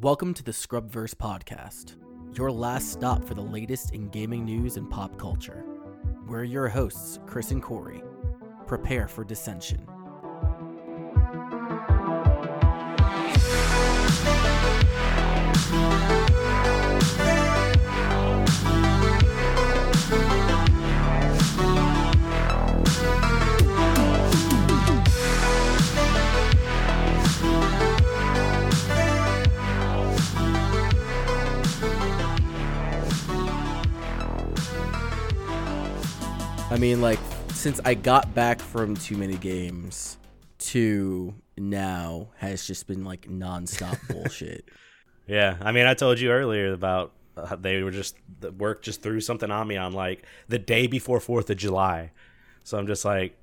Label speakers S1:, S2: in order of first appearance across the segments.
S1: Welcome to the Scrubverse podcast, your last stop for the latest in gaming news and pop culture. We're your hosts, Chris and Corey. Prepare for dissension. I mean, like, since I got back from too many games to now has just been like nonstop bullshit.
S2: Yeah, I mean, I told you earlier about uh, they were just the work just threw something on me on like the day before Fourth of July, so I'm just like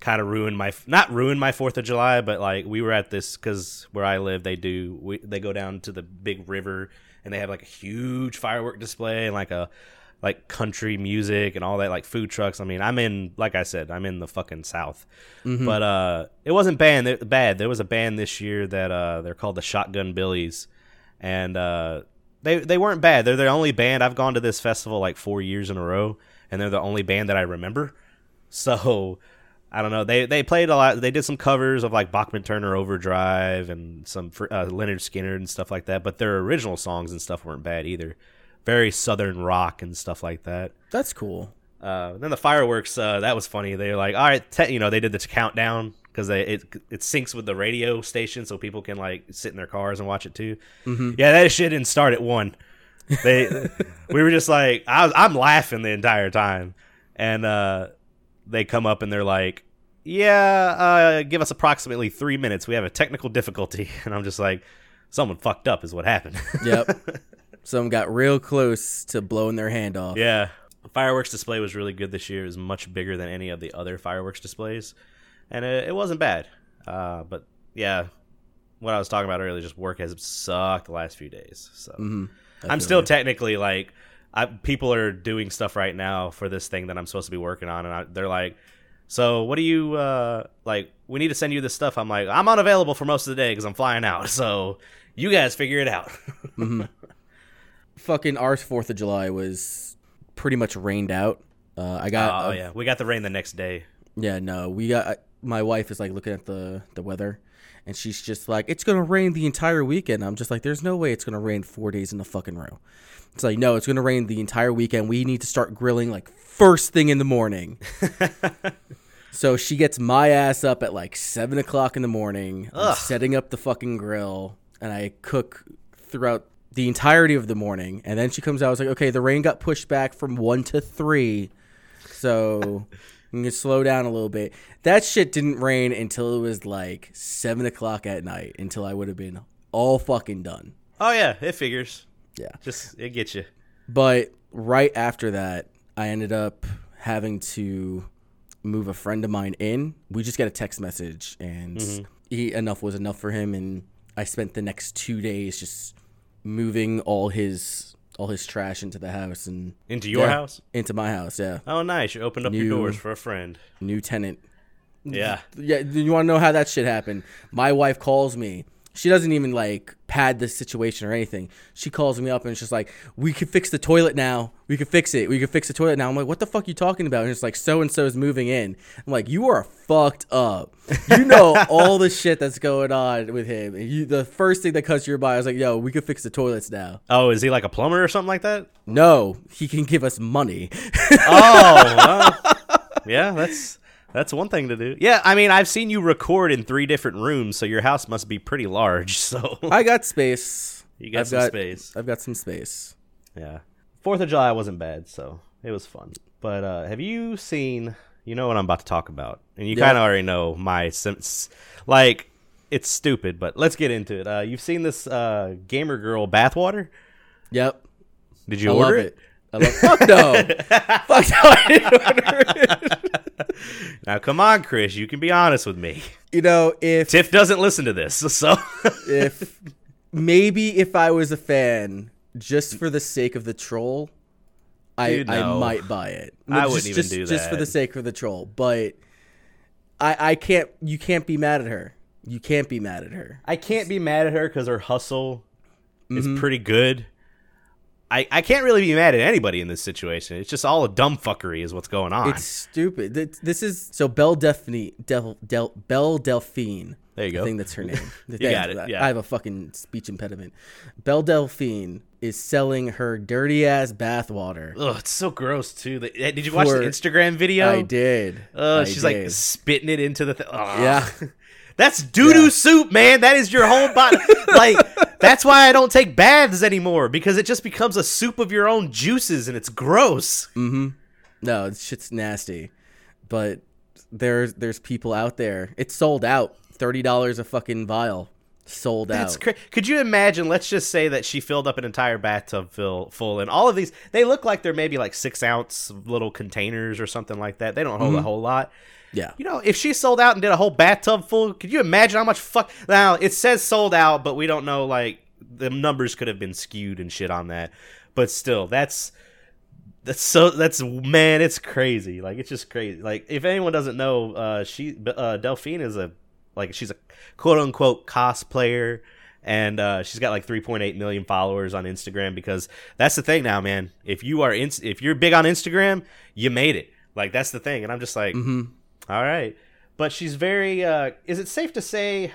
S2: kind of ruined my not ruined my Fourth of July, but like we were at this because where I live they do we, they go down to the big river and they have like a huge firework display and like a like country music and all that like food trucks. I mean, I'm in like I said, I'm in the fucking south. But uh it wasn't band bad. There was a band this year that uh they're called the Shotgun Billies and uh they they weren't bad. They're the only band I've gone to this festival like 4 years in a row and they're the only band that I remember. So I don't know. They they played a lot. They did some covers of like Bachman Turner Overdrive and some uh, Lynyrd Skynyrd and stuff like that. But their original songs and stuff weren't bad either. Very southern rock and stuff like that.
S1: That's cool.
S2: Uh, then the fireworks, uh, that was funny. They were like, all right, te-, you know, they did the countdown because it it syncs with the radio station, so people can like sit in their cars and watch it too. Yeah, that shit didn't start at one. They we were just like, I was, I'm laughing the entire time, and uh, they come up and they're like, yeah, uh, give us approximately three minutes. We have a technical difficulty, and I'm just like, someone fucked up is what happened.
S1: Yep. Some got real close to blowing their hand off.
S2: Yeah. The fireworks display was really good this year. It was much bigger than any of the other fireworks displays. And it, it wasn't bad. Uh, but yeah, what I was talking about earlier, just work has sucked the last few days. So I'm still technically like, I, people are doing stuff right now for this thing that I'm supposed to be working on. And I, they're like, so what do you, uh, like, we need to send you this stuff. I'm like, I'm unavailable for most of the day because I'm flying out. So you guys figure it out.
S1: Fucking our 4th of July was pretty much rained out. Uh, I got
S2: oh,
S1: a-
S2: yeah. We got the rain the next day.
S1: Yeah, no, we got. My wife is like looking at the the weather, and she's just like, "It's gonna rain the entire weekend." I'm just like, "There's no way it's gonna rain four days in a fucking row." It's like, no, it's gonna rain the entire weekend. We need to start grilling like first thing in the morning. so she gets my ass up at like seven o'clock in the morning, setting up the fucking grill, and I cook throughout the entirety of the morning. And then she comes out. I was like, okay, the rain got pushed back from one to three. So you can slow down a little bit. That shit didn't rain until it was like seven o'clock at night. Until I would have been all fucking done.
S2: Oh, yeah. It figures.
S1: Yeah.
S2: Just, it gets you.
S1: But right after that, I ended up having to move a friend of mine in. We just got a text message, and mm-hmm. he enough was enough for him. And I spent the next two days just moving all his all his trash into the house and
S2: Into your
S1: Yeah,
S2: house?
S1: into my house. Yeah,
S2: Oh, nice. You opened up
S1: New-
S2: your doors for a friend.
S1: new tenant.
S2: Yeah.
S1: Yeah, you want to know how that shit happened? My wife calls me. She doesn't even like pad the situation or anything. She calls me up and it's just like, "We could fix the toilet now. We could fix it. We could fix the toilet now." I'm like, "What the fuck are you talking about?" And it's like, "So and so is moving in." I'm like, "You are fucked up. You know all the shit that's going on with him." And you, the first thing that cuts your by is like, "Yo, we could fix the toilets now."
S2: Oh, is he like a plumber or something like that?
S1: No, he can give us money.
S2: Oh, well, yeah, that's that's one thing to do. Yeah, I mean, I've seen you record in three different rooms, so your house must be pretty large. So
S1: I got space.
S2: you got
S1: I've
S2: some
S1: got-
S2: space.
S1: I've got some space.
S2: Yeah. Fourth of July wasn't bad, so it was fun. But uh, have you seen? You know what I'm about to talk about, and you
S1: Yeah.
S2: kind of already know my sense. Like, it's stupid, but let's get into it. Uh, you've seen this uh, gamer girl bathwater?
S1: Yep.
S2: Did you
S1: I
S2: order
S1: love it. I love, fuck no. fuck no. I didn't order it.
S2: Now, come on, Chris. You can be honest with me.
S1: You know, if
S2: Tiff doesn't listen to this, so
S1: if maybe if I was a fan, just for the sake of the troll, I
S2: Dude,
S1: I
S2: no.
S1: might buy it.
S2: I
S1: just,
S2: wouldn't even
S1: just,
S2: do that
S1: just for the sake of the troll. But I I can't. You can't be mad at her. You can't be mad at her.
S2: I can't be mad at her because her hustle is mm-hmm. pretty good. I, I can't really be mad at anybody in this situation. It's just all a dumb fuckery is what's going on.
S1: It's stupid. Th- This is so Belle Delphine. Del, Del, Belle Delphine.
S2: There you
S1: I
S2: go.
S1: think that's her name.
S2: You got it, yeah.
S1: I have a fucking speech impediment. Belle Delphine is selling her dirty ass bathwater.
S2: Ugh, it's so gross too. Eh, Did you watch the
S1: For-
S2: Instagram video?
S1: I did.
S2: Uh,
S1: I
S2: she's
S1: did.
S2: like spitting it into the thing.
S1: Yeah.
S2: That's doo doo
S1: Yeah.
S2: soup, man. That is your whole body. like, that's why I don't take baths anymore because it just becomes a soup of your own juices and it's gross.
S1: Mm. Hmm. No, it's shit's nasty. But there's there's people out there. It's sold out. Thirty dollars a fucking vial. Sold out.
S2: That's
S1: out.
S2: crazy. Could you imagine? Let's just say that she filled up an entire bathtub full, full, and all of these they look like they're maybe like six ounce little containers or something like that. They don't hold a whole lot.
S1: Yeah.
S2: You know, if she sold out and did a whole bathtub full, could you imagine how much fuck? Now it says sold out, but we don't know. Like the numbers could have been skewed and shit on that. But still, that's that's so that's man, it's crazy. Like it's just crazy. Like if anyone doesn't know, uh, she uh, Delphine is a like she's a quote unquote cosplayer. And uh, she's got like 3.8 million followers on Instagram because that's the thing now, man. If you are in, if you're big on Instagram, you made it. Like that's the thing. And I'm just like,
S1: Mm-hmm.
S2: All right. But she's very uh is it safe to say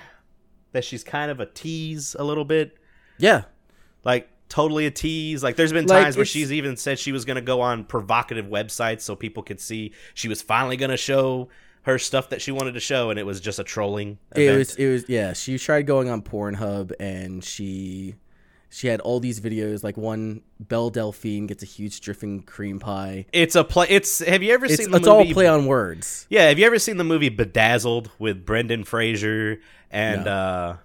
S2: that she's kind of a tease a little bit?
S1: Yeah.
S2: Like totally a tease. Like there's been
S1: Like,
S2: times where she's even said she was going to go on provocative websites so people could see she was finally going to show her stuff that she wanted to show and it was just a trolling
S1: It
S2: event.
S1: was it was yeah, she tried going on Pornhub and she she had all these videos like one Belle Delphine gets a huge dripping cream pie.
S2: it's a play it's have you ever
S1: It's
S2: seen the
S1: it's all play on words.
S2: Yeah, have you ever seen the movie Bedazzled with Brendan Fraser and uh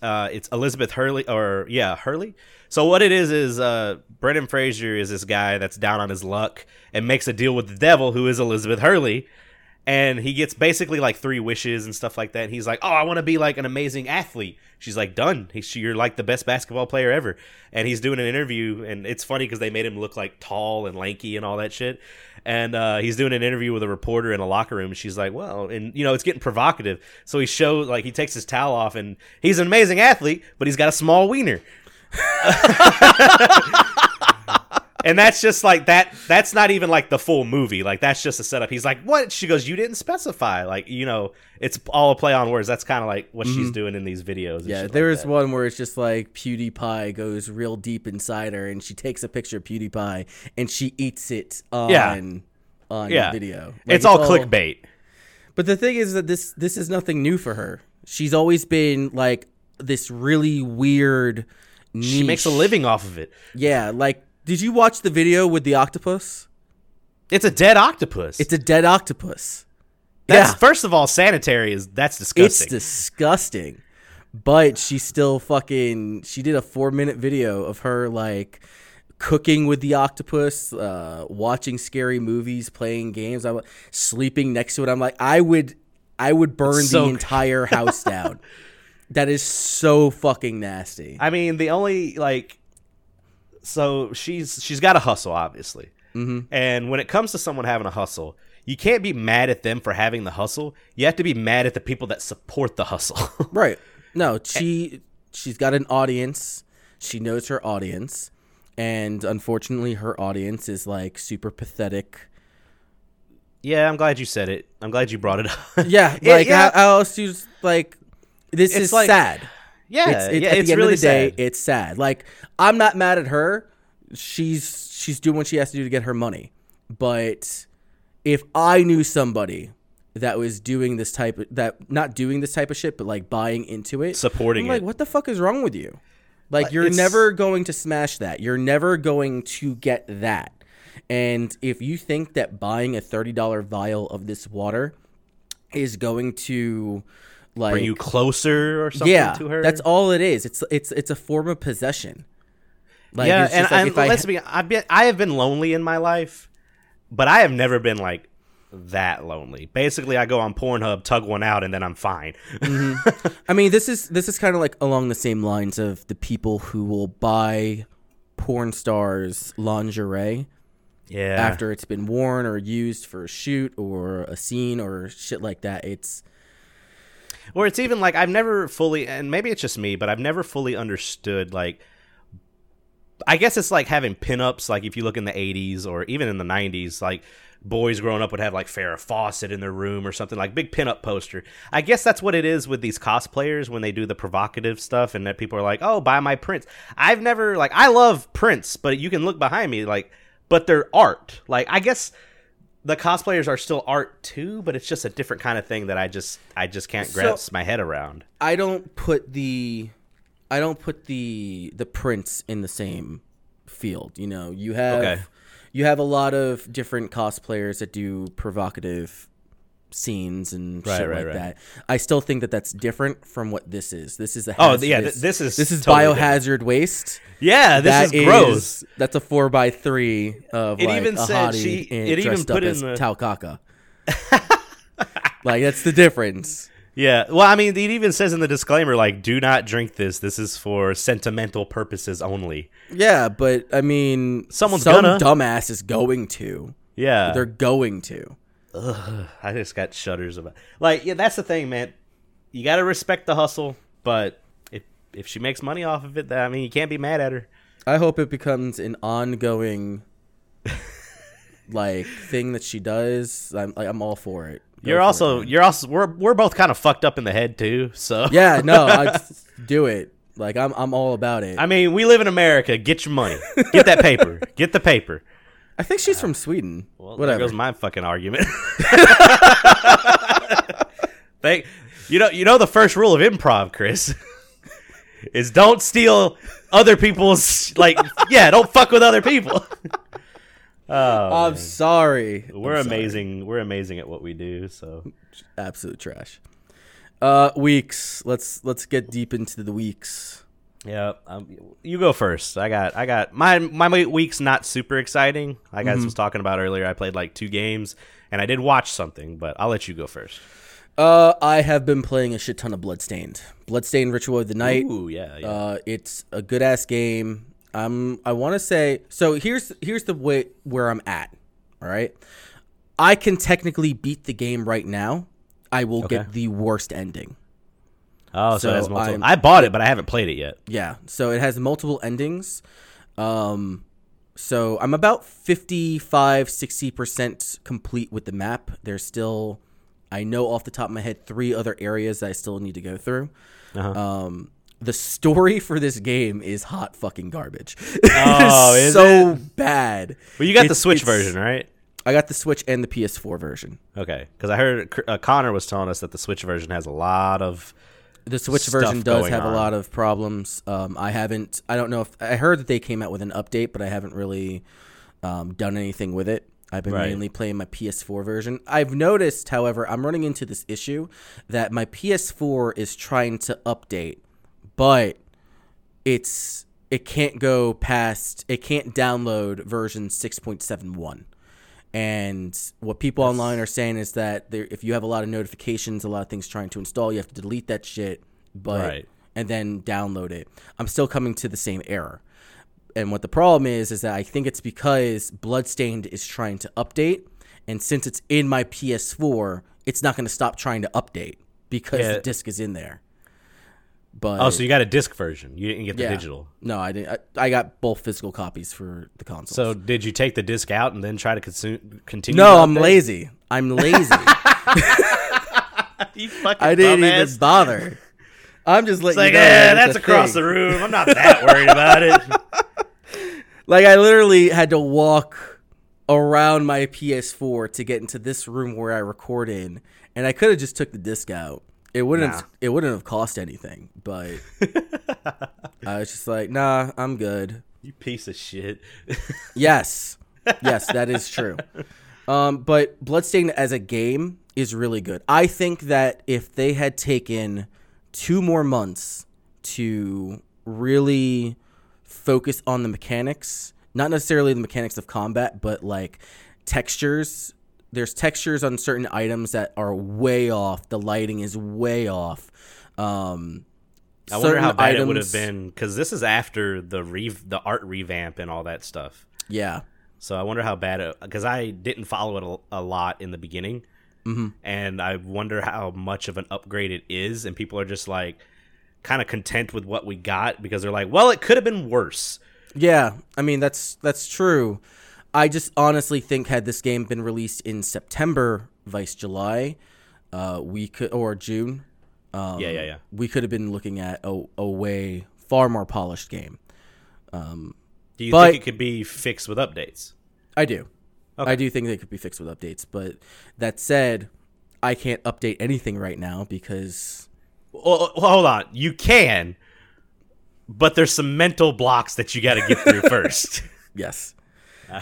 S2: uh it's Elizabeth Hurley or yeah, Hurley? So what it is is uh Brendan Fraser is this guy that's down on his luck and makes a deal with the devil who is Elizabeth Hurley. And he gets basically like three wishes and stuff like that. And he's like, "Oh, I want to be like an amazing athlete." She's like, "Done. You're like the best basketball player ever." And he's doing an interview, and it's funny because they made him look like tall and lanky and all that shit. And uh, he's doing an interview with a reporter in a locker room. And she's like, "Well," and you know, it's getting provocative. So he shows like he takes his towel off, and he's an amazing athlete, but he's got a small wiener. and that's just like that that's not even like the full movie like that's just a setup he's like what she goes you didn't specify like you know it's all a play on words that's kind of like what she's doing in these videos
S1: Mm-hmm. Yeah, there
S2: like that.
S1: one where it's just like PewDiePie goes real deep inside her and she takes a picture of PewDiePie and she eats it on
S2: Yeah.
S1: on
S2: yeah
S1: video. Like,
S2: it's all clickbait
S1: But the thing is that this this is nothing new for her. She's always been like this really weird
S2: she makes a living off of it
S1: Yeah, like did you watch the video with the octopus?
S2: it's a dead octopus
S1: It's a dead octopus.
S2: that's
S1: yeah.
S2: first of all sanitary is that's disgusting.
S1: It's
S2: disgusting.
S1: But she still fucking she did a 4 minute video of her like cooking with the octopus, uh watching scary movies, playing games, I'm sleeping next to it. I'm like I would I would burn
S2: so-
S1: the entire house down. That is so fucking nasty.
S2: i mean the only like so she's she's got a hustle obviously
S1: Mm-hmm.
S2: and when it comes to someone having a hustle you can't be mad at them for having the hustle you have to be mad at the people that support the hustle
S1: Right. No, she she's got an audience. She knows her audience, and unfortunately, her audience is like super pathetic.
S2: Yeah, I'm glad you said it. I'm glad you brought it up.
S1: Yeah, like
S2: yeah.
S1: how, how else you like this
S2: It's
S1: is
S2: like-
S1: sad.
S2: Yeah,
S1: It's, it's
S2: yeah,
S1: at the end
S2: really
S1: of the day,
S2: sad.
S1: it's sad. Like I'm not mad at her. She's she's doing what she has to do to get her money. But if I knew somebody that was doing this type of that not doing this type of shit, but like buying into it,
S2: Supporting
S1: I'm like,
S2: it.
S1: what the fuck is wrong with you? Like uh, you're
S2: it's-
S1: never going to smash that. You're never going to get that. And if you think that buying a thirty dollar vial of this water is going to like
S2: Bring you closer or something
S1: yeah,
S2: to her.
S1: that's all it is. It's it's it's a form of possession. Like,
S2: yeah, and,
S1: like
S2: and
S1: I
S2: let's
S1: ha-
S2: be. I've been. I have been lonely in my life, but I have never been like that lonely. Basically, I go on Pornhub, tug one out, and then I'm fine. Mm-hmm.
S1: I mean, this is this is kind of like along the same lines of the people who will buy porn stars lingerie
S2: yeah.
S1: after it's been worn or used for a shoot or a scene or shit like that. It's
S2: Or it's even like I've never fully, and maybe it's just me, but I've never fully understood like I guess it's like having pinups. Like if you look in the '80s or even in the '90s, like boys growing up would have like Farrah Fawcett in their room or something like big pinup poster. I guess that's what it is with these cosplayers when they do the provocative stuff and that people are like, "Oh, buy my prints." I've never like I love prints, but you can look behind me like, but they're art. Like I guess the cosplayers are still art too, but it's just a different kind of thing that I just I just can't
S1: So-
S2: grasp my head around.
S1: I don't put the I don't put the the prints in the same field. You know, you have
S2: Okay.
S1: you have a lot of different cosplayers that do provocative scenes and
S2: Right,
S1: shit
S2: right,
S1: like
S2: right.
S1: that. I still think that that's different from what this is. This is a
S2: Oh, yeah, th- this is
S1: this is
S2: totally
S1: biohazard waste.
S2: Yeah, this
S1: That
S2: is gross.
S1: That's a four by three of
S2: It
S1: like
S2: even
S1: a
S2: said
S1: hottie
S2: she- it even
S1: dressed
S2: put
S1: up
S2: in
S1: as
S2: the-
S1: Taukaka. like that's the difference.
S2: Yeah. Well, I mean, it even says in the disclaimer, like, do not drink this. This is for sentimental purposes only.
S1: Yeah, but I mean,
S2: Someone's
S1: some
S2: gonna.
S1: dumbass is going to.
S2: Yeah.
S1: They're going to.
S2: I just got shudders about. Like, yeah, that's the thing, man. You got to respect the hustle, but if if she makes money off of it, then, I mean, you can't be mad at her.
S1: I hope it becomes an ongoing, like thing that she does. I'm like, I'm all for it. Go
S2: You're
S1: for
S2: also
S1: man.
S2: you're also we're we're both kind of fucked up in the head too. So
S1: yeah, no, I do it. Like I'm, I'm all about it.
S2: I mean, we live in America. Get your money. Get that paper. Get the paper.
S1: I think she's from Sweden.
S2: Well,
S1: Whatever.
S2: there goes my fucking argument. Thank you know you know the first rule of improv, Chris, is don't steal other people's like yeah, don't fuck with other people. oh,
S1: I'm sorry.
S2: we're
S1: I'm sorry.
S2: amazing. We're amazing at what we do. So
S1: Absolute trash. Uh, weeks. Let's let's get deep into the weeks.
S2: Yeah, um, you go first. I got I got my my week's not super exciting. Like I was talking about earlier, I played like two games and I did watch something, but I'll let you go first.
S1: Uh, I have been playing a shit ton of Bloodstained. Bloodstained Ritual of the Night.
S2: Ooh, yeah, yeah.
S1: Uh, it's a good ass game. Um, I want to say so. Here's here's the way where I'm at. All right, I can technically beat the game right now. I will
S2: Okay.
S1: get the worst ending.
S2: Oh, so,
S1: So
S2: it has multiple.
S1: I'm-
S2: I bought it, but I haven't played it yet.
S1: Yeah, so it has multiple endings. Um, so I'm about 55, 60% complete with the map. There's still, I know off the top of my head, three other areas that I still need to go through.
S2: Uh-huh.
S1: Um, the story for this game is hot fucking garbage.
S2: Oh,
S1: it is so bad.
S2: Well, you got the Switch version, right?
S1: I got the Switch and the PS4 version.
S2: Okay, because I heard uh, Connor was telling us that the Switch version has a lot of.
S1: The Switch version does have
S2: on.
S1: a lot of problems. Um, I haven't. I don't know if I heard that they came out with an update, but I haven't really um, done anything with it. I've been
S2: Right.
S1: mainly playing my PS4 version. I've noticed, however, I'm running into this issue that my PS4 is trying to update, but it's it can't go past. It can't download version 6.71. And what people online are saying is that there, if you have a lot of notifications, a lot of things trying to install, you have to delete that shit, but
S2: Right.
S1: and then download it. I'm still coming to the same error. And what the problem is is that I think it's because Bloodstained is trying to update, and since it's in my PS4, it's not going to stop trying to update because
S2: Yeah.
S1: the disc is in there. But
S2: Oh, so you got a disc version. You didn't get the
S1: yeah.
S2: digital.
S1: No, I didn't. I, I got both physical copies for the console.
S2: So did you take the disc out and then try to consume, continue?
S1: no, I'm
S2: update?
S1: lazy. I'm lazy.
S2: you fucking
S1: I didn't even bother. I'm just
S2: like,
S1: you know.
S2: yeah, that's across
S1: thing.
S2: the room. I'm not that worried about it.
S1: Like I literally had to walk around my PS4 to get into this room where I record in, and I could have just took the disc out. It wouldn't.
S2: Nah.
S1: It wouldn't have cost anything, but I was just like, nah, I'm good.
S2: You piece of shit.
S1: Yes, yes, that is true. Um, but Bloodstained as a game is really good. I think that if they had taken two more months to really focus on the mechanics, not necessarily the mechanics of combat, but like textures. There's textures on certain items that are way off. The lighting is way off. Um,
S2: I wonder how bad it would have been because this is after the re- the art revamp and all that stuff.
S1: Yeah,
S2: So I wonder how bad it because I didn't follow it a, a lot in the beginning, mm-hmm. and I wonder how much of an upgrade it is. And people are just like kind of content with what we got because they're like, well, it could have been worse.
S1: Yeah, I mean that's that's true. I just honestly think had this game been released in September, vice July, uh, we could or June, um,
S2: Yeah, yeah, yeah.
S1: we could have been looking at a, a way far more polished game.
S2: Do you
S1: But-
S2: think it could be fixed with updates?
S1: I do.
S2: Okay.
S1: I do think they could be fixed with updates, but that said, I can't update anything right now because
S2: well, hold on. You can, but there's some mental blocks that you got to get through first.
S1: yes.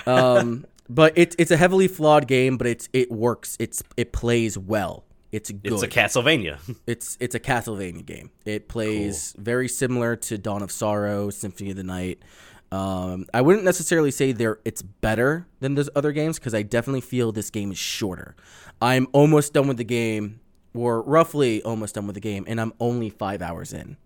S1: Um, but it's it's a heavily flawed game, but it's it works. It's it plays well. It's good.
S2: It's a Castlevania.
S1: It's it's a Castlevania game. It plays very similar to Dawn of Sorrow, Symphony of the Night. Um, I wouldn't necessarily say there it's better than those other games because I definitely feel this game is shorter. I'm almost done with the game, or roughly almost done with the game, and I'm only five hours in.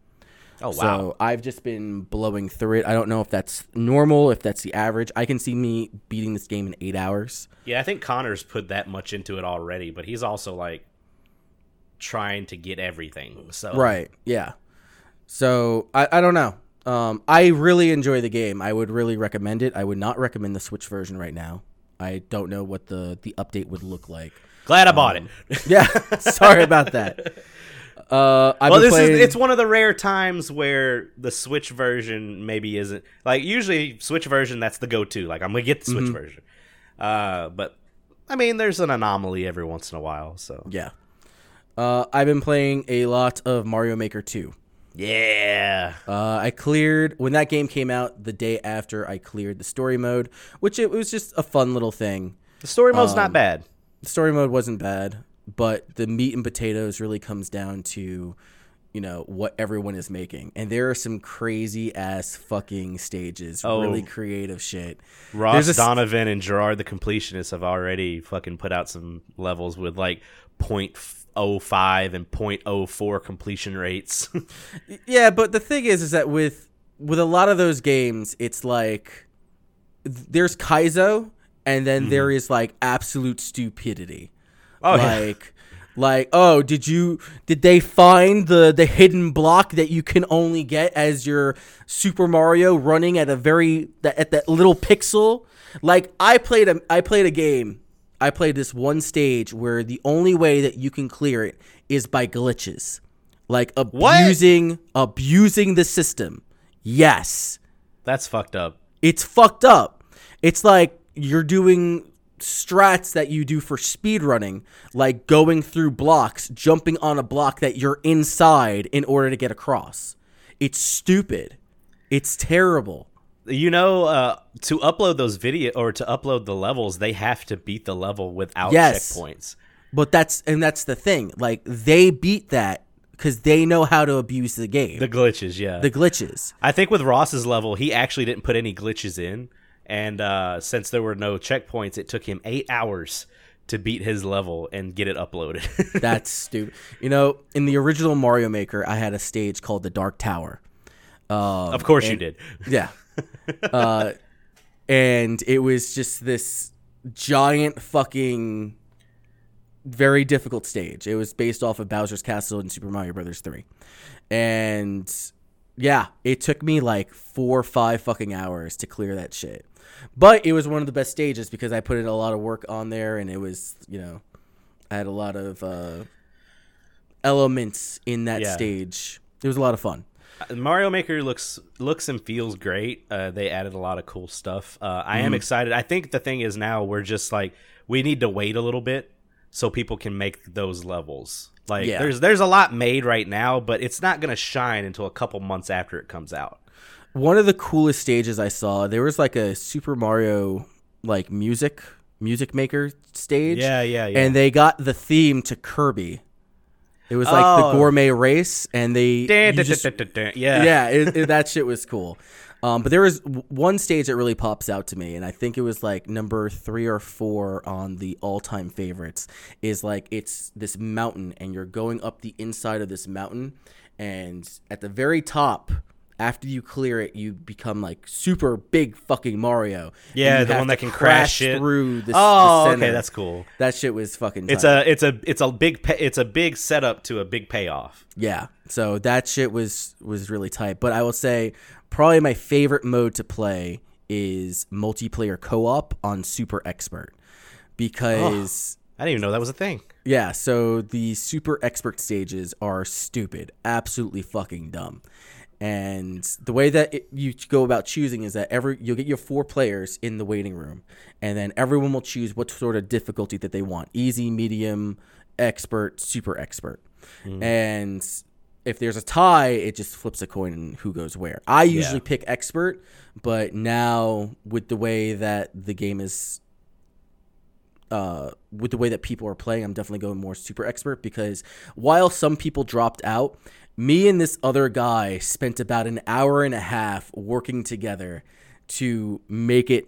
S2: Oh wow.
S1: So I've just been blowing through it. I don't know if that's normal, if that's the average. I can see me beating this game in eight hours.
S2: yeah, I think Connor's put that much into it already, but he's also like trying to get everything. So
S1: Right. Yeah. So I, I don't know. Um, I really enjoy the game. I would really recommend it. I would not recommend the Switch version right now. I don't know what the the update would look like.
S2: glad I bought it.
S1: Yeah. sorry about that. Uh, I've
S2: well, this
S1: playing,
S2: is it's one of the rare times where the Switch version maybe isn't like usually Switch version that's the go-to. Like I'm gonna get the Switch
S1: Mm-hmm.
S2: version, uh, but I mean there's an anomaly every once in a while. So
S1: yeah. Uh, I've been playing a lot of Mario Maker 2.
S2: yeah,
S1: Uh, I cleared when that game came out. The day after, I cleared the story mode, which it was just a fun little thing.
S2: the story mode's
S1: Um,
S2: not bad.
S1: the story mode wasn't bad, but the meat and potatoes really comes down to, you know, what everyone is making. And there are some crazy ass fucking stages,
S2: Oh.
S1: really creative shit.
S2: Ross O'Donovan and Jirard the completionist have already fucking put out some levels with like 0.05 and 0.04 completion rates.
S1: Yeah, but the thing is, is that with with a lot of those games, it's like there's Kaizo, and then mm-hmm. there is like absolute stupidity.
S2: Oh yeah.
S1: like like oh did you did they find the the hidden block that you can only get as your super mario running at a very that at that little pixel like i played a i played a game i played this one stage where the only way that you can clear it is by glitches like abusing abusing the system yes
S2: That's fucked up.
S1: it's fucked up. It's like you're doing strats that you do for speedrunning, like going through blocks, jumping on a block that you're inside in order to get across. It's stupid. It's terrible.
S2: You know, uh, to upload those video or to upload the levels, they have to beat the level without
S1: Yes.
S2: checkpoints.
S1: But that's and that's the thing. Like they beat that cuz they know how to abuse the game.
S2: The glitches, yeah.
S1: the glitches.
S2: I think with Ross's level, he actually didn't put any glitches in, and uh, since there were no checkpoints, it took him eight hours to beat his level and get it uploaded.
S1: That's stupid. You know, in the original Mario Maker, I had a stage called the Dark Tower. Um,
S2: of course, you did.
S1: Yeah. uh, and it was just this giant fucking very difficult stage. It was based off of Bowser's Castle in Super Mario Brothers 3. And yeah, it took me like 4 or 5 fucking hours to clear that shit. But it was one of the best stages because I put in a lot of work on there and it was, you know, I had a lot of uh elements in that
S2: Yeah.
S1: stage. It was a lot of fun.
S2: Uh, Mario Maker looks looks and feels great. Uh, they added a lot of cool stuff. Uh, I
S1: Mm-hmm.
S2: am excited. I think the thing is now we're just like we need to wait a little bit so people can make those levels. Like
S1: Yeah.
S2: there's there's a lot made right now, but it's not gonna shine until a couple months after it comes out.
S1: One of the coolest stages I saw, there was like a Super Mario like music music maker stage.
S2: Yeah, yeah, yeah.
S1: And they got the theme to Kirby. It was like the
S2: Oh.
S1: gourmet race, and they
S2: Dun, dun,
S1: just-
S2: dun, yeah.
S1: yeah, it, it- that shit was cool. Um, but there was one stage that really pops out to me, and I think it was like number three or four on the all-time favorites. Is like it's this mountain, and you're going up the inside of this mountain, and at the very top, after you clear it, you become like super big fucking Mario.
S2: Yeah, the one that can crash it.
S1: through the,
S2: Oh,
S1: the
S2: okay, that's cool.
S1: that shit was fucking.
S2: It's a it's a it's a big pay, it's a big setup to a big payoff.
S1: Yeah. So that shit was was really tight. But I will say probably my favorite mode to play is multiplayer co-op on Super Expert because oh,
S2: I didn't even know that was a thing.
S1: yeah, so the super expert stages are stupid, absolutely fucking dumb. And the way that it, you go about choosing is that every you'll get your four players in the waiting room, and then everyone will choose what sort of difficulty that they want: easy, medium, expert, super expert. And if there's a tie, it just flips a coin and who goes where. I usually pick expert, but now with the way that the game is uh, with the way that people are playing, I'm definitely going more super expert because while some people dropped out, me and this other guy spent about an hour and a half working together to make it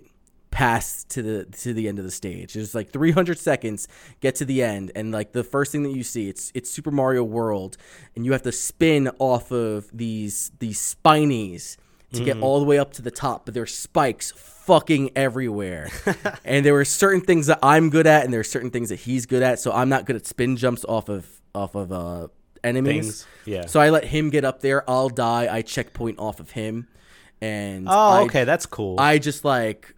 S1: pass to the to the end of the stage. It's like 300 seconds, get to the end, and like the first thing that you see, it's it's Super Mario World, and you have to spin off of these these spinies to get all the way up to the top, but there's spikes fucking everywhere. and there were certain things that I'm good at, and there are certain things that he's good at. So I'm not good at spin jumps off of off of uh, enemies.
S2: Things, yeah.
S1: So I let him get up there. I'll die. I checkpoint off of him, and
S2: Oh,
S1: I,
S2: okay, that's cool.
S1: I just like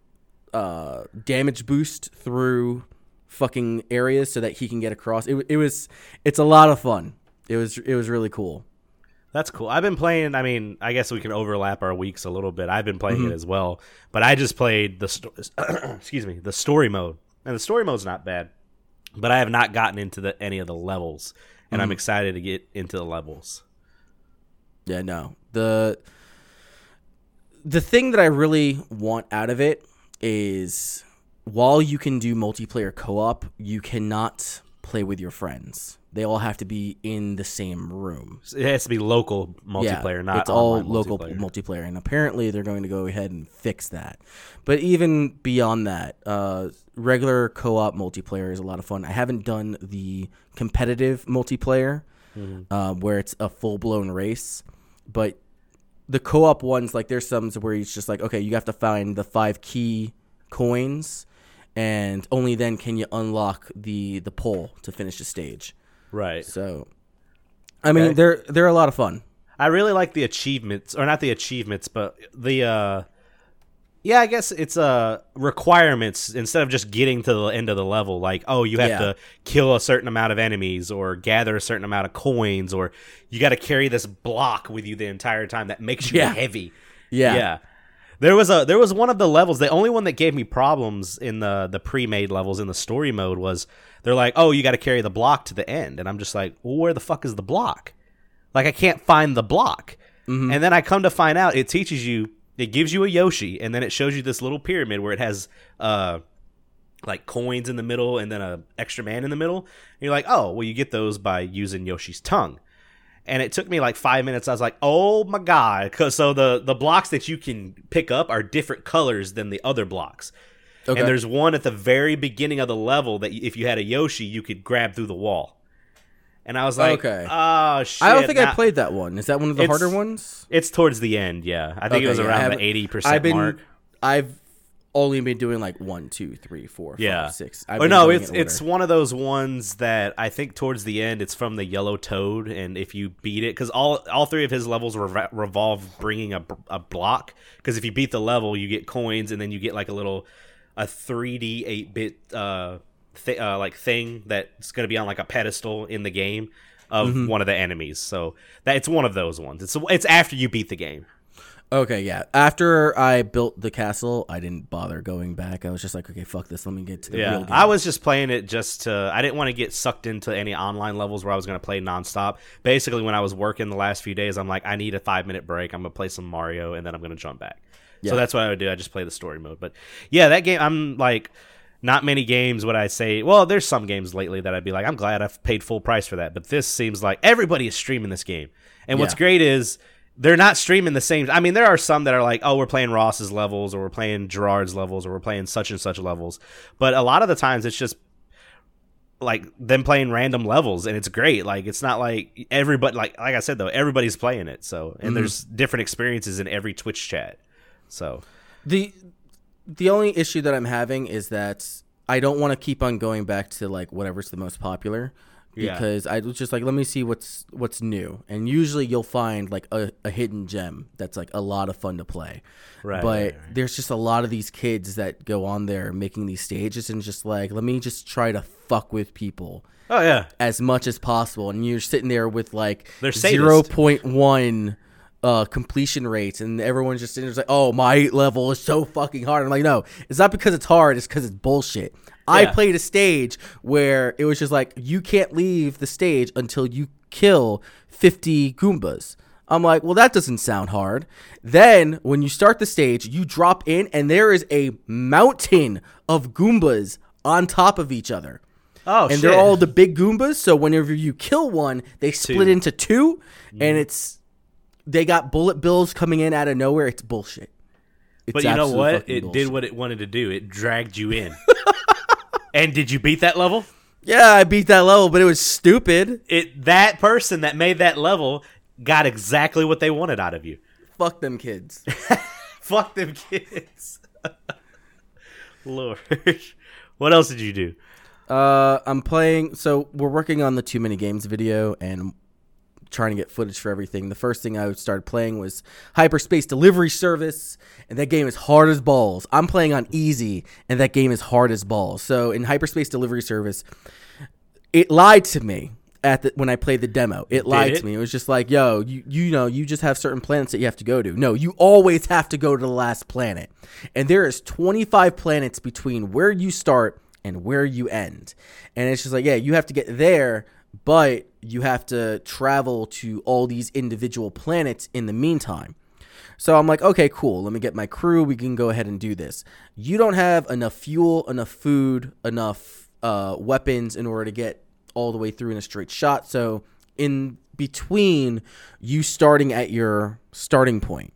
S1: uh, damage boost through fucking areas so that he can get across. It, it was it's a lot of fun. It was it was really cool.
S2: That's cool. I've been playing. I mean, I guess we can overlap our weeks a little bit. I've been playing
S1: Mm-hmm.
S2: it as well, but I just played the sto- excuse me the story mode, and the story mode's not bad, but I have not gotten into the any of the levels, and
S1: Mm-hmm.
S2: I'm excited to get into the levels.
S1: Yeah, no. The the thing that I really want out of it is while you can do multiplayer co-op, you cannot play with your friends. They all have to be in the same room.
S2: It has to be local multiplayer,
S1: yeah,
S2: not
S1: it's all local
S2: multiplayer.
S1: multiplayer. and apparently they're going to go ahead and fix that. But even beyond that, uh, regular co-op multiplayer is a lot of fun. I haven't done the competitive multiplayer
S2: Mm-hmm.
S1: uh, where it's a full-blown race, but the co-op ones like there's some where it's just like okay, you have to find the five key coins, and only then can you unlock the the pole to finish the stage.
S2: Right.
S1: So, I mean,
S2: Okay.
S1: they're they're a lot of fun.
S2: I really like the achievements, or not the achievements, but the uh yeah, I guess it's uh requirements instead of just getting to the end of the level. Like, oh, you have
S1: Yeah.
S2: to kill a certain amount of enemies, or gather a certain amount of coins, or you got to carry this block with you the entire time that makes you
S1: Yeah.
S2: heavy.
S1: Yeah.
S2: There was a there was one of the levels. The only one that gave me problems in the the pre-made levels in the story mode was they're like, "Oh, you got to carry the block to the end," and I'm just like, "Well, where the fuck is the block? Like, I can't find the block." And then I come to find out it teaches you, it gives you a Yoshi, and then it shows you this little pyramid where it has uh like coins in the middle and then a extra man in the middle. And you're like, "Oh, well, you get those by using Yoshi's tongue." And it took me like five minutes. I was like, "Oh my god!" 'Cause- so the the blocks that you can pick up are different colors than the other blocks.
S1: Okay.
S2: And there's one at the very beginning of the level that if you had a Yoshi, you could grab through the wall. And I was like,
S1: Okay.
S2: "Oh shit!"
S1: I don't think I played that one. Is that one of the harder ones?
S2: It's towards the end, yeah. I think it was around
S1: haven't-
S2: the eighty percent
S1: I've been
S2: mark.
S1: I've only been doing like one, two, three, four, five,
S2: Yeah.
S1: six. I've been
S2: no, it's
S1: in
S2: it's one of those ones that I think towards the end it's from the Yellow Toad, and if you beat it, because all all three of his levels rev- revolve bringing a, a block. Because if you beat the level, you get coins, and then you get like a little a 3D 8 bit uh, th- uh like thing that's gonna be on like a pedestal in the game of
S1: Mm-hmm.
S2: one of the enemies. So that it's one of those ones. It's it's after you beat the game.
S1: Okay, yeah. After I built the castle, I didn't bother going back. I was just like, okay, fuck this. Let me get to the real
S2: Yeah,
S1: game.
S2: I was just playing it just to. I didn't want to get sucked into any online levels where I was going to play nonstop. Basically, when I was working the last few days, I'm like, I need a five minute break. I'm gonna play some Mario, and then I'm gonna jump back.
S1: Yeah.
S2: So that's what I would do. I just play the story mode. But yeah, that game, I'm like, not many games would I say. Well, there's some games lately that I'd be like, I'm glad I've paid full price for that. But this seems like everybody is streaming this game, and what's great is. They're not streaming the same. I mean, there are some that are like, oh, we're playing Ross's levels, or we're playing Jirard's levels, or we're playing such and such levels. But a lot of the times, it's just like them playing random levels and it's great like it's not like everybody like like i said though everybody's playing it so and
S1: Mm-hmm.
S2: there's different experiences in every twitch chat so
S1: the the only issue that I'm having is that I don't want to keep on going back to like whatever's the most popular
S2: Yeah.
S1: because I was just like, let me see what's what's new. And usually you'll find like a, a hidden gem that's like a lot of fun to play.
S2: Right,
S1: But
S2: right, right.
S1: there's just a lot of these kids that go on there making these stages and just like, let me just try to fuck with people
S2: Oh yeah.
S1: as much as possible. And you're sitting there with like zero point one uh, completion rates, and everyone's just sitting there like, "Oh, my level is so fucking hard." I'm like, no, it's not because it's hard. It's because it's bullshit. I played a stage where it was just like you can't leave the stage until you kill 50 Goombas. I'm like, well, that doesn't sound hard. Then when you start the stage, you drop in, and there is a mountain of Goombas on top of each other
S2: Oh, shit.
S1: and they're all the big Goombas. So whenever you kill one, they split
S2: Two.
S1: Into two, and mm. it's they got bullet bills coming in out of nowhere. It's bullshit. It's
S2: But you know what? It
S1: bullshit.
S2: did what it wanted to do. It dragged you in. and did you beat that level?
S1: Yeah, I beat that level, but it was stupid.
S2: It that person that made that level got exactly what they wanted out of you.
S1: Fuck them kids.
S2: Fuck them kids. Lord. what else did you do?
S1: uh, I'm playing. So we're working on the too many games video and trying to get footage for everything. The first thing I started playing was Hyperspace Delivery Service, and that game is hard as balls. I'm playing on easy, and that game is hard as balls. So in Hyperspace Delivery Service, it lied to me at the, when I played the demo. It lied
S2: it?
S1: to me. It was just like, yo, you you know, you just have certain planets that you have to go to. No, you always have to go to the last planet. And there is 25 planets between where you start and where you end. And it's just like, yeah, you have to get there, but you have to travel to all these individual planets in the meantime. So I'm like, okay, cool. Let me get my crew. We can go ahead and do this. You don't have enough fuel, enough food, enough uh, weapons in order to get all the way through in a straight shot. So in between you starting at your starting point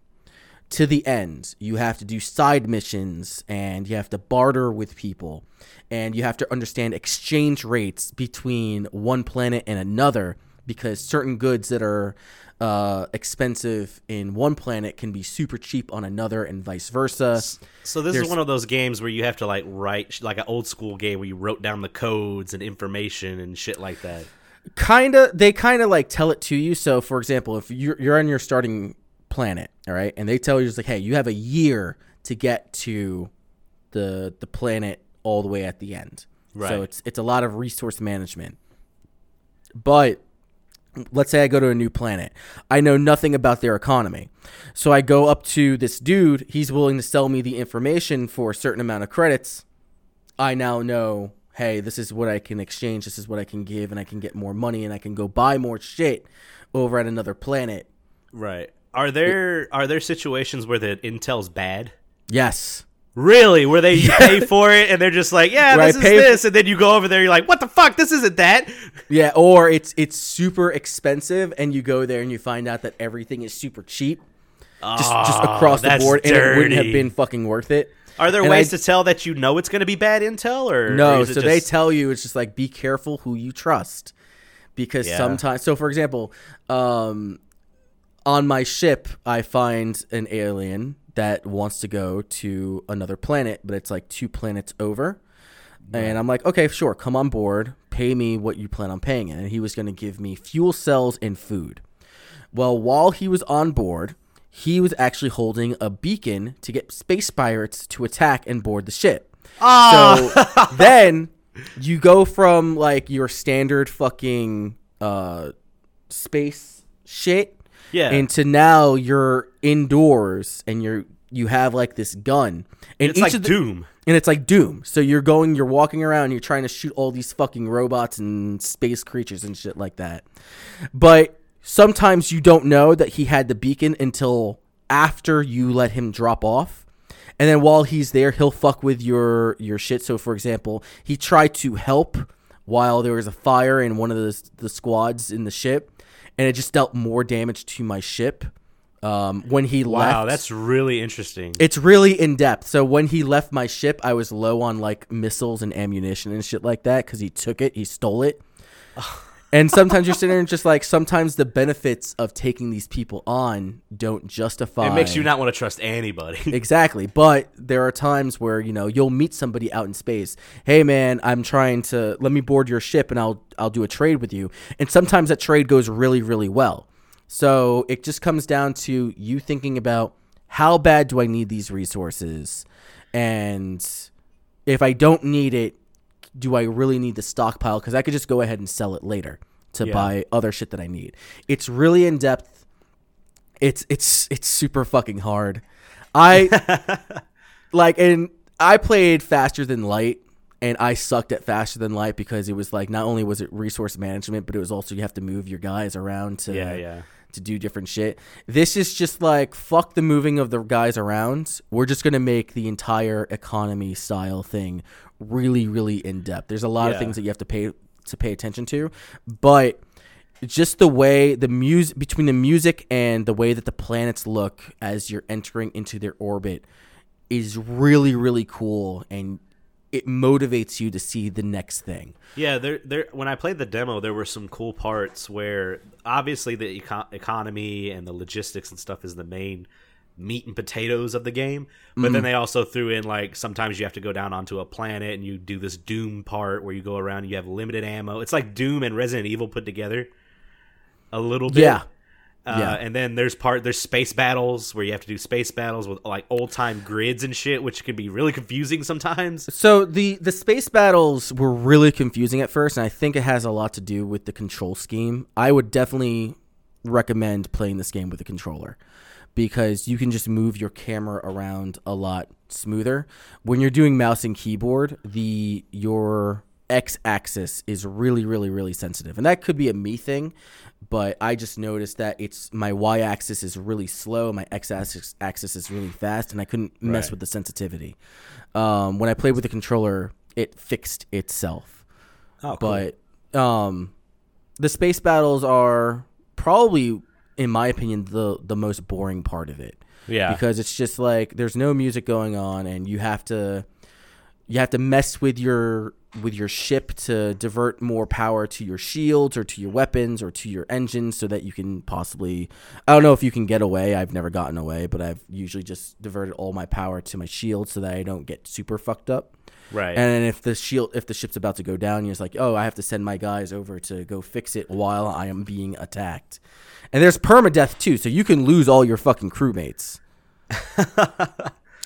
S1: to the end, you have to do side missions and you have to barter with people and you have to understand exchange rates between one planet and another because certain goods that are uh, expensive in one planet can be super cheap on another and vice versa.
S2: So this
S1: There's-
S2: is one of those games where you have to like write like an old school game where you wrote down the codes and information and shit like that.
S1: kind of they kind of like tell it to you so for example if you're, you're on your starting planet all right and they tell you just like hey you have a year to get to the the planet all the way at the end
S2: Right.
S1: so it's it's a lot of resource management but let's say I go to a new planet. I know nothing about their economy. So I go up to this dude, he's willing to sell me the information for a certain amount of credits. I now know, hey, this is what I can exchange, this is what I can give, and I can get more money and I can go buy more shit over at another planet.
S2: Right. Are there are there situations where the intel's bad?
S1: Yes.
S2: Really? Where they pay for it and they're just like, yeah,
S1: Where I
S2: this is
S1: for-
S2: this, and then you go over there, you're like, what the fuck? This isn't that.
S1: Yeah, or it's it's super expensive and you go there and you find out that everything is super cheap. Just just
S2: Oh,
S1: across the board and it wouldn't have been fucking worth it.
S2: Are there
S1: And
S2: ways
S1: I-
S2: to tell that you know it's going to be bad intel, or or
S1: No,
S2: it
S1: so they tell you it's just like be careful who you trust because
S2: Yeah.
S1: sometimes. So for example, um, on my ship, I find an alien that wants to go to another planet, but it's like two planets over. And I'm like, okay, sure, come on board, pay me what you plan on paying. And he was going to give me fuel cells and food. Well, while he was on board, he was actually holding a beacon to get space pirates to attack and board the ship. So then you go from like your standard fucking uh, space shit
S2: Yeah.
S1: And to now you're indoors and you're you have like this gun and
S2: it's like
S1: the,
S2: Doom.
S1: and it's like Doom. So you're going, you're walking around, you're trying to shoot all these fucking robots and space creatures and shit like that. But sometimes you don't know that he had the beacon until after you let him drop off. And then while he's there, he'll fuck with your your shit. So for example, he tried to help while there was a fire in one of the the squads in the ship, and it just dealt more damage to my ship. Um, when he left,
S2: Wow, that's really interesting.
S1: it's really in depth. So when he left my ship, I was low on like missiles and ammunition and shit like that because he took it, he stole it. And sometimes you're sitting there and just like sometimes the benefits of taking these people on don't justify.
S2: It makes you not want to trust anybody.
S1: Exactly. But there are times where, you know, you'll meet somebody out in space. Hey man, I'm trying to let me board your ship and I'll I'll do a trade with you. And sometimes that trade goes really, really well. So it just comes down to you thinking about how bad do I need these resources? And if I don't need it, do I really need the stockpile? Because I could just go ahead and sell it later to
S2: Yeah.
S1: buy other shit that I need. It's really in depth. It's it's it's super fucking hard. I like and I played faster than light and I sucked at faster than light because it was like not only was it resource management, but it was also you have to move your guys around to
S2: Yeah, yeah.
S1: to do different shit. This is just like fuck the moving of the guys around. We're just gonna make the entire economy style thing really, really in depth. There's a lot of things that you have to pay to pay attention to, but just the way the music between the music and the way that the planets look as you're entering into their orbit is really, really cool and it motivates you to see the next thing.
S2: Yeah, there, there. When I played the demo, there were some cool parts where obviously the eco- economy and the logistics and stuff is the main meat and potatoes of the game. But then they also threw in like sometimes you have to go down onto a planet and you do this Doom part where you go around and you have limited ammo. It's like Doom and Resident Evil put together a little bit.
S1: Yeah.
S2: Uh,
S1: Yeah.
S2: and then there's part there's space battles where you have to do space battles with like old time grids and shit, which can be really confusing sometimes.
S1: So the the space battles were really confusing at first, and I think it has a lot to do with the control scheme. I would definitely recommend playing this game with a controller because you can just move your camera around a lot smoother. When you're doing mouse and keyboard, the your x axis is really really really sensitive. And that could be a me thing, but I just noticed that it's my y axis is really slow, my x axis axis is really fast and I couldn't mess
S2: Right.
S1: with the sensitivity. Um, when I played with the controller, it fixed itself.
S2: Oh, cool.
S1: But um, the space battles are probably, in my opinion, the the most boring part of it
S2: yeah,
S1: because it's just like there's no music going on, and you have to you have to mess with your with your ship to divert more power to your shields or to your weapons or to your engines so that you can possibly I don't know if you can get away. I've never gotten away, but I've usually just diverted all my power to my shield so that I don't get super fucked up.
S2: Right.
S1: And if the shield, if the ship's about to go down, you're just like, oh, I have to send my guys over to go fix it while I am being attacked. And there's permadeath too, so you can lose all your fucking crewmates.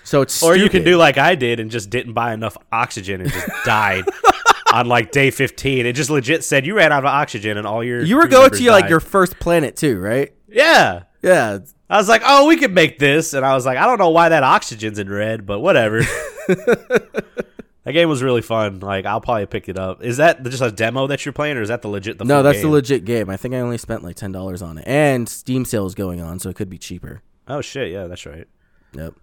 S1: so it's
S2: Or you can do like I did and just didn't buy enough oxygen and just died on like day 15. It just legit said you ran out of oxygen and all your
S1: You were going to your, like your first planet too, right?
S2: yeah.
S1: Yeah.
S2: I was like, oh, we could make this, and I was like, I don't know why that oxygen's in red, but whatever. that game was really fun. Like, I'll probably pick it up. Is that just a demo that you're playing, or is that the legit? The
S1: No, that's
S2: game?
S1: the legit game. I think I only spent like ten dollars on it, and Steam sale is going on, so it could be cheaper.
S2: Oh shit, yeah, that's right.
S1: Yep.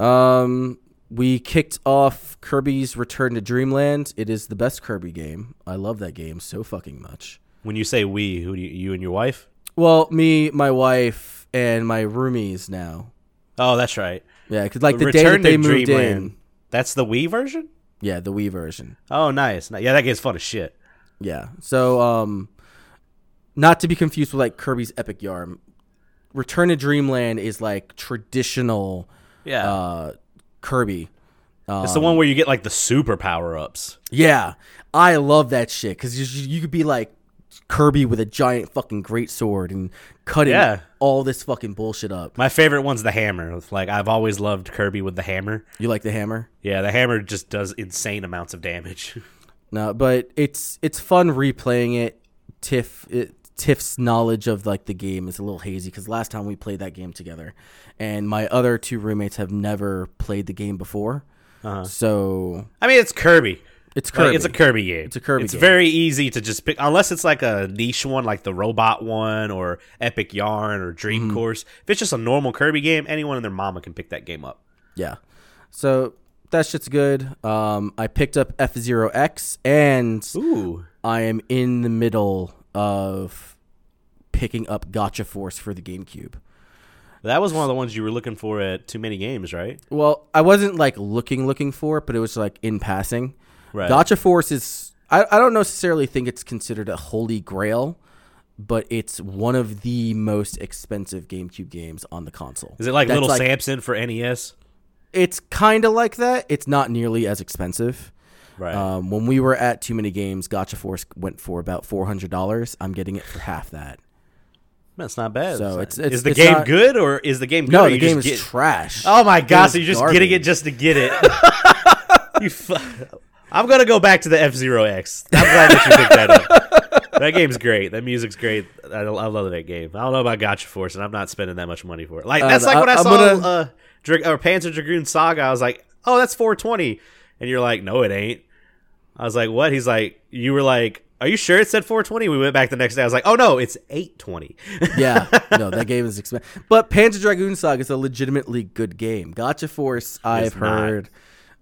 S1: Um, we kicked off Kirby's Return to Dreamland. It is the best Kirby game. I love that game so fucking much.
S2: When you say we, who do you, you and your wife?
S1: Well, me, my wife, and my roomies now.
S2: Oh, that's right.
S1: Yeah, because like the day that they moved in.
S2: That's the Wii version.
S1: Yeah, the Wii version.
S2: Oh, nice. Yeah, that game's fun as shit.
S1: Yeah. So, um, not to be confused with like Kirby's Epic Yarn. Return to Dreamland is like traditional
S2: Yeah,
S1: uh, Kirby.
S2: it's the one where you get like the super power ups.
S1: Yeah, I love that shit because you, you could be like Kirby with a giant fucking great sword and cutting
S2: Yeah.
S1: all this fucking bullshit up.
S2: My favorite one's the hammer. Like I've always loved Kirby with the hammer.
S1: You like the hammer?
S2: Yeah, the hammer just does insane amounts of damage.
S1: No, but it's it's fun replaying it. Tiff it, Tiff's knowledge of like the game is a little hazy because last time we played that game together, and my other two roommates have never played the game before. Uh-huh. So
S2: I mean, it's Kirby.
S1: It's
S2: Like, it's a Kirby game.
S1: It's a Kirby game.
S2: It's
S1: game.
S2: very easy to just pick, unless it's like a niche one, like the robot one or Epic Yarn or Dream
S1: Mm-hmm.
S2: Course. If it's just a normal Kirby game, anyone and their mama can pick that game up.
S1: Yeah. So that shit's good. Um, I picked up F Zero X, and
S2: Ooh,
S1: I am in the middle of picking up Gotcha Force for the GameCube.
S2: that was one of the ones you were looking for at Too Many Games, right?
S1: Well, I wasn't like looking looking for it, but it was like in passing.
S2: Right.
S1: Gotcha Force is I, I don't necessarily think it's considered a holy grail, but it's one of the most expensive GameCube games on the console.
S2: Is it like
S1: That's
S2: Little
S1: like-
S2: Samson for NES?
S1: It's kind of like that. It's not nearly as expensive.
S2: Right.
S1: Um, when we were at Too Many Games, Gotcha Force went for about four hundred dollars. I'm getting it for half that.
S2: That's not bad.
S1: So it's- it's-
S2: is the
S1: it's
S2: game
S1: not-
S2: good or is the game good?
S1: No, the game
S2: just
S1: is
S2: get-
S1: trash.
S2: Oh my gosh! So you're just getting it just to get it. you fu- I'm gonna go back to the F Zero X. I'm glad that you picked that up. That game's great. That music's great. I, I love that game. I don't know about Gotcha Force, and I'm not spending that much money for it. Like
S1: Uh,
S2: that's like
S1: I-
S2: when I
S1: I'm
S2: saw
S1: gonna-
S2: uh, Dra- or Panzer Dragoon Saga. I was like, oh, that's 420, and you're like, no, it ain't. I was like, what? He's like, you were like, are you sure it said 420? We went back the next day. I was like, oh no, it's 820.
S1: yeah, no, that game is expensive. But Panzer Dragoon Saga is a legitimately good game. Gotcha Force, I've
S2: not.
S1: heard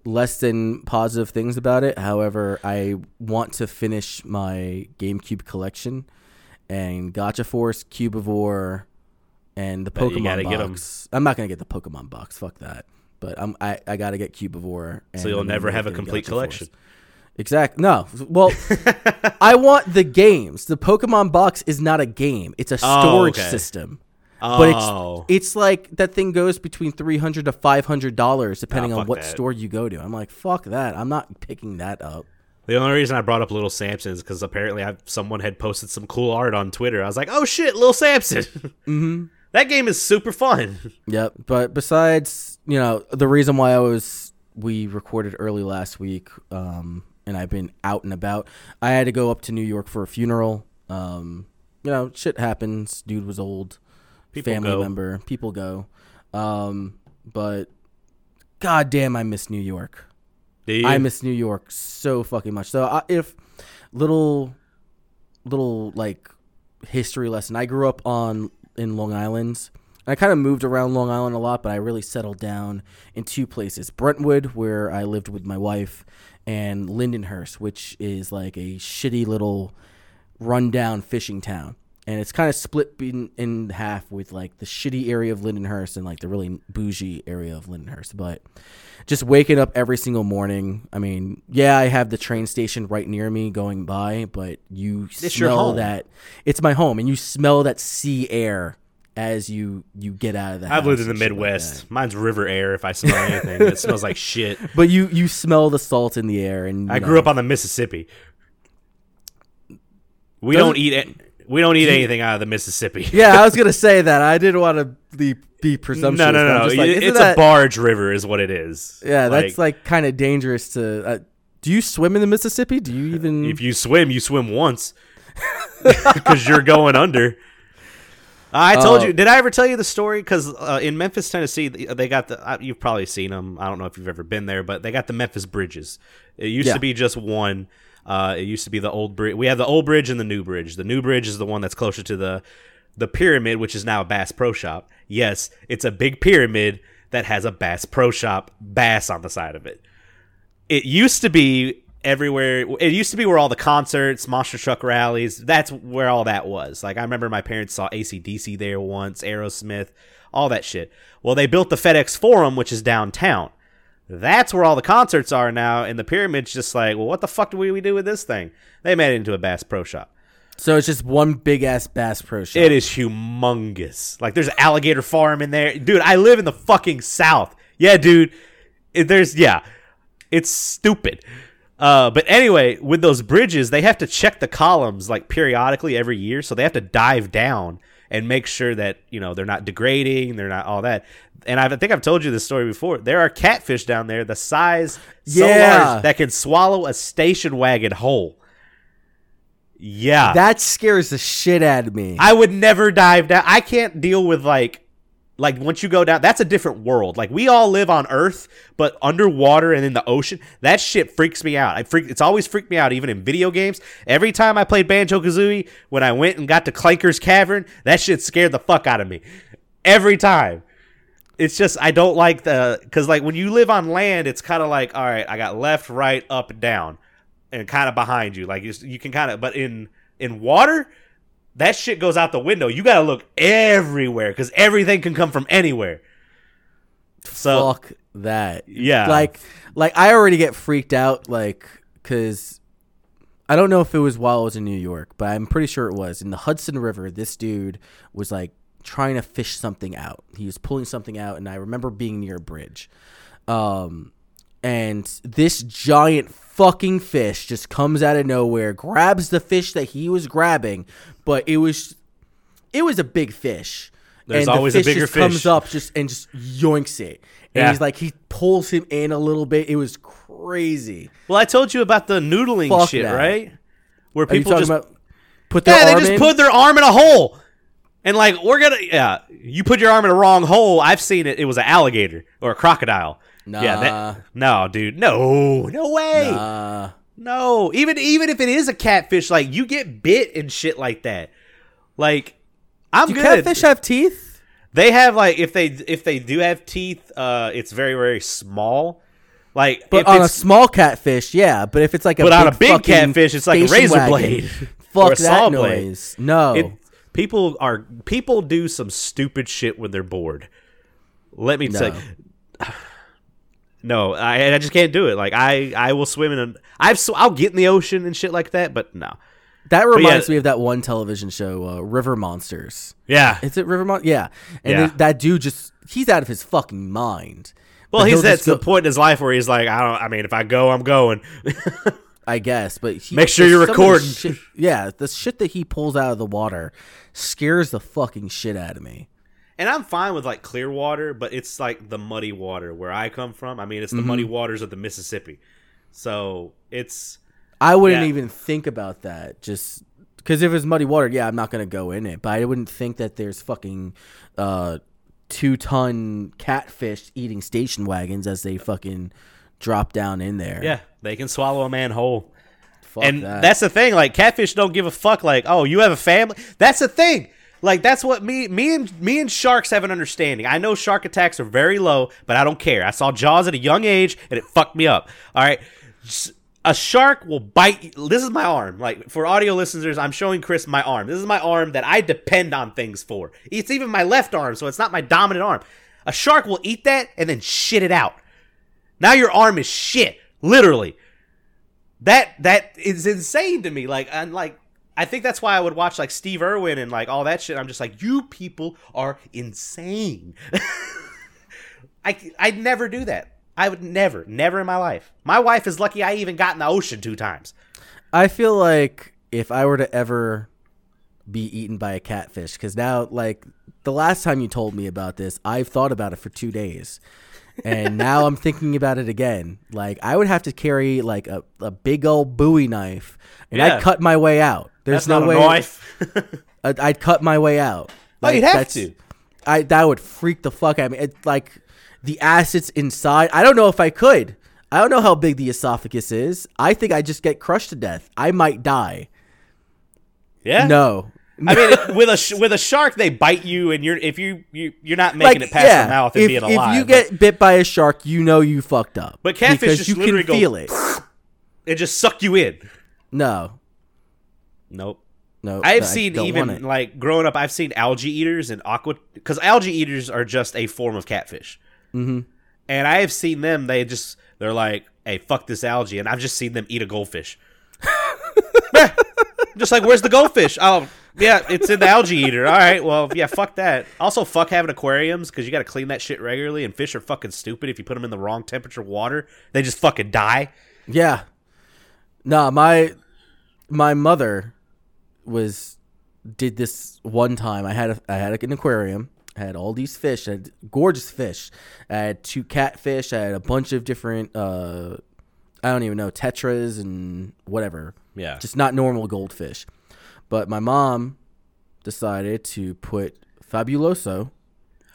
S1: less than positive things about it. However, I want to finish my GameCube collection, and Gotcha Force, Cubivore, and the
S2: you
S1: Pokemon
S2: gotta get 'em.
S1: box. I'm not gonna get the Pokemon box. Fuck that. But I'm I, I gotta get Cubivore.
S2: so
S1: and
S2: you'll
S1: I'm
S2: never have a complete
S1: Gotcha
S2: collection.
S1: Force. Exactly. No. Well, I want the games. The Pokemon box is not a game. It's a
S2: Oh,
S1: storage
S2: okay.
S1: system.
S2: Oh,
S1: But it's it's like that thing goes between three hundred to five hundred dollars depending on what
S2: that.
S1: store you go to. I'm like, fuck that. I'm not picking that up.
S2: The only reason I brought up Little Samson is because apparently I, someone had posted some cool art on Twitter. I was like, "Oh shit, Little Samson!" mm-hmm. That game is super fun.
S1: Yep. But besides, you know, the reason why I was we recorded early last week, um, and I've been out and about. I had to go up to New York for a funeral. Um, you know, shit happens. Dude was old.
S2: People
S1: family
S2: go.
S1: member. People go. Um, but god damn, I miss New York. I miss New York so fucking much. So I, if little little like history lesson, I grew up on in Long Island. I kind of moved around Long Island a lot, but I really settled down in two places: Brentwood, where I lived with my wife, and Lindenhurst, which is like a shitty little rundown fishing town. And it's kind of split in, in half with like the shitty area of Lindenhurst and like the really bougie area of Lindenhurst. But just waking up every single morning. I mean, yeah, I have the train station right near me going by, but you
S2: It's
S1: smell that it's my home, and you smell that sea air as you you get out of the.
S2: I've lived in the
S1: shit like
S2: Midwest. Mine's river air. If I smell anything, it smells like shit.
S1: but you you smell the salt in the air, and
S2: I
S1: know,
S2: grew up on the Mississippi. We don't eat it. We don't eat anything out of the Mississippi.
S1: Yeah, I was gonna say that. I didn't want to be be presumptuous.
S2: no, no, no, no.
S1: like,
S2: it's
S1: that-
S2: a barge river, is what it is.
S1: Yeah, that's like kind of dangerous to. Uh, do you swim in the Mississippi? Do you even?
S2: if you swim, you swim once because you're going under. I told
S1: Oh.
S2: you. Did I ever tell you the story? Because uh, in Memphis, Tennessee, they got the. Uh, you've probably seen them. I don't know if you've ever been there, but they got the Memphis bridges. It used
S1: Yeah.
S2: to be just one. Uh, it used to be the old bridge. We have the old bridge and the new bridge. The new bridge is the one that's closer to the the pyramid, which is now a Bass Pro Shop. Yes, it's a big pyramid that has a Bass Pro Shop Bass on the side of it it used to be everywhere it used to be where all the concerts monster truck rallies that's where all that was like i remember my parents saw acdc there once aerosmith all that shit well they built the fedex forum which is downtown that's where all the concerts are now and the pyramid's just like well what the fuck do we, we do with this thing they made it into a bass pro shop
S1: so it's just one big ass Bass Pro Shop.
S2: it is humongous. Like there's an alligator farm in there. Dude, I live in the fucking south. Yeah, dude. It- there's yeah. It's stupid. Uh, but anyway, with those bridges, they have to check the columns like periodically every year, so they have to dive down and make sure that you know they're not degrading, they're not all that. And I've, I think I've told you this story before. There are catfish down there the size so
S1: Yeah.
S2: large that can swallow a station wagon whole. Yeah,
S1: that scares the shit out of me.
S2: I would never dive down. I can't deal with like like once you go down that's a different world. Like we all live on earth, but underwater and in the ocean, that shit freaks me out. I freak it's always freaked me out even in video games. Every time I played Banjo-Kazooie, when I went and got to Clanker's Cavern, that shit scared the fuck out of me. Every time. It's just I don't like the cuz like when you live on land, it's kind of like all right, I got left, right, up down and kind of behind you. Like you, you can kind of, but in in water, that shit goes out the window. You got to look everywhere because everything can come from anywhere. So
S1: Fuck that.
S2: yeah,
S1: Like, like I already get freaked out, like, cause I don't know if it was while I was in New York, but I'm pretty sure it was in the Hudson River. This dude was like trying to fish something out. He was pulling something out, and I remember being near a bridge. Um, and this giant fucking fish just comes out of nowhere, grabs the fish that he was grabbing, but it was it was a big fish.
S2: There's
S1: and
S2: always
S1: the
S2: a
S1: fish
S2: bigger
S1: just comes
S2: fish.
S1: up just and just yoinks it. And
S2: Yeah.
S1: he's like he pulls him in a little bit. It was crazy.
S2: Well, I told you about the noodling
S1: Fuck
S2: shit,
S1: that.
S2: right? Where people just
S1: about put their
S2: yeah, they just
S1: in?
S2: put their arm in a hole, and like we're gonna yeah, you put your arm in a wrong hole. I've seen it. It was an alligator or a crocodile. Yeah, that, no, dude, no, no way,
S1: Uh,
S2: no. Even even if it is a catfish, like you get bit and shit like that. Like I'm
S1: do
S2: good.
S1: catfish have teeth?
S2: They have like if they if they do have teeth, uh, it's very very small. Like,
S1: But
S2: if
S1: on a small catfish, yeah. But if it's like a
S2: But
S1: big
S2: on a big catfish, it's like a razor
S1: wagon,
S2: blade
S1: Fuck
S2: or a
S1: that
S2: saw blade.
S1: noise. No,
S2: it, people are people do some stupid shit when they're bored. Let me tell you. No, I, I just can't do it. Like I, I will swim in. A, I've sw- I'll get in the ocean and shit like that, but no.
S1: that reminds
S2: yeah.
S1: me of that one television show, uh, River Monsters.
S2: Yeah.
S1: Is it River Mon? Yeah, and
S2: Yeah.
S1: th- that dude just—he's out of his fucking mind.
S2: Well, he's at the point in his life where he's like, I don't. I mean, if I go, I'm going.
S1: I guess, but he,
S2: Make sure you're
S1: some of the
S2: recording.
S1: Shit, yeah, the shit that he pulls out of the water scares the fucking shit out of me.
S2: And I'm fine with like clear water, but it's like the muddy water where I come from. I mean, it's the muddy
S1: Mm-hmm.
S2: waters of the Mississippi. So it's
S1: I wouldn't
S2: Yeah.
S1: even think about that. Just because if it's muddy water, yeah, I'm not gonna go in it. But I wouldn't think that there's fucking uh, two ton catfish eating station wagons as they fucking drop down in there.
S2: yeah, they can swallow a man whole.
S1: Fuck
S2: and
S1: that.
S2: that's the thing. Like catfish don't give a fuck. Like, oh, you have a family. That's the thing. Like that's what me, me and me and sharks have an understanding. I know shark attacks are very low, but I don't care. I saw Jaws at a young age, and it fucked me up. All right. A shark will bite. This is my arm. Like for audio listeners, I'm showing Chris my arm. This is my arm that I depend on things for. It's even my left arm, so it's not my dominant arm. A shark will eat that and then shit it out. Now your arm is shit, literally that that is insane to me. Like and like I think that's why I would watch like Steve Irwin and like all that shit. I'm just like, you people are insane. I I'd never do that. I would never, never in my life. My wife is lucky I even got in the ocean two times.
S1: I feel like if I were to ever be eaten by a catfish, because now, like the last time you told me about this, I've thought about it for two days, and now I'm thinking about it again. Like I would have to carry like a, a big old Bowie knife, and
S2: Yeah.
S1: I'd cut my way out. There's
S2: That's
S1: no
S2: not
S1: way
S2: a knife.
S1: I'd, I'd cut my way out.
S2: Oh, you'd have
S1: that's-
S2: to.
S1: I that would freak the fuck out of me. It's like the acids inside. I don't know if I could. I don't know how big the esophagus is. I think I just get crushed to death. I might die.
S2: yeah.
S1: No.
S2: I mean, it- with a sh- with a shark, they bite you, and you're if you you you're not making it past your mouth and
S1: if,
S2: being
S1: if
S2: alive.
S1: you get bit by a shark, you know you fucked up.
S2: But catfish
S1: because
S2: just
S1: you can
S2: literally go-
S1: feel it.
S2: it just suck you in.
S1: No,
S2: Nope.
S1: no.
S2: I've seen even like growing up, I've seen algae eaters and aqua because algae eaters are just a form of catfish. Mm-hmm. And I have seen them. They just they're like, "Hey, fuck this algae," and I've just seen them eat a goldfish. Just like, where's the goldfish? Oh, yeah, it's in the algae eater. All right, well, yeah, fuck that. Also, fuck having aquariums because you got to clean that shit regularly. And fish are fucking stupid if you put them in the wrong temperature water. They just fucking die.
S1: Yeah. Nah, my my mother was did this one time. I had a, I had an aquarium. I had all these fish. I had gorgeous fish. I had two catfish. I had a bunch of different uh I don't even know tetras and whatever.
S2: Yeah.
S1: Just not normal goldfish. But my mom decided to put Fabuloso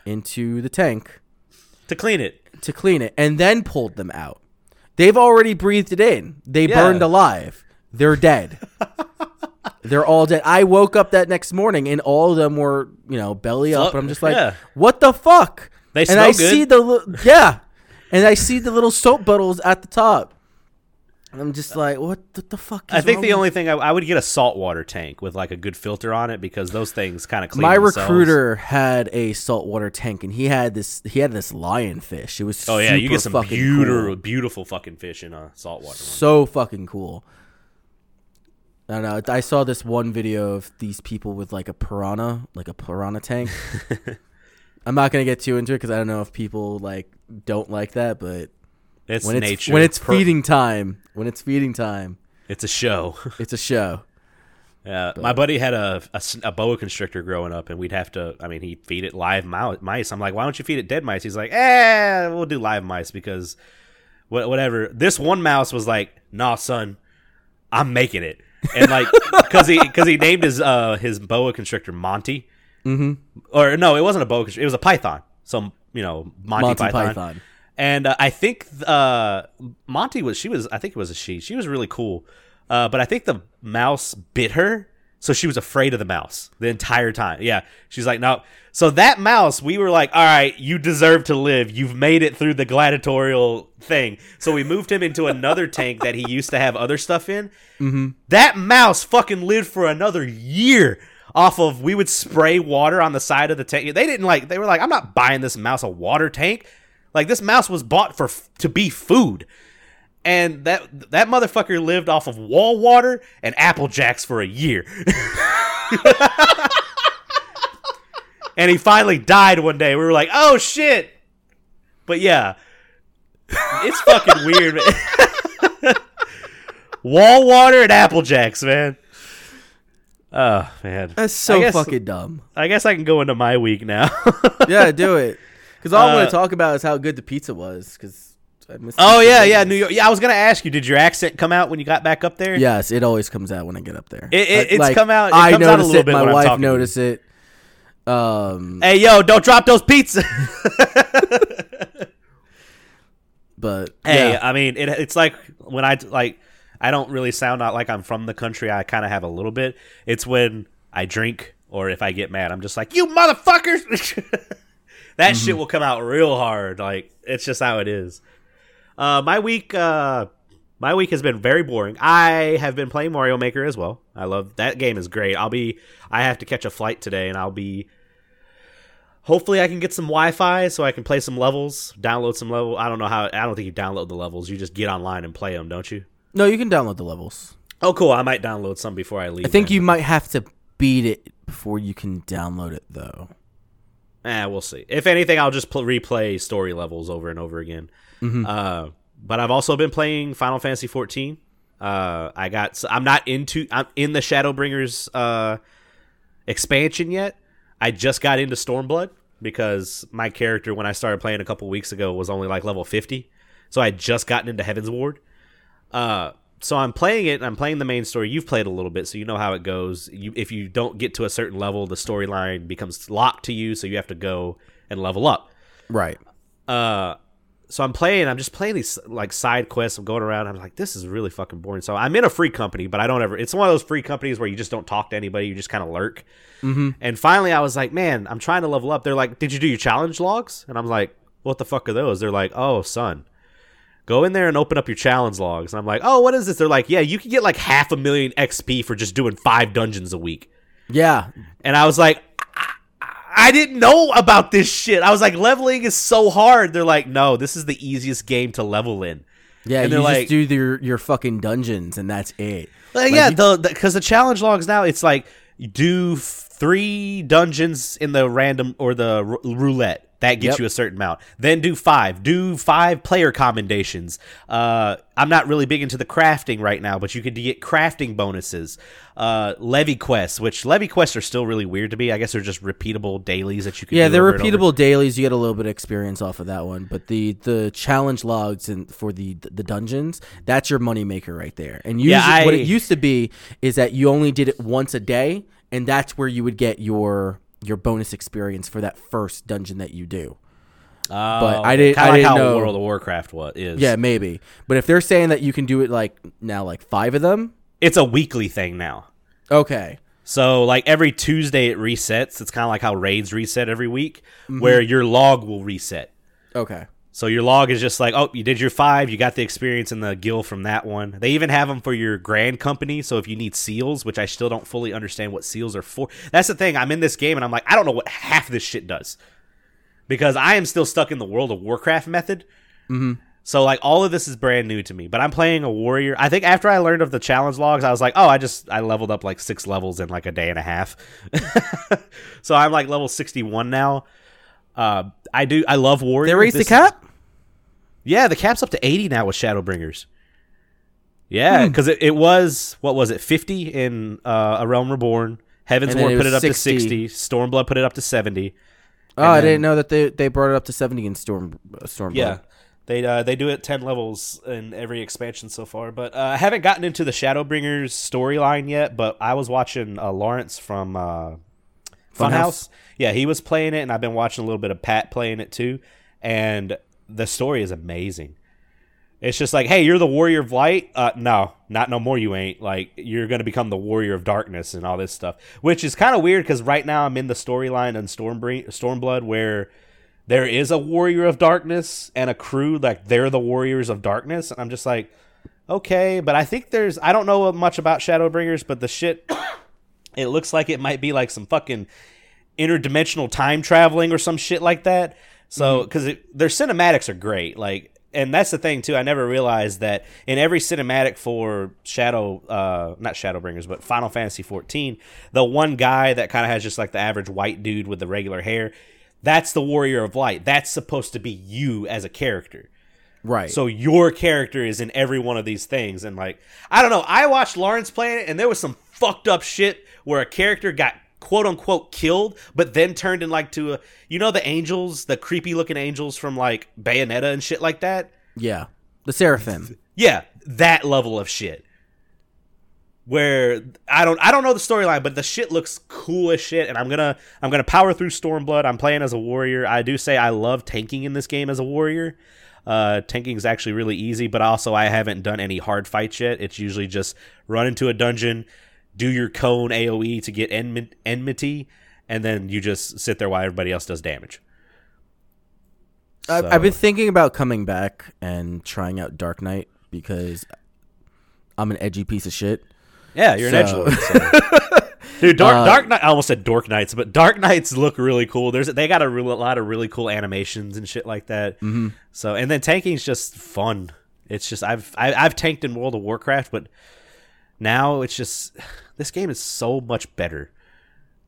S1: into the tank
S2: To clean it.
S1: to clean it and then pulled them out. They've already breathed it in. They
S2: Yeah.
S1: burned alive. They're dead. They're all dead. I woke up that next morning and all of them were, you know, belly up. And I'm just like,
S2: yeah.
S1: what the fuck?
S2: They
S1: and
S2: smell
S1: I
S2: good.
S1: see the yeah, and I see the little soap bottles at the top. And I'm just like, what the, the fuck? Is
S2: I think the only thing I, I would get a saltwater tank with like a good filter on it because those things kind of clean.
S1: my
S2: themselves.
S1: recruiter had a saltwater tank and he had this he had this lionfish. It was
S2: Oh yeah, you get some beautiful,
S1: cool.
S2: beautiful fucking fish in a saltwater one.
S1: so fucking cool. I don't know. I saw this one video of these people with like a piranha, like a piranha tank. I'm not gonna get too into it because I don't know if people like don't like that, but
S2: It's
S1: when it's
S2: nature.
S1: when it's
S2: Pro-
S1: feeding time, when it's feeding time,
S2: It's a show.
S1: it's a show.
S2: Yeah, my buddy had a boa constrictor growing up, and we'd have to. I mean, he'd feed it live mice. I'm like, why don't you feed it dead mice? He's like, eh, we'll do live mice because wha- whatever. This one mouse was like, nah, son, I'm making it, and like, because he because he named his uh his boa constrictor Monty, mm-hmm. or no, it wasn't a boa constrictor, it was a python. Some you know Monty,
S1: Monty
S2: Python.
S1: Python.
S2: And uh, I think uh, Monty was she was I think it was a she. She was really cool. Uh, but I think the mouse bit her, so she was afraid of the mouse the entire time. Yeah, she's like, no. So that mouse, we were like, all right, you deserve to live. You've made it through the gladiatorial thing. So we moved him into another tank that he used to have other stuff in. Mm-hmm. That mouse fucking lived for another year off of we would spray water on the side of the tank. They didn't like. They were like, I'm not buying this mouse a water tank. Like this mouse was bought for to be food, and that that motherfucker lived off of wall water and apple jacks for a year. and he finally died one day. We were like, "Oh shit!" But yeah, it's fucking weird, man. wall water and apple jacks, man. Oh man,
S1: That's so
S2: guess,
S1: fucking dumb.
S2: I guess I can go into my week now.
S1: Yeah, do it. Because all
S2: Uh,
S1: to talk about is how good the pizza was. Because I missed.
S2: Oh yeah, yeah, New York. Yeah, I was gonna ask you, did your accent come out when you got back up there?
S1: Yes, it always comes out when I get up there.
S2: It- it- it's come out- it
S1: I
S2: comes out a
S1: notice
S2: little
S1: it.
S2: bit
S1: My wife noticed it. Um,
S2: Hey, yo, don't drop those pizzas.
S1: but
S2: hey,
S1: yeah.
S2: I mean, it, it's like when I like, I don't really sound out like I'm from the country. I kind of have a little bit. It's when I drink or if I get mad, I'm just like, you motherfuckers. that shit will come out real hard. Like it's just how it is. Uh, my week, uh, my week has been very boring. I have been playing Mario Maker as well. I love that game. is great. I'll be. I have to catch a flight today, and I'll be. Hopefully, I can get some Wi-Fi so I can play some levels, download some level. I don't know how. I don't think you download the levels. You just get online and play them, don't you?
S1: no, you can download the levels.
S2: Oh, cool. I might download some before I leave.
S1: I think
S2: then.
S1: you might have to beat it before you can download it, though.
S2: Eh, we'll see. If anything, I'll just pl- replay story levels over and over again. Uh, but I've also been playing Final Fantasy 14. Uh, I got. so I'm not into. I'm in the Shadowbringers uh, expansion yet. I just got into Stormblood because my character, when I started playing a couple weeks ago, was only like level 50. So I had just gotten into Heavensward. Uh, so I'm playing it. I'm playing the main story. You've played a little bit, so you know how it goes. You, if you don't get to a certain level, the storyline becomes locked to you, so you have to go and level up.
S1: Right.
S2: Uh, so I'm playing. I'm just playing these like side quests. I'm going around. I'm like, this is really fucking boring. So I'm in a free company, but I don't ever. It's one of those free companies where you just don't talk to anybody. You just kind of lurk. Mm-hmm. And finally, I was like, man, I'm trying to level up. They're like, did you do your challenge logs? And I'm like, what the fuck are those? They're like, oh, son. Go in there and open up your challenge logs. And I'm like, oh, what is this? They're like, yeah, you can get like half a million XP for just doing five dungeons a week.
S1: Yeah.
S2: And I was like, I, didn't know about this shit. I was like, leveling is so hard. They're like, no, this is the easiest game to level in.
S1: Yeah,
S2: And
S1: you
S2: they're
S1: just
S2: like-
S1: do your your fucking dungeons and that's it.
S2: Uh, like, yeah, the because the, challenge logs now it's like do three dungeons in the random or the r- roulette that gets
S1: Yep.
S2: you a certain amount. Then do five. Do five player commendations. Uh, I'm not really big into the crafting right now, but you could get crafting bonuses. Uh, levy quests, which levy quests are still really weird to me. I guess they're just repeatable dailies that you can.
S1: Yeah, they're
S2: over and over.
S1: repeatable dailies. You get a little bit of experience off of that one, but the the challenge logs and for the the dungeons, that's your moneymaker right there. And usually,
S2: Yeah,
S1: what it used to be is that you only did it once a day, and that's where you would get your your bonus experience for that first dungeon that you do.
S2: but
S1: I didn't-
S2: Kind
S1: I
S2: of like
S1: didn't
S2: how
S1: know-
S2: World of Warcraft was is.
S1: Yeah, maybe. But if they're saying that you can do it like now, like five of them,
S2: it's a weekly thing now.
S1: okay.
S2: So like every Tuesday it resets. It's kind of like how raids reset every week,
S1: Mm-hmm.
S2: where your log will reset.
S1: Okay.
S2: So your log is just like, oh, you did your five, you got the experience and the gil from that one. They even have them for your grand company. So if you need seals, which I still don't fully understand what seals are for. That's the thing. I'm in this game and I'm like, I don't know what half this shit does, because I am still stuck in the World of Warcraft method. So like all of this is brand new to me, but I'm playing a warrior. I think after I learned of the challenge logs, I was like, oh, I just I leveled up like six levels in like a day and a half. so I'm like level 61 now. Uh, I do I love warrior.
S1: They raised the cap.
S2: Yeah, the cap's up to 80 now with Shadowbringers. Yeah, because it, it was what was it 50 in uh, A Realm Reborn.
S1: Heavensward
S2: put it up
S1: 60.
S2: to 60. Stormblood put it up to 70.
S1: Oh, I
S2: then-
S1: didn't know that they they brought it up to seventy in Storm uh, Stormblood.
S2: Yeah. They uh, they do it ten levels in every expansion so far, but uh, I haven't gotten into the Shadowbringers storyline yet. But I was watching uh, Lawrence from uh, Funhaus? Yeah, he was playing it, and I've been watching a little bit of Pat playing it too. And the story is amazing. It's just like, hey, you're the warrior of light. Uh, no, not no more. You ain't. Like you're gonna become the warrior of darkness and all this stuff, which is kind of weird because right now I'm in the storyline on Stormbr- Stormblood where there is a warrior of darkness and a crew like they're the warriors of darkness, and I'm just like, okay, but I think there's I don't know much about Shadowbringers, but the shit, it looks like it might be like some fucking interdimensional time traveling or some shit like that. So, because their cinematics are great, like, and that's the thing too. I never realized that in every cinematic for Shadow, uh, not Shadowbringers, but Final Fantasy 14, the one guy that kind of has just like the average white dude with the regular hair, that's the Warrior of Light. That's supposed to be you as a character.
S1: Right.
S2: So your character is in every one of these things, and like I don't know. I watched Lawrence play it, and there was some fucked up shit where a character got quote unquote killed, but then turned in like to a you know the angels, the creepy looking angels from like Bayonetta and shit like that.
S1: yeah, the Seraphim.
S2: Yeah, that level of shit. Where I don't I don't know the storyline, but the shit looks cool as shit, and I'm gonna I'm gonna power through Stormblood. I'm playing as a warrior. I do say I love tanking in this game as a warrior. Uh, tanking is actually really easy, but also I haven't done any hard fights yet. It's usually just run into a dungeon, do your cone AOE to get enmi- enmity, and then you just sit there while everybody else does damage.
S1: I've,
S2: So-
S1: I've been thinking about coming back and trying out Dark Knight because I'm an edgy piece of shit.
S2: Yeah, you're an
S1: So-
S2: edgelord. So. Dude, Dark
S1: Uh,
S2: Dark Knight. I almost said Dork Knights, but Dark Knights look really cool. There's they got a, real, a lot of really cool animations and shit like that. Mm-hmm. So and then tanking's just fun. It's just I've I, I've tanked in World of Warcraft, but now it's just this game is so much better.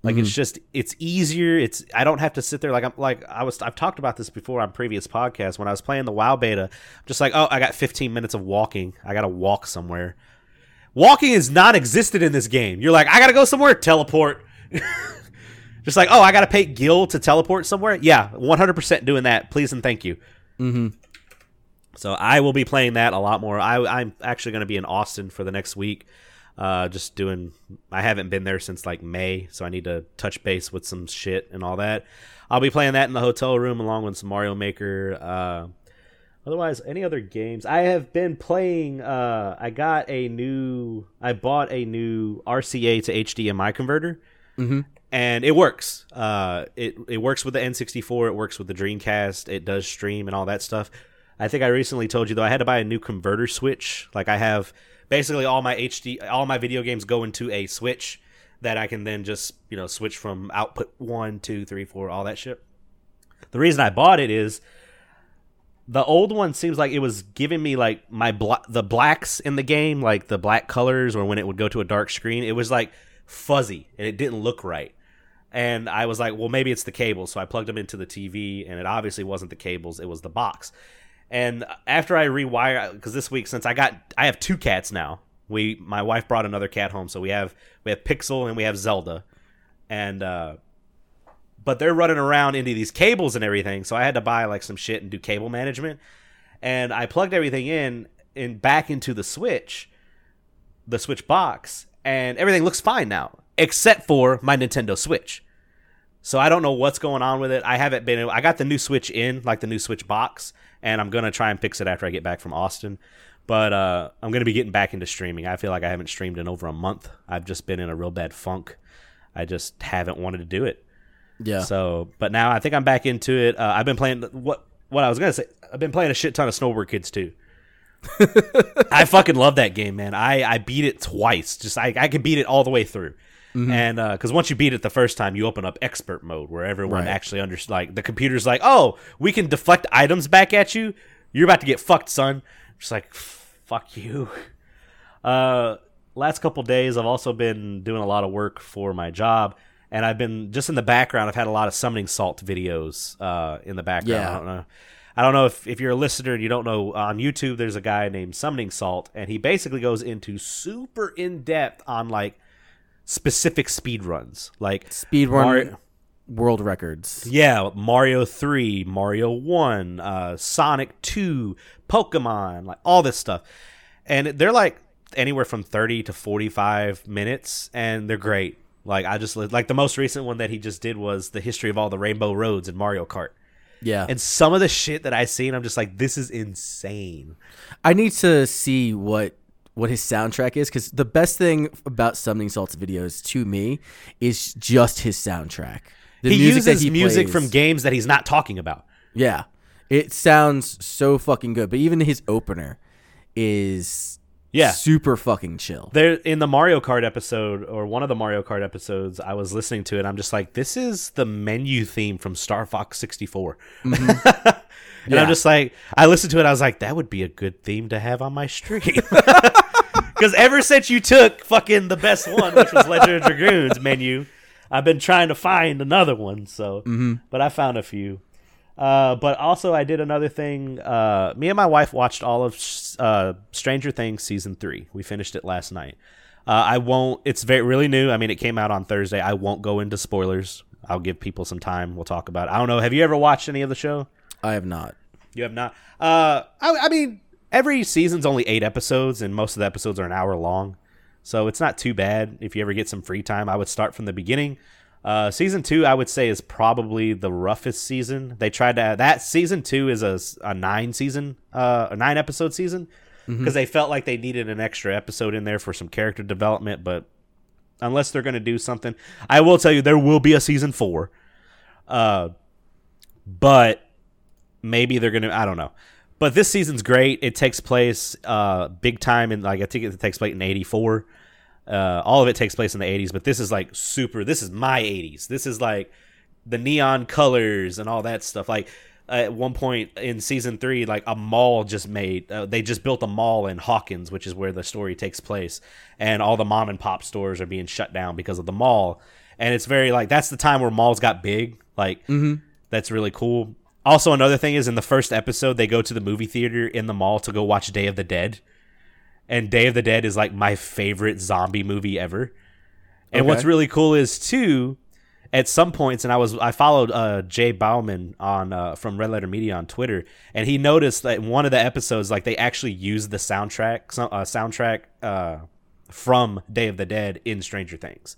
S2: Like it's just it's easier. It's I don't have to sit there like I'm like I was I've talked about this before on previous podcasts when I was playing the WoW beta. I'm just like, oh, I got 15 minutes of walking. I got to walk somewhere. Walking is non-existent in this game. You're like, I got to go somewhere, teleport. just like, oh, I got to pay Gil to teleport somewhere. Yeah, 100% doing that. Please and thank you.
S1: Mm-hmm.
S2: So I will be playing that a lot more. I, I'm actually going to be in Austin for the next week. Uh, just doing. I haven't been there since like May, so I need to touch base with some shit and all that. I'll be playing that in the hotel room along with some Mario Maker. Uh, otherwise, any other games? I have been playing. Uh, I got a new. I bought a new RCA to HDMI converter
S1: Mm-hmm.
S2: and it works. Uh, it it works with the N64. It works with the Dreamcast. It does stream and all that stuff. I think I recently told you though I had to buy a new converter switch. Like I have basically all my HD, all my video games go into a switch that I can then just you know switch from output one, two, three, four, all that shit. The reason I bought it is the old one seems like it was giving me like my bla- the blacks in the game, like the black colors, or when it would go to a dark screen, it was like fuzzy and it didn't look right. And I was like, well, maybe it's the cables. So I plugged them into the TV, and it obviously wasn't the cables; it was the box. And after I rewire, because this week since I got, I have two cats now. We, my wife brought another cat home, so we have we have Pixel and we have Zelda, and uh, but they're running around into these cables and everything. So I had to buy like some shit and do cable management. And I plugged everything in and back into the Switch, the Switch box, and everything looks fine now, except for my Nintendo Switch. So I don't know what's going on with it. I haven't been. I got the new Switch in, like the new Switch box, and I'm gonna try and fix it after I get back from Austin. But uh, I'm gonna be getting back into streaming. I feel like I haven't streamed in over a month. I've just been in a real bad funk. I just haven't wanted to do it.
S1: Yeah.
S2: So, but now I think I'm back into it. Uh, I've been playing what what I was gonna say. I've been playing a shit ton of Snowboard Kids too. I fucking love that game, man. I I beat it twice. Just I I could beat it all the way through. And because once you beat it the first time, you open up expert mode where everyone
S1: Right.
S2: actually under like the computer's like, oh, we can deflect items back at you. You're about to get fucked, son. Just like fuck you. Uh, last couple days, I've also been doing a lot of work for my job, and I've been just in the background. I've had a lot of summoning salt videos uh, in the background.
S1: Yeah.
S2: I don't know. I don't know if, if you're a listener and you don't know on YouTube, there's a guy named Summoning Salt, and he basically goes into super in depth on like specific speed runs, like
S1: Speed run
S2: Mario-
S1: world records.
S2: yeah, Mario 3, Mario 1, uh, Sonic 2, Pokemon, like all this stuff. And they're like anywhere from 30 to 45 minutes and they're great. Like I just like the most recent one that he just did was the history of all the rainbow roads in Mario Kart.
S1: Yeah.
S2: And some of the shit that I seen, I'm just like, this is insane.
S1: I need to see what what his soundtrack is because the best thing about Summoning Salt's videos to me is just his soundtrack. The
S2: he
S1: music that
S2: uses
S1: he
S2: music
S1: plays.
S2: from games that he's not talking about.
S1: Yeah. It sounds so fucking good. But even his opener is
S2: Yeah.
S1: super fucking chill.
S2: There in the Mario Kart episode or one of the Mario Kart episodes, I was listening to it. I'm just like, this is the menu theme from Star Fox 64. Mm-hmm. and
S1: Yeah.
S2: I'm just like, I listened to it. I was like, that would be a good theme to have on my stream. Because ever since you took fucking the best one, which was Legend of Dragoons menu, I've been trying to find another one. So, but I found a few. Uh, but also, I did another thing. Uh, me and my wife watched all of uh, Stranger Things season three. We finished it last night. Uh, I won't. It's very really new. I mean, it came out on Thursday. I won't go into spoilers. I'll give people some time. We'll talk about. it. I don't know. Have you ever watched any of the show?
S1: I have not.
S2: You have not. Uh, I, I mean, every season's only eight episodes, and most of the episodes are an hour long, so it's not too bad. If you ever get some free time, I would start from the beginning. Uh, season two, I would say, is probably the roughest season. They tried to that season two is a, a nine season, uh, a nine episode season because they felt like they needed an extra episode in there for some character development. But unless they're going to do something, I will tell you there will be a season four. Uh, but maybe they're gonna i don't know. But this season's great. It takes place uh big time in like i think it takes place in 84 uh all of it takes place in the 80s but this is like super this is my 80s this is like the neon colors and all that stuff. Like at one point in season three like a mall just made uh, they just built a mall in hawkins which is where the story takes place. And all the mom and pop stores are being shut down because of the mall. And it's very like that's the time where malls got big. Like that's really cool also, another thing is in the first episode, they go to the movie theater in the mall to go watch Day of the Dead. And Day of the Dead is like my favorite zombie movie ever. And
S1: Okay.
S2: what's really cool is too, at some points, and I was I followed uh, Jay Bauman on uh, from Red Letter Media on Twitter, and he noticed that in one of the episodes, like they actually used the soundtrack, some- uh, soundtrack uh, from Day of the Dead in Stranger Things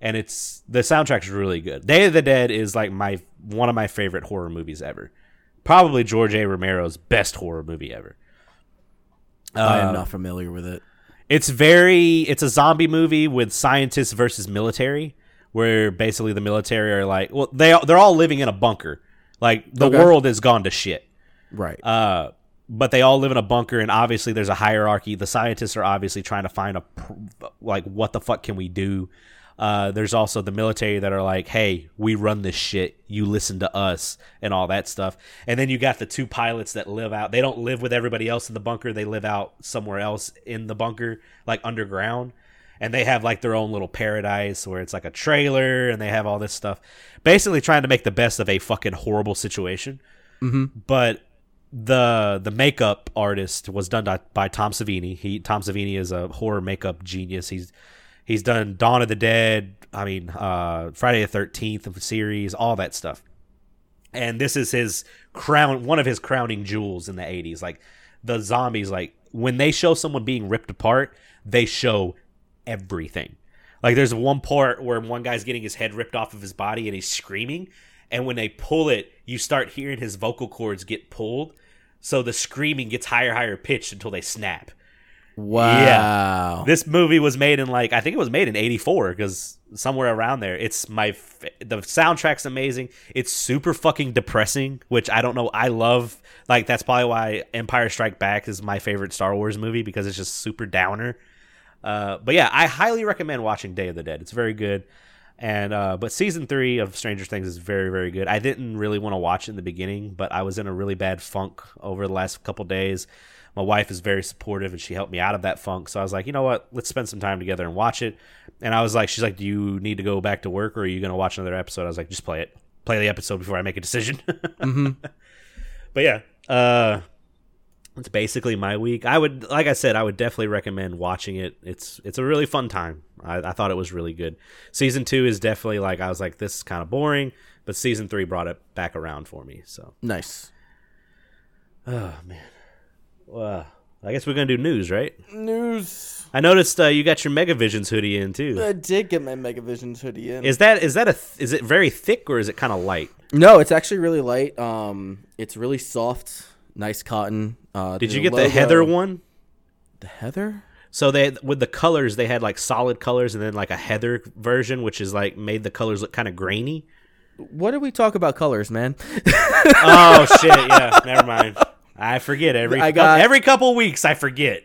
S2: and it's the soundtrack is really good. Day of the Dead is like my one of my favorite horror movies ever. Probably George A. Romero's best horror movie ever.
S1: I
S2: Uh,
S1: am not familiar with it.
S2: It's very it's a zombie movie with scientists versus military, where basically the military are like, well, they they're all living in a bunker. Like the
S1: Okay.
S2: world has gone to shit.
S1: Right.
S2: Uh, but they all live in a bunker, and obviously there's a hierarchy. The scientists are obviously trying to find a like, what the fuck can we do? Uh, there's also the military that are like, hey, we run this shit. You listen to us and all that stuff. And then you got the two pilots that live out. They don't live with everybody else in the bunker. They live out somewhere else in the bunker, like underground. And they have like their own little paradise where it's like a trailer and they have all this stuff. Basically trying to make the best of a fucking horrible situation but the the makeup artist was done by, by Tom Savini. He Tom Savini is a horror makeup genius. He's he's done Dawn of the Dead. I mean, uh, Friday the Thirteenth series, all that stuff. And this is his crown, one of his crowning jewels in the '80s. Like the zombies, like when they show someone being ripped apart, they show everything. Like there's one part where one guy's getting his head ripped off of his body and he's screaming, and when they pull it, you start hearing his vocal cords get pulled, so the screaming gets higher, higher pitched until they snap.
S1: Wow.
S2: This movie was made in like I think it was made in '84 because somewhere around there. It's my f- the soundtrack's amazing. It's super fucking depressing, which I don't know. I love like that's probably why Empire Strike Back is my favorite Star Wars movie because it's just super downer. Uh, but yeah, I highly recommend watching Day of the Dead. It's very good. And uh, but season three of Stranger Things is very very good. I didn't really want to watch it in the beginning, but I was in a really bad funk over the last couple days. My wife is very supportive and she helped me out of that funk. So I was like, you know what, let's spend some time together and watch it. And I was like, she's like, do you need to go back to work or are you going to watch another episode? I was like, just play it, play the episode before I make a decision. mm-hmm. But yeah, uh, it's basically my week. I would, like I said, I would definitely recommend watching it. It's it's a really fun time. I, I thought it was really good. Season two is definitely like I was like this is kind of boring, but season three brought it back around for me. So
S1: nice.
S2: Oh man. Well, I guess we're gonna do news, right?
S1: News.
S2: I noticed uh, you got your Megavisions hoodie in too.
S1: I did get my Megavisions hoodie in.
S2: Is that is that a th- is it very thick or is it kind of light?
S1: No, it's actually really light. Um, it's really soft, nice cotton. Uh,
S2: Did you get the Heather one?
S1: The Heather.
S2: So they with the colors they had like solid colors and then like a Heather version, which is like made the colors look kind of grainy.
S1: What did we talk about colors, man?
S2: oh shit! Yeah, never mind. I forget every I got, every couple weeks. I forget.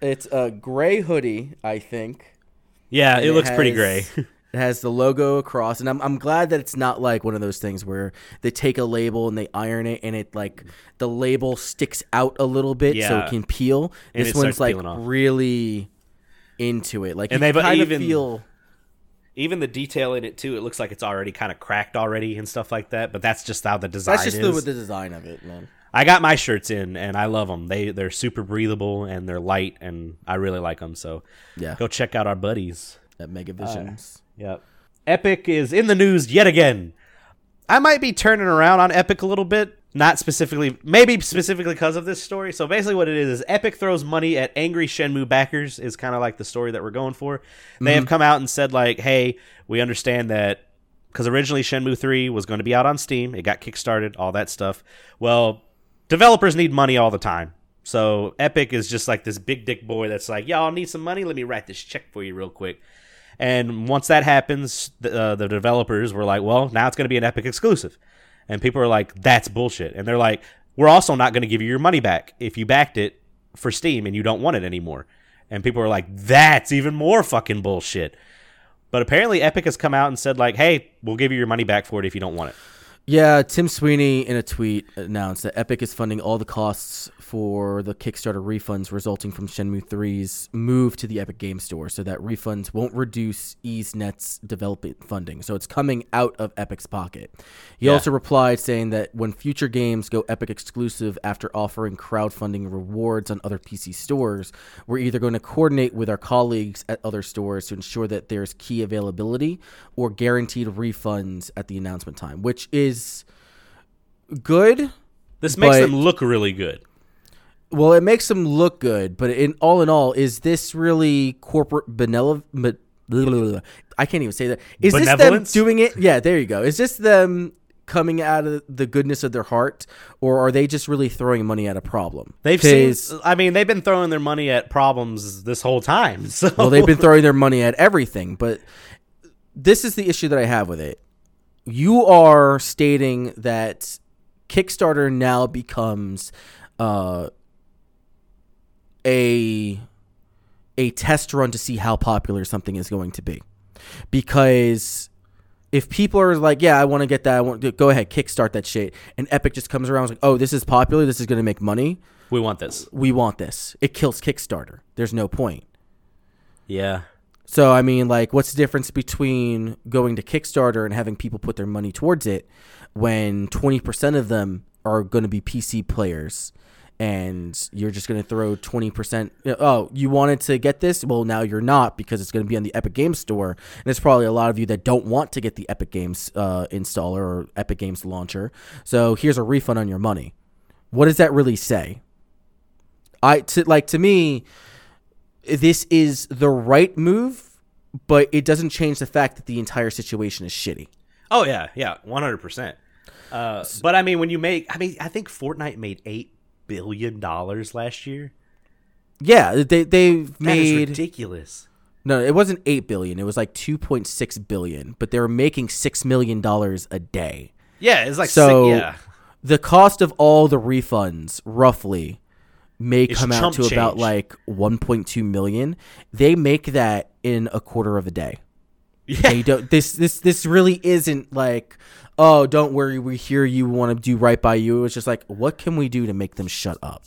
S1: It's a gray hoodie, I think.
S2: Yeah, it, it looks has, pretty gray.
S1: it has the logo across, and I'm I'm glad that it's not like one of those things where they take a label and they iron it, and it like the label sticks out a little bit yeah. so it can peel. And this one's like really into it. Like
S2: and they kind even feel even the detail in it too. It looks like it's already kind of cracked already and stuff like that. But that's just how the design. Is.
S1: That's just
S2: is.
S1: the, the design of it, man.
S2: I got my shirts in and I love them. They they're super breathable and they're light and I really like them. So
S1: yeah,
S2: go check out our buddies
S1: at Megavisions. Uh,
S2: yep. Epic is in the news yet again. I might be turning around on Epic a little bit. Not specifically, maybe specifically because of this story. So basically, what it is is Epic throws money at angry Shenmue backers. Is kind of like the story that we're going for. They mm-hmm. have come out and said like, "Hey, we understand that because originally Shenmue 3 was going to be out on Steam. It got kickstarted, all that stuff. Well, developers need money all the time. So Epic is just like this big dick boy that's like, y'all need some money? Let me write this check for you real quick. And once that happens, the, uh, the developers were like, well, now it's going to be an Epic exclusive. And people are like, that's bullshit. And they're like, we're also not going to give you your money back if you backed it for Steam and you don't want it anymore. And people are like, that's even more fucking bullshit. But apparently, Epic has come out and said, like, hey, we'll give you your money back for it if you don't want it.
S1: Yeah, Tim Sweeney in a tweet announced that Epic is funding all the costs for the Kickstarter refunds resulting from Shenmue 3's move to the Epic Game Store so that refunds won't reduce Ys Net's development funding. So it's coming out of Epic's pocket. He yeah. also replied saying that when future games go Epic exclusive after offering crowdfunding rewards on other PC stores, we're either going to coordinate with our colleagues at other stores to ensure that there's key availability or guaranteed refunds at the announcement time, which is good.
S2: This makes them look really good.
S1: Well, it makes them look good, but in all in all, is this really corporate benevolent? I can't even say that. Is this them doing it? Yeah, there you go. Is this them coming out of the goodness of their heart, or are they just really throwing money at a problem?
S2: They've seen. I mean, they've been throwing their money at problems this whole time. So.
S1: Well, they've been throwing their money at everything, but this is the issue that I have with it. You are stating that Kickstarter now becomes. Uh, a a test run to see how popular something is going to be. Because if people are like, yeah, I want to get that, I want to go ahead, kickstart that shit, and Epic just comes around like, oh, this is popular, this is going to make money.
S2: We want this.
S1: We want this. It kills Kickstarter. There's no point.
S2: Yeah.
S1: So I mean, like, what's the difference between going to Kickstarter and having people put their money towards it when 20% of them are going to be PC players and you're just going to throw 20% oh you wanted to get this? Well now you're not because it's going to be on the epic games store. And there's probably a lot of you that don't want to get the epic games uh, installer or epic games launcher. So here's a refund on your money. What does that really say? I to, like to me this is the right move but it doesn't change the fact that the entire situation is shitty.
S2: Oh yeah yeah 100% uh, but I mean, when you make, I mean, I think Fortnite made eight billion dollars last year.
S1: Yeah, they they've made
S2: ridiculous.
S1: No, it wasn't eight billion. It was like two point six billion. But they were making six million dollars a day.
S2: Yeah, it's like so. Six, yeah.
S1: The cost of all the refunds, roughly, may it's come out to change. about like one point two million. They make that in a quarter of a day.
S2: Yeah.
S1: They don't. This this this really isn't like. Oh, don't worry. We hear you want to do right by you. It was just like, what can we do to make them shut up?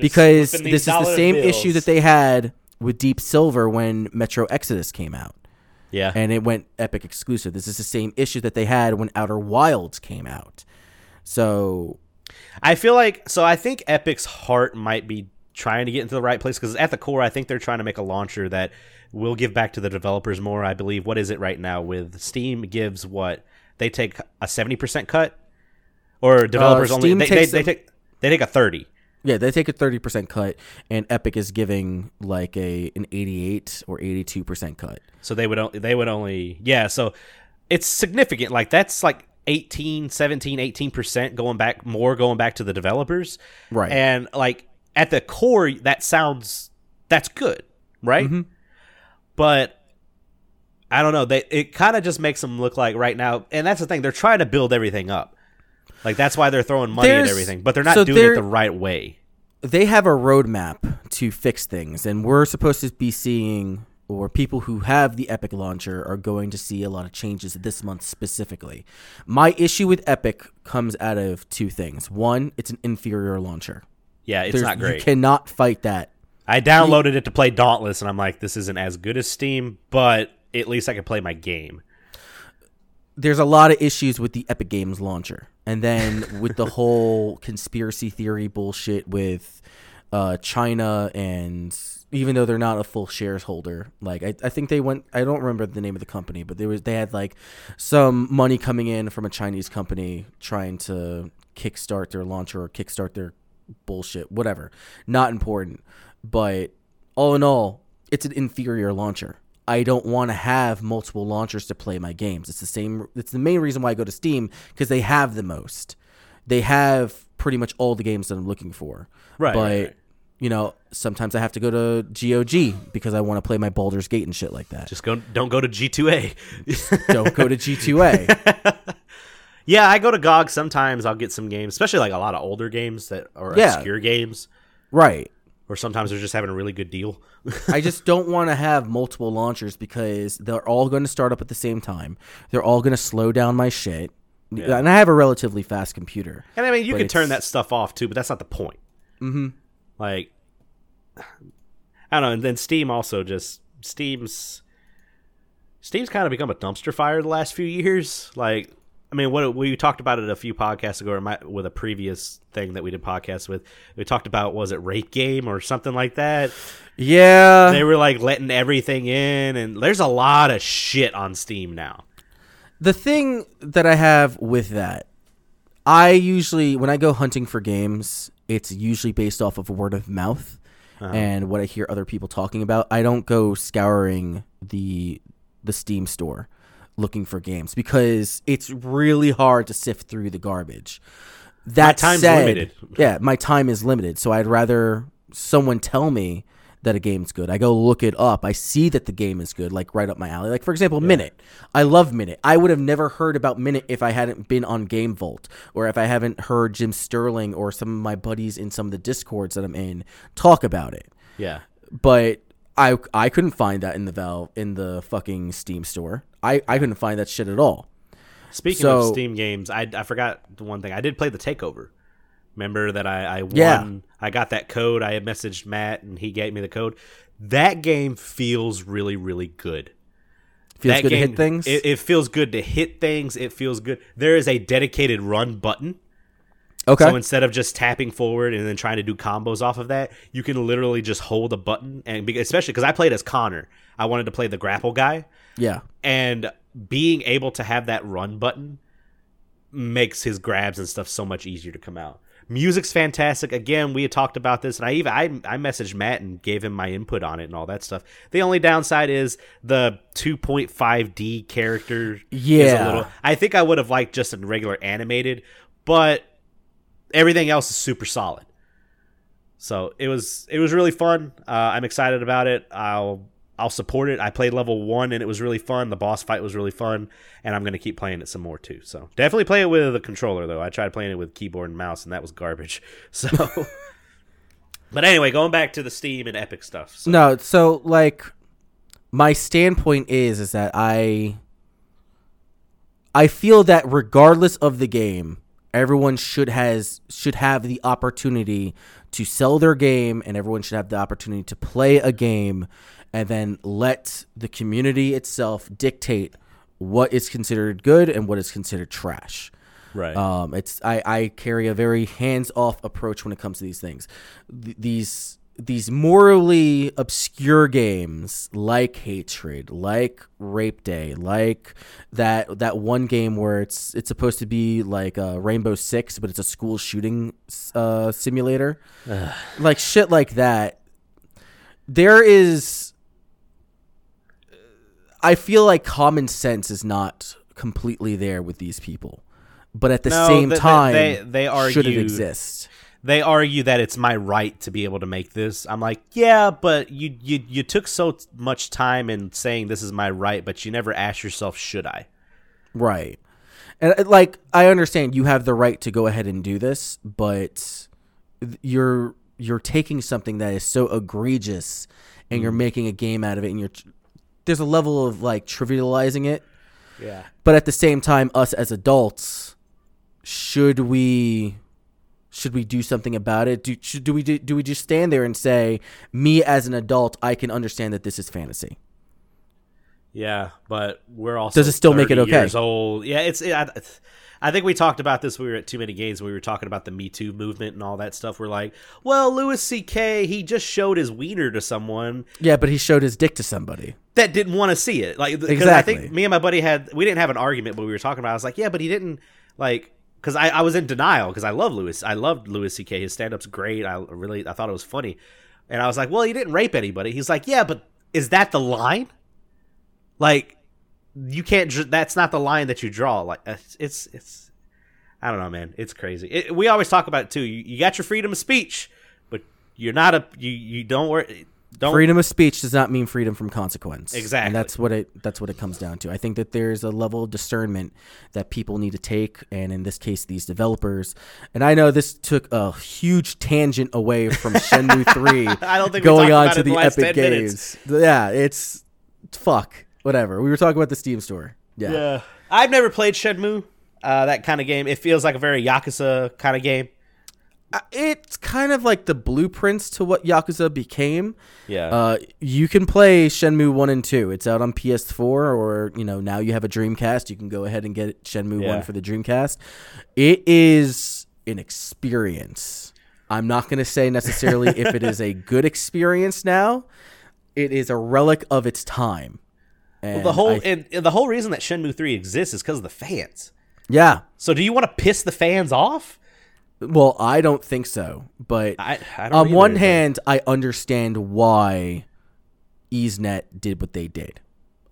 S1: Because this is the same
S2: bills.
S1: issue that they had with Deep Silver when Metro Exodus came out.
S2: Yeah.
S1: and it went Epic exclusive. This is the same issue that they had when Outer Wilds came out. So
S2: I feel like so I think Epic's heart might be trying to get into the right place because at the core I think they're trying to make a launcher that will give back to the developers more. I believe what is it right now with Steam gives what they take a 70% cut or developers only
S1: Uh, Steam
S2: they, they, they take they take a 30.
S1: yeah, they take a thirty percent cut, and Epic is giving like a an eighty eight or eighty two percent cut.
S2: So they would only they would only yeah, so it's significant. Like that's like 18, 17, 18% going back more going back to the developers.
S1: Right.
S2: And like at the core that sounds that's good, right?
S1: Mm-hmm.
S2: But I don't know. They it kind of just makes them look like right now, and that's the thing. They're trying to build everything up. Like that's why they're throwing money
S1: There's-
S2: at everything, but they're not
S1: so
S2: doing it the right way.
S1: They have a roadmap to fix things, and we're supposed to be seeing, or people who have the Epic launcher are going to see a lot of changes this month specifically. My issue with Epic comes out of two things. One, it's an inferior launcher.
S2: Yeah, it's
S1: There's-
S2: not
S1: You cannot fight that.
S2: I downloaded it to play Dauntless, and I'm like, this isn't as good as Steam, but at least I can play my game.
S1: there's a lot of issues with the Epic Games launcher, and then with the whole conspiracy theory bullshit with uh, China, and even though they're not a full shareholder, like I, I think they went. I don't remember the name of the company, but there was they had like some money coming in from a Chinese company trying to kickstart their launcher or kickstart their bullshit, whatever. Not important, but all in all, it's an inferior launcher. I don't want to have multiple launchers to play my games. It's the same. It's the main reason why I go to Steam because they have the most. They have pretty much all the games that I'm looking for.
S2: Right,
S1: But
S2: right, right.
S1: you know, sometimes I have to go to GOG because I want to play my Baldur's Gate and shit like that.
S2: Just go, don't go to G2A.
S1: don't go to G2A.
S2: yeah, I go to GOG sometimes. I'll get some games, especially like a lot of older games that are
S1: Yeah.
S2: obscure games,
S1: right.
S2: Or sometimes they're just having a really good deal.
S1: I just don't want to have multiple launchers because they're all going to start up at the same time. They're all going to slow down my shit. And I have a relatively fast computer.
S2: And I mean, you can turn that stuff off too, but that's not the point. Mm-hmm. Like, I don't know. And then Steam also just Steam's Steam's kind of become a dumpster fire the last few years. Like, I mean, what we talked about it a few podcasts ago, or my, with a previous thing that we did podcasts with. We talked about was it Rape Game or something like that.
S1: Yeah.
S2: They were like letting everything in, and there's a lot of shit on Steam now.
S1: The thing that I have with that, I usually when I go hunting for games, it's usually based off of word of mouth uh-huh. and what I hear other people talking about. I don't go scouring the the Steam store looking for games because it's really hard to sift through the garbage. That
S2: time's
S1: said,
S2: limited.
S1: Yeah, my time is limited, so I'd rather someone tell me that a game's good. I go look it up. I see that the game is good, like right up my alley. Like for example, Minit. I love Minit. I would have never heard about Minit if I hadn't been on Game Vault or if I haven't heard Jim Sterling or some of my buddies in some of the discords that I'm in talk about it.
S2: Yeah.
S1: But I I couldn't find that in the Valve in the fucking Steam store. I I couldn't find that shit at all.
S2: Speaking
S1: So-
S2: of Steam games, I, I forgot the one thing. I did play the Takeover. Remember that I, I won.
S1: Yeah.
S2: I got that code. I had messaged Matt and he gave me the code. That game feels really, really good.
S1: Feels
S2: that
S1: good
S2: game,
S1: to hit things.
S2: It, it feels good to hit things. It feels good. There is a dedicated run button.
S1: Okay.
S2: So instead of just tapping forward and then trying to do combos off of that, you can literally just hold a button and be, especially because I played as Connor, I wanted to play the grapple guy
S1: yeah.
S2: and being able to have that run button makes his grabs and stuff so much easier to come out. Music's fantastic. Again, we had talked about this, and I even I, I messaged Matt and gave him my input on it and all that stuff. The only downside is the 2.5D character. is a
S1: Yeah.
S2: little. I think I would have liked just a regular animated, but everything else is super solid. So it was it was really fun. Uh, I'm excited about it. I'll I'll support it. I played level one and it was really fun. The boss fight was really fun, and I'm gonna keep playing it some more too. So definitely play it with a controller though. I tried playing it with keyboard and mouse, and that was garbage. So, but anyway, going back to the Steam and Epic stuff. So,
S1: No, so like my standpoint is is that I I feel that regardless of the game, everyone should has should have the opportunity to sell their game and everyone should have the opportunity to play a game and then let the community itself dictate what is considered good and what is considered trash.
S2: Right.
S1: Um, it's I, I carry a very hands off approach when it comes to these things. Th- these these morally obscure games like Hatred, like Rape Day, like that that one game where it's it's supposed to be like a Rainbow Six, but it's a school shooting uh, simulator, like shit like that. There is, I feel like common sense is not completely there with these people, but at the
S2: No,
S1: same
S2: they- they-
S1: time,
S2: they- they
S1: should it exist?
S2: They argue that it's my right to be able to make this. I'm like, yeah, but you you you took so t- much time in saying this is my right, but you never asked yourself, should I?
S1: Right. And uh, like I understand you have the right to go ahead and do this, but you're you're taking something that is so egregious and you're making a game out of it and you're there's a level of like trivializing it,
S2: Yeah.
S1: but at the same time us as adults should we should we do something about it? Do should, do we do, do we just stand there and say me as an adult I can understand that this is fantasy?
S2: Yeah, but we're also
S1: Does it still make it
S2: 30
S1: okay?
S2: Years old. Yeah, it's. It, I, I think we talked about this. when We were at too many games. We were talking about the Me Too movement and all that stuff. We're like, well, Louis C.K. He just showed his wiener to someone
S1: Yeah, but he showed his dick to somebody.
S2: that didn't want to see it. Like, exactly. I think me and my buddy had we didn't have an argument, but we were talking about. it. I was like, yeah, but he didn't like because I, I was in denial because I love Louis. I loved Louis C.K. His stand up's great. I really I thought it was funny, and I was like, well, he didn't rape anybody. He's like, yeah, but is that the line? Like, you can't. That's not the line that you draw. Like, uh, it's it's. it's I don't know, man. It's crazy. It, we always talk about it too. You, you got your freedom of speech, but you're not a you. You don't worry. Don't
S1: freedom of speech does not mean freedom from consequence.
S2: Exactly.
S1: and that's what it that's what it comes down to. I think that there's a level of discernment that people need to take, and in this case, these developers. And I know this took a huge tangent away from Shenmue Three,
S2: I don't think
S1: going on to the
S2: the
S1: Epic
S2: 10 minutes.
S1: Games. Yeah, it's fuck whatever. We were talking about the Steam store. Yeah,
S2: Yeah. I've never played Shenmue, uh, that kind of game. It feels like a very Yakuza kind of game.
S1: It's kind of like the blueprints to what Yakuza became.
S2: Yeah.
S1: Uh, you can play Shenmue one and two. It's out on PS4, or you know now you have a Dreamcast. You can go ahead and get Shenmue
S2: Yeah.
S1: one for the Dreamcast. It is an experience. I'm not going to say necessarily if it is a good experience now. It is a relic of its time. And
S2: the whole
S1: I-
S2: and, and the whole reason that Shenmue 3 exists is because of the fans.
S1: yeah.
S2: So do you want to piss the fans off?
S1: Well, I don't think so, but
S2: I, I don't
S1: on one
S2: but-
S1: hand, I understand why Ys Net did what they did.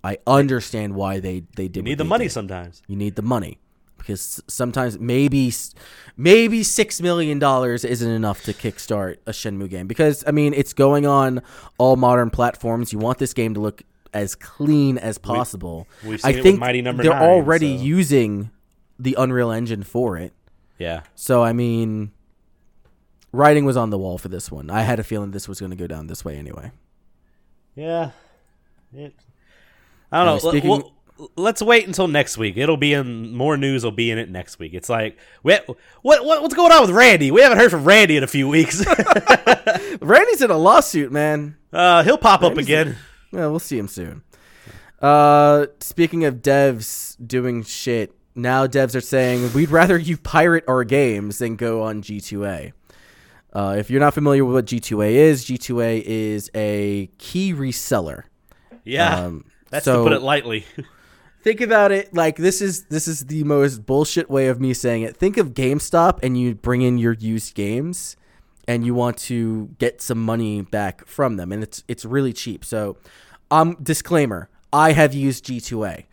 S1: I understand why they they did.
S2: you need the money
S1: did.
S2: sometimes.
S1: You need the money because sometimes maybe maybe six million dollars isn't enough to kickstart a Shenmue game because I mean it's going on all modern platforms. You want this game to look as clean as possible.
S2: we've
S1: I
S2: seen it with
S1: think
S2: Mighty Number
S1: they're
S2: Nine,
S1: already
S2: so-
S1: using the Unreal Engine for it.
S2: Yeah.
S1: So I mean, writing was on the wall for this one. I had a feeling this was going to go down this way anyway.
S2: Yeah. It, I don't know.
S1: speaking-
S2: Well, let's wait until next week. It'll be in more news. Will be in it next week. It's like what what what- what's going on with Randy? We haven't heard from Randy in a few weeks.
S1: Randy's in a lawsuit, man.
S2: uh, he'll pop up
S1: Randy's
S2: again.
S1: Yeah, we'll see him soon. Uh, speaking of devs doing shit, now devs are saying we'd rather you pirate our games than go on G2A. Uh, if you're not familiar with what G2A is, G2A is a key reseller.
S2: Yeah.
S1: Um,
S2: That's
S1: so-
S2: to put it lightly.
S1: think about it like this is this is the most bullshit way of me saying it. Think of GameStop and you bring in your used games and you want to get some money back from them and it's it's really cheap. So, um disclaimer, I have used G2A.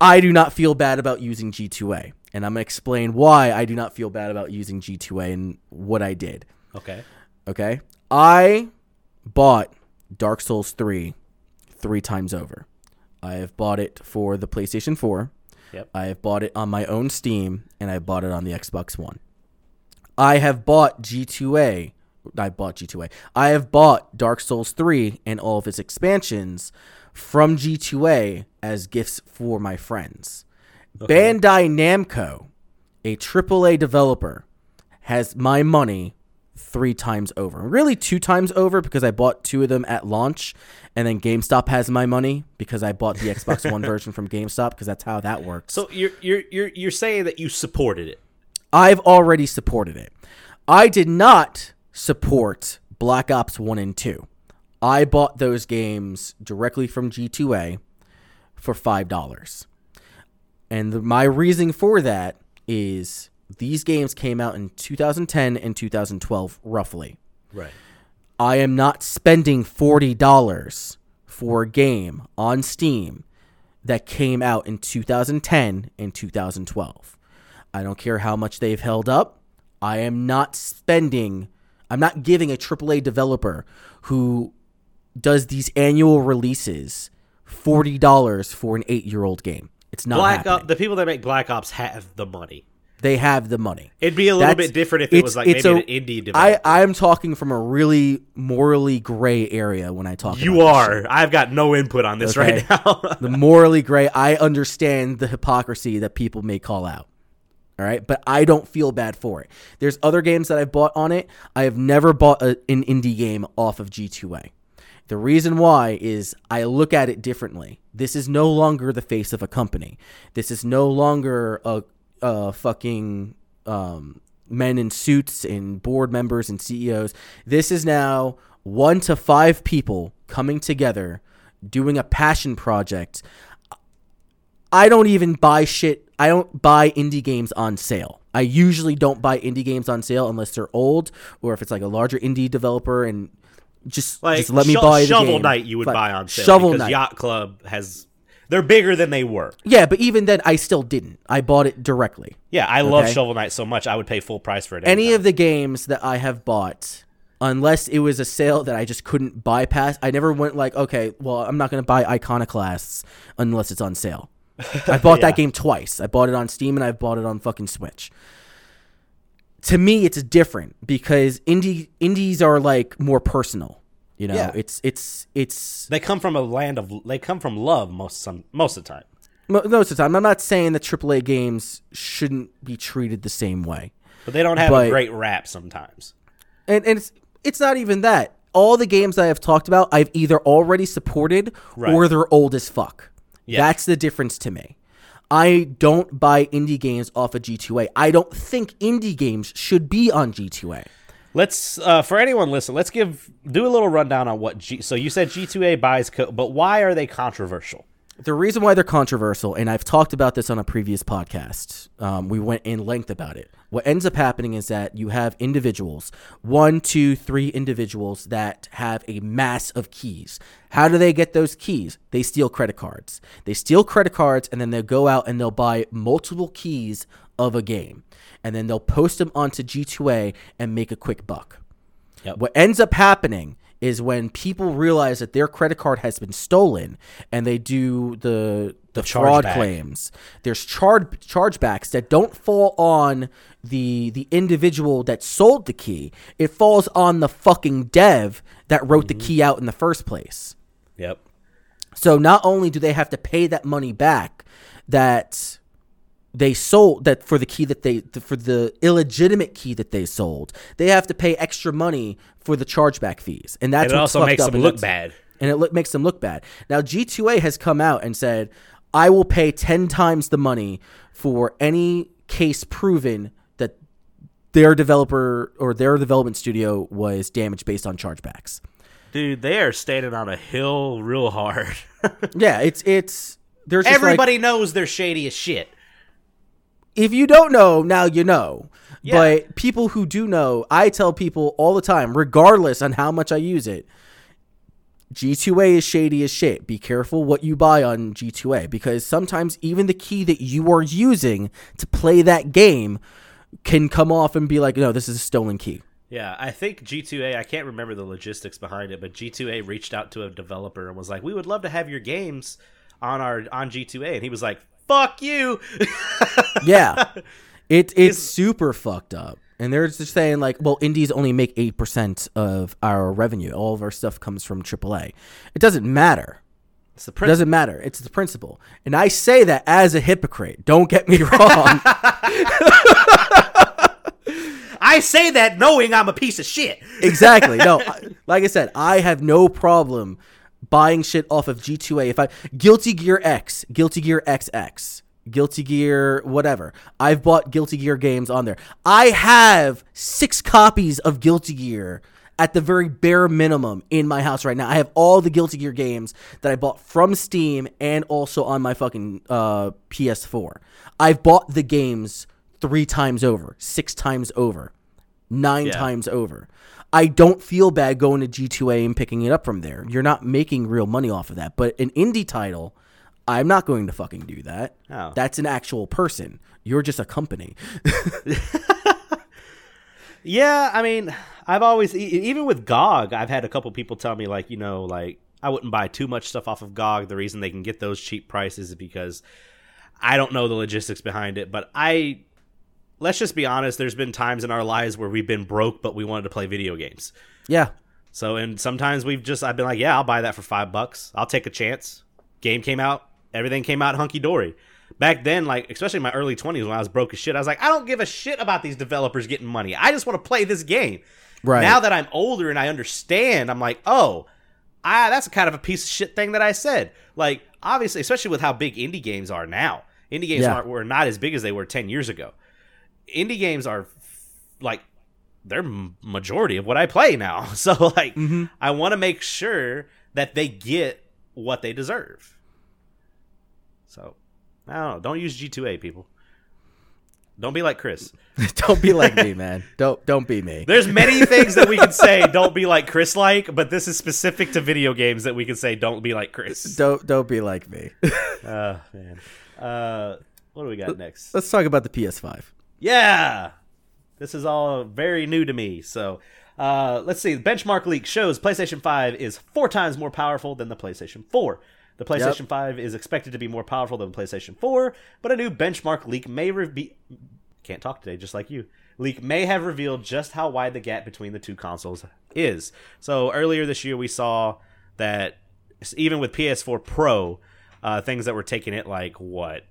S1: I do not feel bad about using G2A and I'm going to explain why I do not feel bad about using G2A and what I did.
S2: okay.
S1: Okay? I bought Dark Souls 3 3 times over. I have bought it for the PlayStation 4.
S2: Yep.
S1: I have bought it on my own Steam and I bought it on the Xbox One. I have bought G2A I bought G2A. I have bought Dark Souls 3 and all of its expansions from G2A as gifts for my friends. Bandai Namco, a AAA developer, has my money three times over. Really, two times over because I bought two of them at launch, and then GameStop has my money because I bought the Xbox One version from GameStop because that's how that works.
S2: So you're you're you're you're saying that you supported it.
S1: I've already supported it. I did not support Black Ops 1 and 2. I bought those games directly from G2A for $5. And the, my reasoning for that is these games came out in 2010 and 2012 roughly.
S2: Right.
S1: I am not spending $40 for a game on Steam that came out in 2010 and 2012. I don't care how much they've held up. I am not spending, I'm not giving a AAA developer who does these annual releases $40 for an eight year old game. It's not
S2: Black
S1: happening.
S2: Ops. The people that make Black Ops have the money.
S1: They have the money.
S2: It'd be a little
S1: That's-
S2: bit different if it was like maybe
S1: a-
S2: an indie
S1: I,
S2: developer.
S1: I'm talking from a really morally gray area when I talk
S2: you
S1: about this
S2: are. I've got no input on this
S1: Okay.
S2: right now.
S1: the morally gray. I understand the hypocrisy that people may call out. All right, but I don't feel bad for it. There's other games that I've bought on it. I have never bought a, an indie game off of G2A. The reason why is I look at it differently. This is no longer the face of a company. This is no longer a, a fucking um, men in suits and board members and CEOs. This is now one to five people coming together doing a passion project. I don't even buy shit. I don't buy indie games on sale. I usually don't buy indie games on sale unless they're old or if it's like a larger indie developer and just
S2: like
S1: just let me
S2: Sho-
S1: buy the
S2: Shovel. Knight. You would
S1: But
S2: buy on sale
S1: Shovel
S2: because
S1: Knight.
S2: Yacht Club has. They're bigger than they were.
S1: Yeah, but even then, I still didn't. I bought it directly.
S2: Yeah, I love
S1: Okay.
S2: Shovel Knight so much. I would pay full price for it.
S1: Any
S2: anytime.
S1: of the games that I have bought, unless it was a sale that I just couldn't bypass, I never went like, okay, well, I'm not going to buy Iconoclasts unless it's on sale. I bought
S2: Yeah.
S1: that game twice. I bought it on Steam and I bought it on fucking Switch. To me, it's different because indie indies are like more personal. You know,
S2: Yeah.
S1: it's it's it's
S2: They come from a land of. They come from love most some most of the time.
S1: most of the time. I'm not saying that AAA games shouldn't be treated the same way.
S2: But they don't have
S1: But-
S2: a great rap sometimes.
S1: and, and it's it's not even that. All the games I have talked about, I've either already supported
S2: Right.
S1: or they're old as fuck.
S2: Yeah.
S1: That's the difference to me. I don't buy indie games off of G2A. I don't think indie games should be on G2A.
S2: Let's uh, for anyone listen. Let's give do a little rundown on what G. So you said G2A buys, co- but why are they controversial?
S1: The reason why they're controversial, and I've talked about this on a previous podcast, um, we went in length about it. What ends up happening is that you have individuals, one, two, three individuals that have a mass of keys. How do they get those keys? They steal credit cards. They steal credit cards and then they'll go out and they'll buy multiple keys of a game. And then they'll post them onto G2A and make a quick buck.
S2: Yep.
S1: What ends up happening is when people realize that their credit card has been stolen and they do the the, fraud
S2: chargeback.
S1: claims. There's charge chargebacks that don't fall on the the individual that sold the key. It falls on the fucking dev that wrote the mm-hmm. key out in the first place.
S2: Yep.
S1: So not only do they have to pay that money back that they sold that for the key that they for the illegitimate key that they sold, they have to pay extra money for the chargeback fees, and that's
S2: And it also makes
S1: up,
S2: them look bad.
S1: and it look, makes them look bad. Now G2A has come out and said, "I will pay ten times the money for any case proven that their developer or their development studio was damaged based on chargebacks."
S2: Dude, they are standing on a hill real hard.
S1: Yeah, it's it's there's just like-
S2: Everybody knows they're shady as shit.
S1: If you don't know, now you know.
S2: Yeah.
S1: But people who do know, I tell people all the time, regardless on how much I use it, G2A is shady as shit. Be careful what you buy on G2A because sometimes even the key that you are using to play that game can come off and be like, no, this is a stolen key.
S2: Yeah, I think G2A, I can't remember the logistics behind it, but G2A reached out to a developer and was like, "We would love to have your games on our on G2A." And he was like, "Fuck you."
S1: Yeah. It it's super fucked up. And they're just saying like, well, indies only make eight percent of our revenue. All of our stuff comes from AAA. It doesn't matter.
S2: It's the principle.
S1: It doesn't matter. It's the principle. And I say that as a hypocrite. Don't get me wrong.
S2: I say that knowing I'm a piece of shit.
S1: exactly. No, like I said, I have no problem buying shit off of G2A. If I Guilty Gear X, Guilty Gear XX, Guilty Gear whatever. I've bought Guilty Gear games on there. I have 6 copies of Guilty Gear at the very bare minimum in my house right now. I have all the Guilty Gear games that I bought from Steam and also on my fucking uh, PS4. I've bought the games 3 times over, 6 times over nine
S2: Yeah.
S1: times over. I don't feel bad going to G2A and picking it up from there. You're not making real money off of that. But an indie title, I'm not going to fucking do that.
S2: Oh.
S1: That's an actual person. You're just a company.
S2: Yeah, I mean, I've always even with GOG, I've had a couple people tell me like, you know, like I wouldn't buy too much stuff off of GOG. The reason they can get those cheap prices is because I don't know the logistics behind it, but I let's just be honest, there's been times in our lives where we've been broke but we wanted to play video games.
S1: yeah.
S2: So and sometimes we've just I've been like, yeah, I'll buy that for 5 bucks. I'll take a chance. Game came out, everything came out hunky dory. Back then, like especially in my early 20s when I was broke as shit, I was like, I don't give a shit about these developers getting money. I just want to play this game.
S1: Right.
S2: Now that I'm older and I understand, I'm like, oh, I, that's kind of a piece of shit thing that I said. Like, obviously, especially with how big indie games are now. Indie games
S1: Yeah.
S2: aren't, were not as big as they were 10 years ago. Indie games are like, they're majority of what I play now. So, like, I want to make sure that they get what they deserve. So, I don't know. Don't use G2A, people. Don't be like Chris.
S1: don't be like me, man. Don't don't be me.
S2: There's many things that we can say don't be like Chris like, but this is specific to video games that we can say don't be like Chris.
S1: Don't don't be like me.
S2: Oh man. Uh what do we got next?
S1: Let's talk about the PS5.
S2: Yeah. This is all very new to me. So uh, let's see. Benchmark leak shows PlayStation 5 is four times more powerful than the PlayStation 4. The PlayStation 5 is expected to be more powerful than the PlayStation 4, but a new benchmark leak may re- can't talk today, just like you. Leak may have revealed just how wide the gap between the two consoles is. So earlier this year, we saw that even with PS4 Pro, uh, things that were taking it like what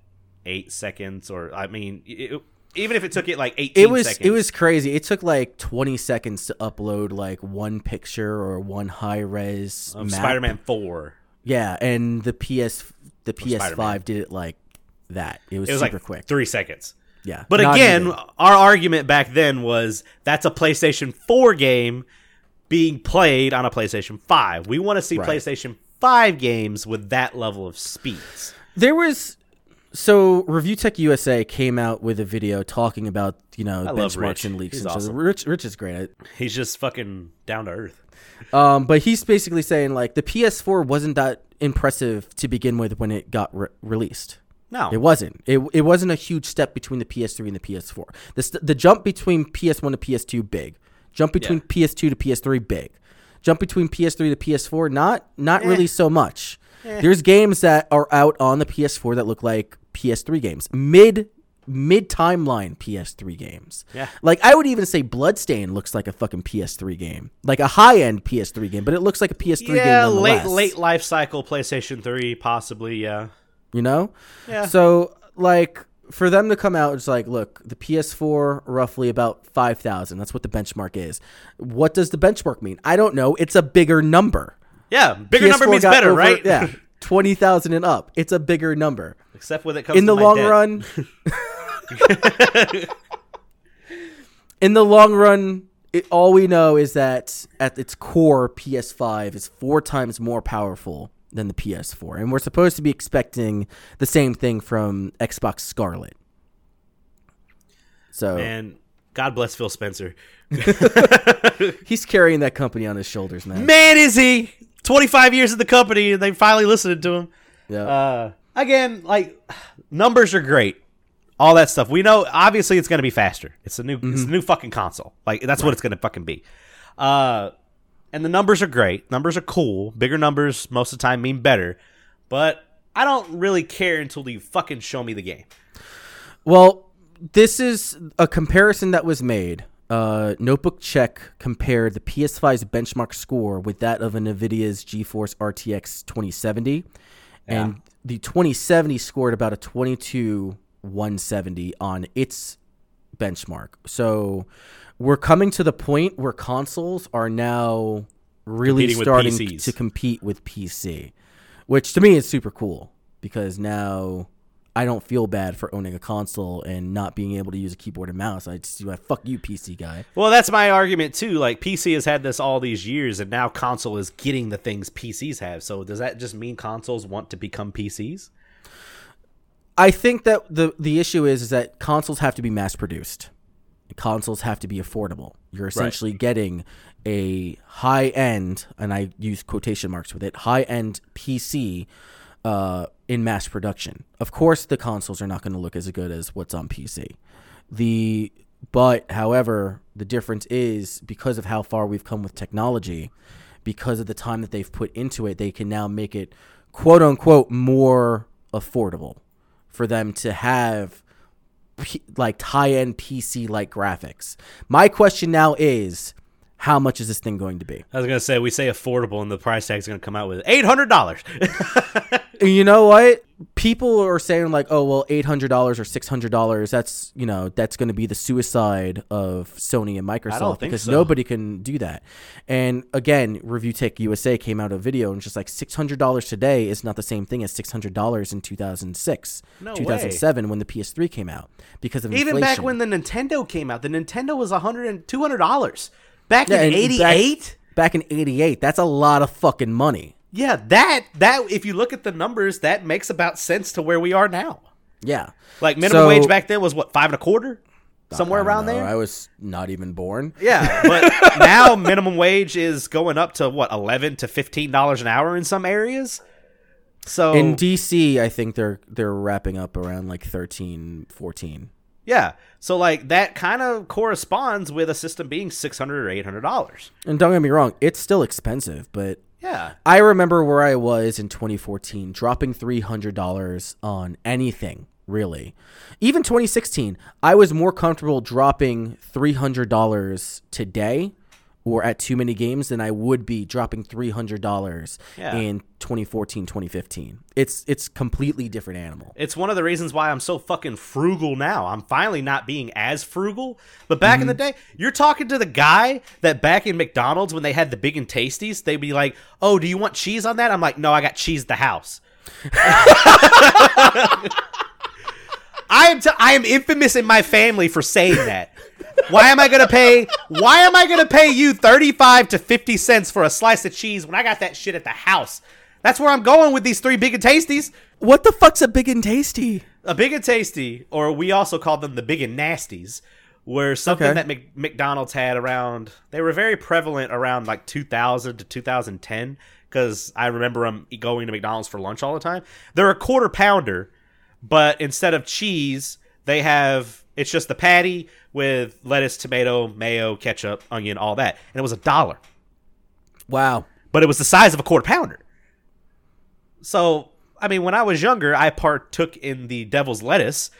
S2: eight seconds, or I mean, it, even if it took it like eighteen
S1: It was
S2: seconds,
S1: it was crazy. It took like 20 seconds to upload like one picture or one high res
S2: of. Spider-Man Four.
S1: Yeah, and the PS the PS5
S2: Spider-Man.
S1: did it like that. It was,
S2: It was
S1: super
S2: like
S1: quick.
S2: three seconds.
S1: Yeah.
S2: But again,
S1: even.
S2: our argument back then was that's a PlayStation 4 game being played on a PlayStation 5. We want to see
S1: Right.
S2: PlayStation 5 games with that level of speeds.
S1: there was so Review Tech USA came out with a video talking about, you know,
S2: I
S1: benchmarks and leaks
S2: He's
S1: and
S2: awesome.
S1: Rich Rich is great.
S2: He's just fucking down to earth.
S1: Um, but he's basically saying like the PS4 wasn't that impressive to begin with when it got re- released.
S2: No.
S1: It wasn't. It, it wasn't a huge step between the PS3 and the PS4. The st- the jump between PS1 to PS2 big. Jump between PS2 to PS3 big. Jump between PS3 to PS4 not not
S2: Eh.
S1: really so much. There's games that are out on the PS4 that look like PS3 games. Mid mid timeline PS3 games.
S2: Yeah.
S1: Like I would even say Bloodstain looks like a fucking PS3 game. Like a high end PS3 game, but it looks like a PS3 game
S2: yeah, late late life cycle PlayStation 3 possibly, yeah.
S1: you know?
S2: Yeah.
S1: So like for them to come out, it's like, look, the PS4 roughly about five thousand. That's what the benchmark is. What does the benchmark mean? I don't know. It's a bigger number.
S2: Yeah, bigger number
S1: PS4
S2: means better,
S1: over-
S2: right?
S1: Yeah, twenty thousand and up. It's a bigger number.
S2: Except when it comes
S1: In
S2: to
S1: the long
S2: debt.
S1: run, in the long run, it, all we know is that at its core, PS5 is four times more powerful than the PS4, and we're supposed to be expecting the same thing from Xbox Scarlett. So
S2: And God bless Phil Spencer.
S1: he's carrying that company on his shoulders, man.
S2: Man, is he 25 years in the company and they finally listened to him.
S1: Yeah.
S2: Uh, again, like numbers are great. All that stuff. We know obviously it's going to be faster. It's a new it's a new fucking console. Like that's what it's going to fucking be. Uh and the numbers are great. Numbers are cool. Bigger numbers most of the time mean better. But I don't really care until you fucking show me the game.
S1: Well, this is a comparison that was made uh, Notebook Check compared the PS5's benchmark score with that of a NVIDIA's GeForce RTX 2070, and the 2070 scored about a 22 170 on its benchmark. So we're coming to the point where consoles are now really
S2: Competing
S1: starting to compete with PC, which to me is super cool because now I don't feel bad for owning a console and not being able to use a keyboard and mouse. I just like fuck you, PC guy.
S2: Well, that's my argument too. Like PC has had this all these years, and now console is getting the things PCs have. So does that just mean consoles want to become PCs?
S1: I think that the the issue is is that consoles have to be mass produced. Consoles have to be affordable. You're essentially getting a high end, and I use quotation marks with it, high end PC uh, in mass production. Of course, the consoles are not going to look as good as what's on PC. The but however, the difference is because of how far we've come with technology, because of the time that they've put into it, they can now make it quote unquote more affordable for them to have like high end PC like graphics. My question now is how much is this thing going to be?
S2: I was gonna say we say affordable, and the price tag's gonna come out with eight hundred dollars.
S1: You know what? People are saying like, "Oh, well, $800 or $600, that's, you know, that's going to be the suicide of Sony and Microsoft because
S2: so.
S1: nobody can do that." And again, Review Tech USA came out a video and just like $600 today is not the same thing as $600 in two thousand six,
S2: no two
S1: thousand seven when the PS3 came out because of
S2: Even
S1: inflation.
S2: back when the Nintendo came out, the Nintendo was a hundred and two hundred dollars back
S1: Yeah,
S2: in '88.
S1: back- back in 88, that's a lot of fucking money.
S2: Yeah, that that if you look at the numbers, that makes about sense to where we are now.
S1: Yeah.
S2: Like minimum
S1: So-
S2: wage back then was what five and a quarter, somewhere around
S1: know.
S2: there.
S1: I was not even born.
S2: Yeah, but now minimum wage is going up to what eleven to fifteen dollars an hour in some areas. So
S1: In DC, I think they're they're wrapping up around like 13, 14.
S2: Yeah, so like that kind of corresponds with a system being six hundred or eight hundred dollars.
S1: And don't get me wrong, it's still expensive, but
S2: Yeah,
S1: I remember where I was in 2014, dropping $300 on anything, really. Even 2016, I was more comfortable dropping $300 today or at too many games than I would be dropping $300
S2: Yeah.
S1: in 2014, 2015. It's it's completely different animal.
S2: it's one of the reasons why I'm so fucking frugal now. I'm finally not being as frugal. But back in the mm-hmm. day, you're talking to the guy that back in McDonald's when they had the big and tasties, they'd be like, "Oh, do you want cheese on that?" I'm like, "No, I got cheese at the house." I am t- I am infamous in my family for saying that. Why am I gonna pay? Why am I gonna pay you thirty five to fifty cents for a slice of cheese when I got that shit at the house? That's where I'm going with these three big and tasties.
S1: What the fuck's a big and tasty?
S2: A big and tasty, or we also called them the big and nasties, were something
S1: Okay.
S2: that Mc- McDonald's had around. They were very prevalent around like 2000 to 2010 because I remember them going to McDonald's for lunch all the time. They're a quarter pounder, but instead of cheese, they have it's just the patty with lettuce, tomato, mayo, ketchup, onion, all that, and it was a dollar
S1: Wow.
S2: but it was the size of a quarter pounder. So, I mean, when I was younger, I partook in the devil's lettuce,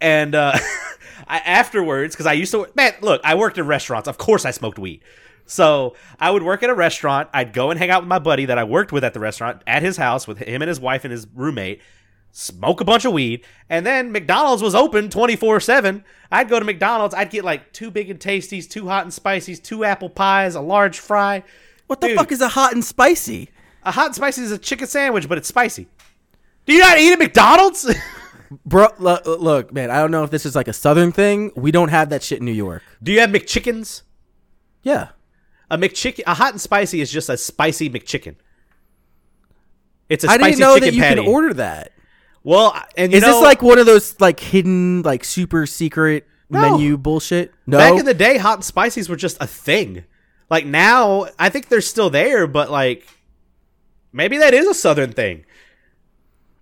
S2: and uh, I afterwards, because I used to man, look, I worked in restaurants. Of course, I smoked weed. So I would work at a restaurant. I'd go and hang out with my buddy that I worked with at the restaurant at his house with him and his wife and his roommate. Smoke a bunch of weed, and then McDonald's was open twenty four seven. I'd go to McDonald's. I'd get like two big and tasties, two hot and spicies, two apple pies, a large fry.
S1: What the
S2: Dude.
S1: fuck is a hot and spicy?
S2: A hot and spicy is a chicken sandwich, but it's spicy. Do you not eat at McDonald's?
S1: Bro, look, look, man, I don't know if this is like a southern thing. We don't have that shit in New York.
S2: Do you have McChickens?
S1: Yeah.
S2: A McChicken, a hot and spicy is just a spicy McChicken. It's a
S1: I
S2: spicy
S1: didn't know
S2: chicken
S1: that you
S2: patty.
S1: can order that.
S2: Well, and you
S1: Is
S2: know,
S1: this like one of those like hidden, like super secret
S2: No.
S1: menu bullshit? No.
S2: back in the day, hot and spices were just a thing. Like now, I think they're still there, but like maybe that is a southern thing.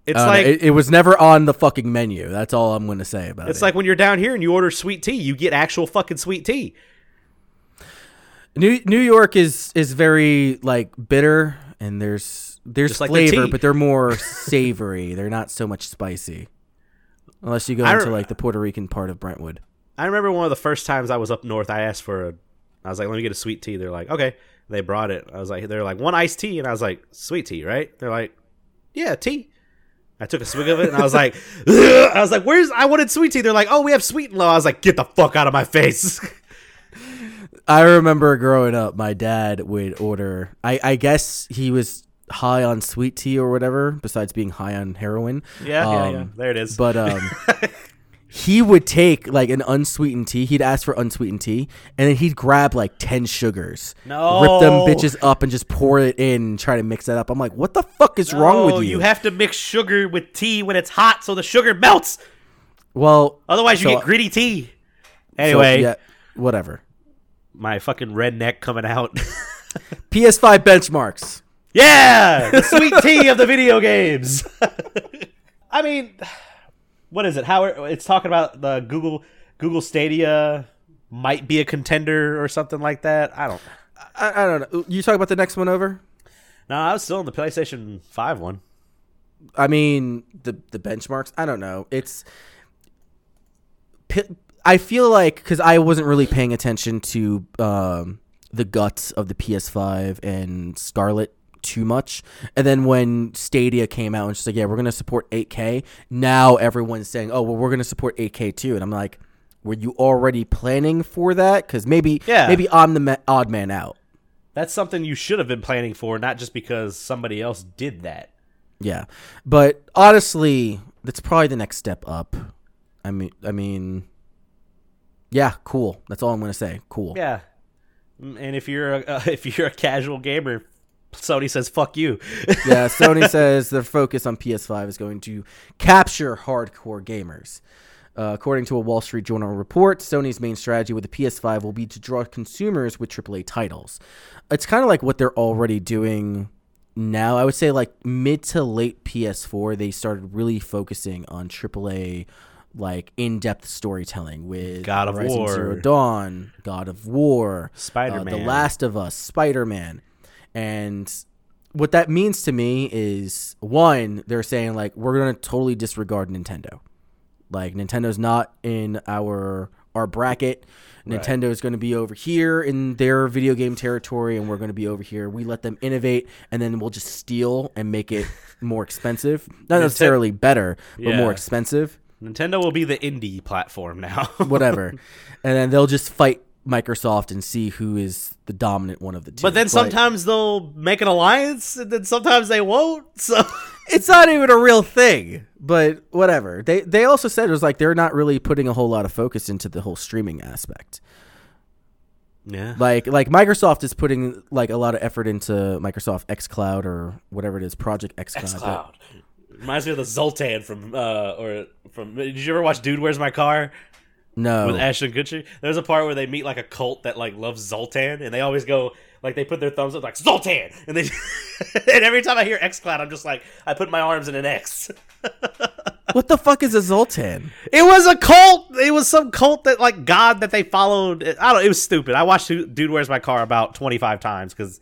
S2: It's
S1: I
S2: like
S1: it, it was never on the fucking menu. That's all I'm going to say about
S2: it's
S1: it.
S2: It's like when you're down here and you order sweet tea, you get actual fucking sweet tea.
S1: New New York is is very like bitter and there's there's
S2: Just like
S1: flavor,
S2: tea.
S1: but they're more savory. They're not so much spicy. Unless you go
S2: I
S1: into
S2: re-
S1: like the Puerto Rican part of Brentwood.
S2: I remember one of the first times I was up north. I asked for a. I was like, "Let me get a sweet tea." They're like, "Okay." They brought it. I was like, "They're like one iced tea," and I was like, "Sweet tea, right?" They're like, "Yeah, tea." I took a swig of it and I was like, "Ugh." I was like, "Where's?" I wanted sweet tea. They're like, "Oh, we have sweet and low." I was like, "Get the fuck out of my face!"
S1: I remember growing up, my dad would order. I, I guess he was high on sweet tea or whatever, besides being high on heroin.
S2: yeah, yeah, yeah.
S1: Um,
S2: There it is.
S1: But um, he would take like an unsweetened tea. He'd ask for unsweetened tea, and then he'd grab like ten sugars,
S2: No.
S1: rip them bitches up, and just pour it in, and try to mix that up. I'm like, what the fuck is wrong
S2: Oh,
S1: with you?
S2: You have to mix sugar with tea when it's hot, so the sugar melts.
S1: well,
S2: Otherwise, you
S1: So-
S2: get gritty tea.
S1: so,
S2: Anyway,
S1: yeah, whatever.
S2: my fucking redneck coming out.
S1: PS5 benchmarks.
S2: Yeah, the sweet tea of the video games. I mean, what is it? How it's talking about the Google Google Stadia might be a contender or something like that. I don't.
S1: I, I don't know. You talk about the next one over.
S2: No, I was still in the PlayStation Five one.
S1: I mean, the the benchmarks. I don't know. It's. I feel like because I wasn't really paying attention to um, the guts of the PS5 and Scarlett too much, and then when Stadia came out and she's like, "Yeah, we're gonna support 8K," now everyone's saying, "Oh, well, we're gonna support 8K too," and I'm like, "Were you already planning for that? Because maybe,
S2: Yeah.
S1: maybe I'm the ma- odd man out."
S2: That's something you should have been planning for, not just because somebody else did that.
S1: Yeah, but honestly, that's probably the next step up. I mean, I mean, yeah, cool. That's all I'm gonna say. Cool.
S2: Yeah, and if you're a, uh, if you're a casual gamer, Sony says fuck you.
S1: yeah. Sony says their focus on PS5 is going to capture hardcore gamers. Uh, according to a Wall Street Journal report, Sony's main strategy with the PS5 will be to draw consumers with AAA titles. It's kind of like what they're already doing now. I would say like mid to late PS4, they started really focusing on AAA like in-depth storytelling with
S2: God of
S1: Horizon
S2: War.
S1: Zero Dawn, God of War, uh,
S2: Spider-Man.
S1: The Last of Us, Spider-Man. And what that means to me is one, they're saying like we're going to totally disregard Nintendo. Like Nintendo's not in our our bracket. Nintendo is going to be over here in their video game territory, and we're going to be over here. We let them innovate, and then we'll just steal and make it more expensive. Not necessarily better, but
S2: Yeah.
S1: more expensive.
S2: Nintendo will be the indie platform now.
S1: Whatever, and then they'll just fight Microsoft and see who is the dominant one of the two.
S2: but then sometimes they'll make an alliance, and then sometimes they won't. So
S1: it's not even a real thing. But whatever. They they also said it was like they're not really putting a whole lot of focus into the whole streaming aspect.
S2: yeah,
S1: Like like Microsoft is putting like a lot of effort into Microsoft X Cloud or whatever it is, Project X
S2: Cloud reminds me of the Zoltan from uh or from. Did you ever watch Dude Where's My Car?
S1: No.
S2: with Ashton Kutcher. There's a part where they meet like a cult that like loves Zoltan, and they always go like they put their thumbs up like Zoltan, and they and every time I hear X Cloud, I'm just like I put my arms in an X.
S1: what the fuck is a Zoltan?
S2: It was a cult. It was some cult that like God that they followed. I don't. It was stupid. I watched Dude Where's My Car about 25 times because.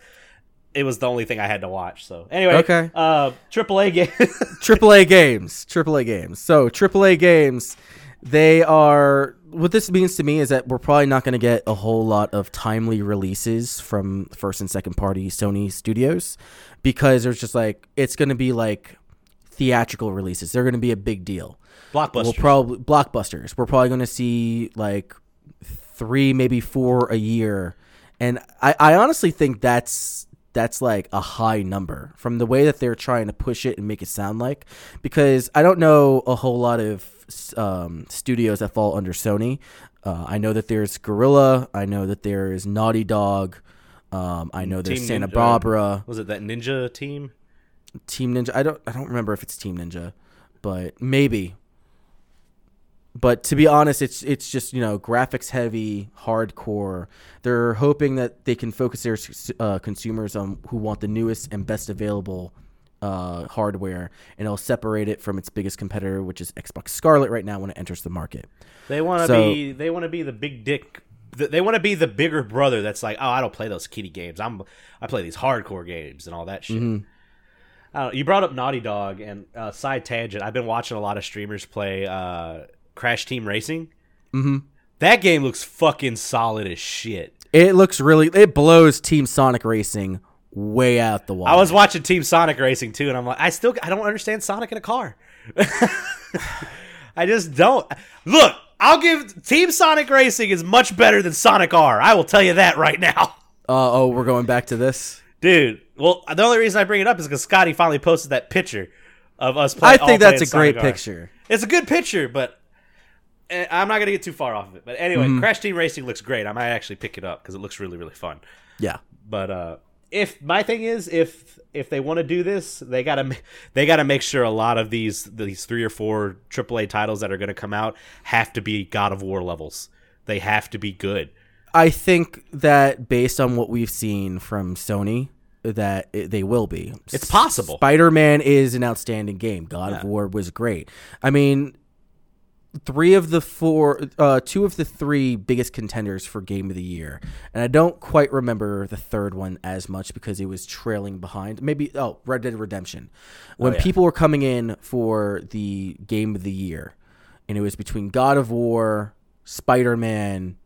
S2: It was the only thing I had to watch. So anyway,
S1: Okay.
S2: Uh, AAA game.
S1: AAA games. AAA games. So AAA games, they are. What this means to me is that we're probably not going to get a whole lot of timely releases from first and second party Sony studios because there's just like it's going to be like theatrical releases. They're going to be a big deal.
S2: Blockbusters.
S1: We'll probably blockbusters. We're probably going to see like three, maybe four a year, and I, I honestly think that's that's like a high number from the way that they're trying to push it and make it sound like. Because I don't know a whole lot of um, studios that fall under Sony. Uh, I know that there's Guerrilla. I know that there is Naughty Dog. Um, I know there's
S2: Team
S1: Santa
S2: Ninja-
S1: Barbara,
S2: was it that Ninja team?
S1: Team Ninja. I don't I don't remember if it's Team Ninja, but maybe. But to be honest, it's it's just you know graphics heavy, hardcore. They're hoping that they can focus their uh, consumers on who want the newest and best available uh, hardware, and it'll separate it from its biggest competitor, which is Xbox Scarlett right now when it enters the market.
S2: They want to
S1: So-
S2: be. They want to be the big dick. They want to be the bigger brother. That's like, oh, I don't play those kitty games. I'm. I play these hardcore games and all that shit.
S1: Mm-hmm.
S2: I you brought up Naughty Dog and uh, side tangent. I've been watching a lot of streamers play uh, Crash Team Racing.
S1: Mhm.
S2: That game looks fucking solid as shit.
S1: It looks really. It blows Team Sonic Racing way out the wall.
S2: I was watching Team Sonic Racing too, and I'm like, I still I don't understand Sonic in a car. I just don't. Look, I'll give Team Sonic Racing is much better than Sonic R. I will tell you that right now.
S1: Uh, oh, we're going back to this.
S2: Dude, well, the only reason I bring it up is because Scotty finally posted that picture of us playing.
S1: I think that's a
S2: playing
S1: great
S2: R.
S1: picture.
S2: It's a good picture, but eh, I'm not gonna get too far off of it. But anyway,
S1: Mm-hmm.
S2: Crash Team Racing looks great. I might actually pick it up because it looks really really fun.
S1: Yeah.
S2: But uh, if my thing is if if they want to do this, they gotta they gotta make sure a lot of these these three or four AAA titles that are gonna come out have to be God of War levels. They have to be good.
S1: I think that based on what we've seen from Sony, that it, they will be.
S2: It's possible.
S1: Spider Man is an outstanding game. God of War was great. I mean, three of the four, uh, two of the three biggest contenders for Game of the Year, and I don't quite remember the third one as much because it was trailing behind. Maybe oh, Red Dead Redemption. When
S2: yeah.
S1: people were coming in for the Game of the Year, and it was between God of War, Spider Man,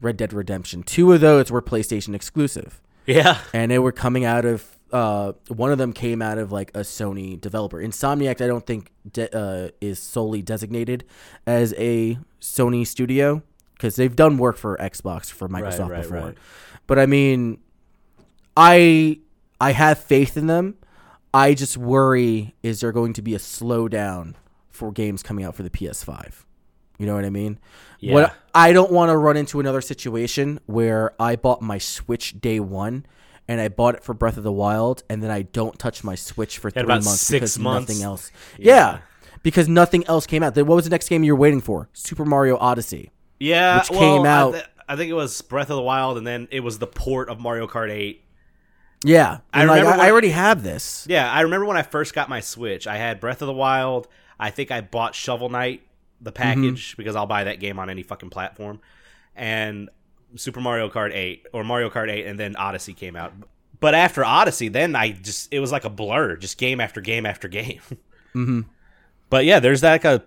S1: Red Dead Redemption. Two of those were PlayStation exclusive
S2: Yeah.
S1: and they were coming out of uh, one of them came out of like a Sony developer. Insomniac, I don't think de- uh, is solely designated as a Sony studio because they've done work for Xbox for Microsoft
S2: right,
S1: before.
S2: right.
S1: But I mean, I I have faith in them. I just worry: is there going to be a slowdown for games coming out for the PS5? You know what I mean?
S2: Yeah.
S1: What I don't want to run into another situation where I bought my Switch day one and I bought it for Breath of the Wild and then I don't touch my Switch for three months
S2: six
S1: because
S2: months.
S1: nothing else.
S2: Yeah.
S1: Yeah. Because nothing else came out. Then what was the next game you were waiting for? Super Mario Odyssey.
S2: Yeah,
S1: which
S2: well,
S1: came
S2: I
S1: out-
S2: th- I, think it was Breath of the Wild, and then it was the port of Mario Kart 8.
S1: Yeah.
S2: I
S1: like,
S2: remember
S1: I, I already have this.
S2: Yeah, I remember when I first got my Switch. I had Breath of the Wild. I think I bought Shovel Knight, the mm-hmm. package, because I'll buy that game on any fucking platform, and Super Mario Kart 8 or Mario Kart 8, and then Odyssey came out. But after Odyssey, then I just it was like a blur, just game after game after game.
S1: Mm-hmm.
S2: But yeah, there's like a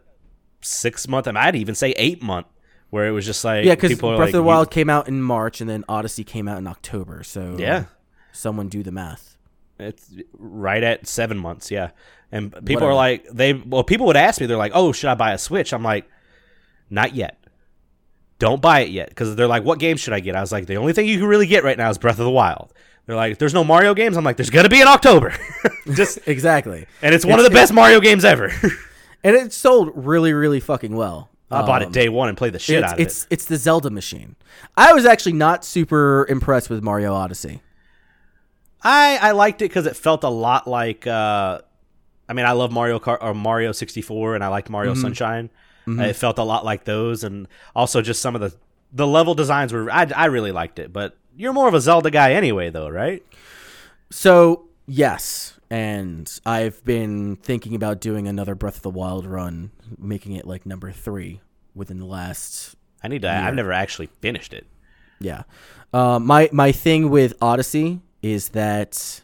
S2: six month, and I'd even say eight month, where it was just like
S1: Yeah, because Breath
S2: are
S1: of the Wild came out in March and then Odyssey came out in October. So
S2: Yeah.
S1: someone do the math.
S2: It's right at seven months, yeah. And people
S1: Whatever.
S2: are like, they well, people would ask me, they're like, "Oh, should I buy a Switch?" I'm like, "Not yet. Don't buy it yet." Because they're like, "What game should I get?" I was like, "The only thing you can really get right now is Breath of the Wild." They're like, "There's no Mario games." I'm like, "There's gonna be in October." Just
S1: Exactly.
S2: and it's one of the best Mario games ever.
S1: And it sold really, really fucking well.
S2: I bought it
S1: Um,
S2: day one and played the shit
S1: it's,
S2: out of
S1: it's
S2: it.
S1: it's the Zelda machine. I was actually not super impressed with Mario Odyssey.
S2: I I liked it because it felt a lot like. uh I mean, I love Mario Kart or Mario 64, and I liked Mario Sunshine. Uh, It felt a lot like those, and also just some of the the level designs were. I I really liked it, but you're more of a Zelda guy anyway, though, right?
S1: So yes, and I've been thinking about doing another Breath of the Wild run, making it like number three within the last
S2: I need to. I've never actually finished it.
S1: Yeah. Uh, my my thing with Odyssey is that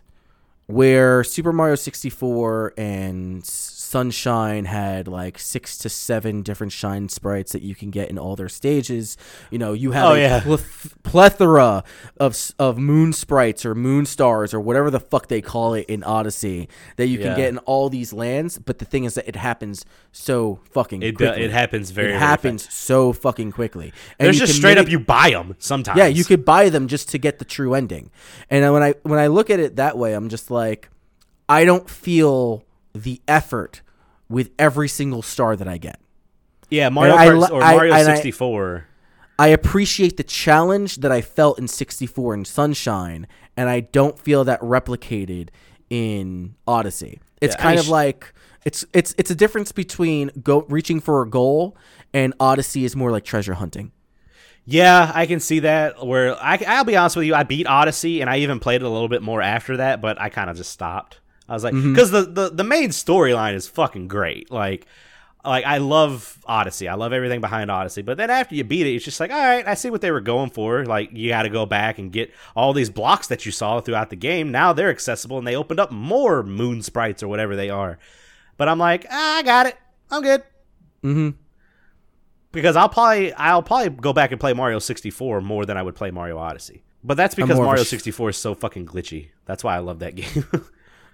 S1: where Super Mario 64 and Sunshine had like six to seven different shine sprites that you can get in all their stages. You know, you have
S2: Oh,
S1: a
S2: yeah.
S1: pleth- plethora of of moon sprites or moon stars or whatever the fuck they call it in Odyssey that you can
S2: Yeah.
S1: get in all these lands. But the thing is that it happens so fucking
S2: It
S1: quickly.
S2: it happens very.
S1: It
S2: very
S1: happens so fucking quickly. And
S2: There's just straight
S1: make-
S2: up you buy them sometimes.
S1: yeah, you could buy them just to get the true ending. And when I when I look at it that way, I'm just like, I don't feel the effort with every single star that I get.
S2: Yeah, Mario
S1: I
S2: Kart or
S1: I-
S2: Mario
S1: and I-
S2: 64.
S1: I appreciate the challenge that I felt in 64 and Sunshine, and I don't feel that replicated in Odyssey. It's
S2: Yeah,
S1: kind of
S2: sh-
S1: like it's it's it's a difference between go reaching for a goal and Odyssey is more like treasure hunting.
S2: Yeah, I can see that. Where I, I'll be honest with you, I beat Odyssey, and I even played it a little bit more after that, but I kind of just stopped. I was like,
S1: Mm-hmm.
S2: because the, the the main storyline is fucking great. Like, like I love Odyssey. I love everything behind Odyssey. But then after you beat it, it's just like, all right, I see what they were going for. Like, you got to go back and get all these blocks that you saw throughout the game. Now they're accessible, and they opened up more moon sprites or whatever they are. But I'm like, ah, I got it. I'm good.
S1: Mm-hmm.
S2: because I'll probably I'll probably go back and play Mario 64 more than I would play Mario Odyssey. But that's because
S1: more of a
S2: Mario
S1: sh-
S2: 64 is so fucking glitchy. That's why I love that game.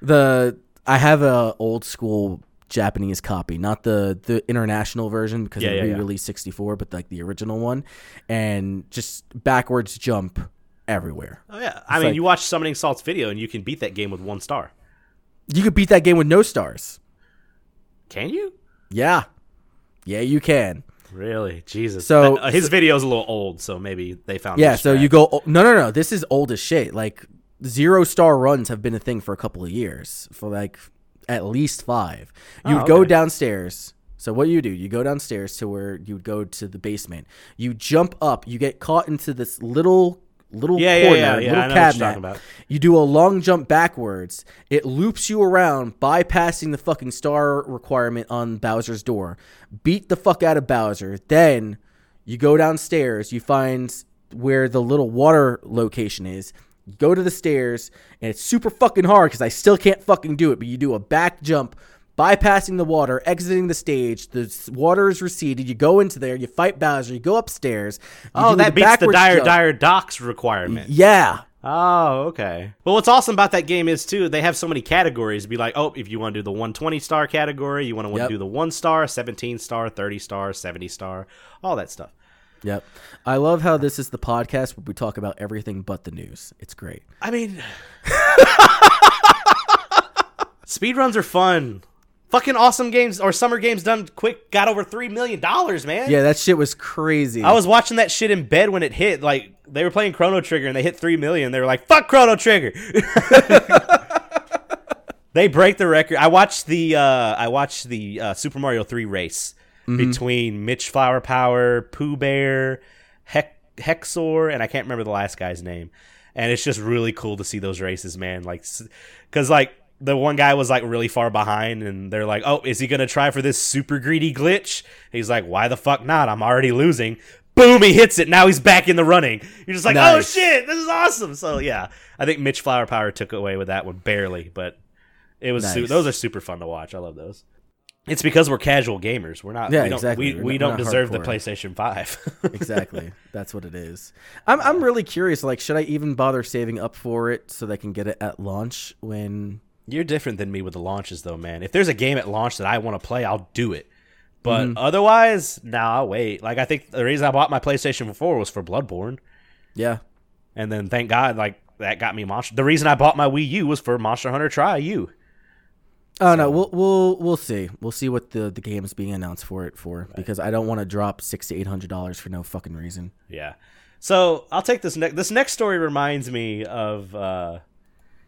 S1: The I have a old school Japanese copy, not the the international version because
S2: Yeah,
S1: they
S2: yeah, yeah.
S1: re-released 64, but like the original one, and just backwards jump everywhere.
S2: oh yeah, I mean
S1: like-
S2: you watch Summoning Salt's video and you can beat that game with one star.
S1: You could beat that game with no stars.
S2: Can you?
S1: Yeah, yeah, you can.
S2: Really? Jesus.
S1: So-
S2: But, uh, his video is a little old, so maybe they found.
S1: Yeah, so you go. No, no, no. This is old as shit. Like zero star runs have been a thing for a couple of years, for like at least five. You
S2: Oh,
S1: would go downstairs. So what you do? You go downstairs to where you would go to the basement. You jump up. You get caught into this little little
S2: Yeah,
S1: corner,
S2: yeah, yeah,
S1: little
S2: I know what you're
S1: cabinet.
S2: talking about.
S1: You do a long jump backwards. It loops you around, bypassing the fucking star requirement on Bowser's door. Beat the fuck out of Bowser. Then you go downstairs. You find where the little water location is. Go to the stairs, and it's super fucking hard because I still can't fucking do it. But you do a back jump, bypassing the water, exiting the stage. The water is receded. You go into there. You fight Bowser. You go upstairs. you
S2: Oh, that beats the dire
S1: jump.
S2: dire docks requirement.
S1: Yeah.
S2: Oh, okay. Well, what's awesome about that game is too they have so many categories. Be like, oh, if you want to do the 120 star category, you want to want
S1: Yep.
S2: do the one star, 17 star, 30 star, 70 star, all that stuff.
S1: Yep. I love how this is the podcast where we talk about everything but the news. It's great.
S2: I mean, speedruns are fun. Fucking awesome games or summer games done quick got over three million dollars, man.
S1: Yeah, that shit was crazy.
S2: I was watching that shit in bed when it hit. Like they were playing Chrono Trigger and they hit three million. They were like, "Fuck Chrono Trigger." they break the record. I watched the uh, I watched the uh, Super Mario Three race Mm-hmm. between Mitch Flower Power, Pooh Bear, Heck, Hexor, and I can't remember the last guy's name. And it's just really cool to see those races, man. Like, because like the one guy was like really far behind, and they're like, "Oh, is he gonna try for this super greedy glitch?" He's like, "Why the fuck not? I'm already losing." Boom! He hits it. Now he's back in the running. You're just like, "Oh shit, this is awesome!" So yeah, I think Mitch Flower Power took away with that one barely, but it was su- those are super fun to watch. I love those. It's because we're casual gamers. We're not.
S1: Yeah,
S2: we don't,
S1: exactly.
S2: We,
S1: We're not-
S2: don't deserve the. PlayStation Five.
S1: exactly. That's what it is. I'm I'm really curious. Like, should I even bother saving up for it so that I can get it at launch when?
S2: You're different than me with the launches, though, man. If there's a game at launch that I want to play, I'll do it. But
S1: Mm-hmm.
S2: otherwise, nah, I'll wait. Like I think the reason I bought my PlayStation 4 was for Bloodborne,
S1: Yeah.
S2: and then thank God, like that got me Monster. The reason I bought my Wii U was for Monster Hunter Tri U.
S1: Oh no, we'll we'll we'll see. We'll see what the the game is being announced for it for because I don't want to drop six to eight hundred dollars for no fucking reason.
S2: Yeah. So I'll take this next. This next story reminds me of. uh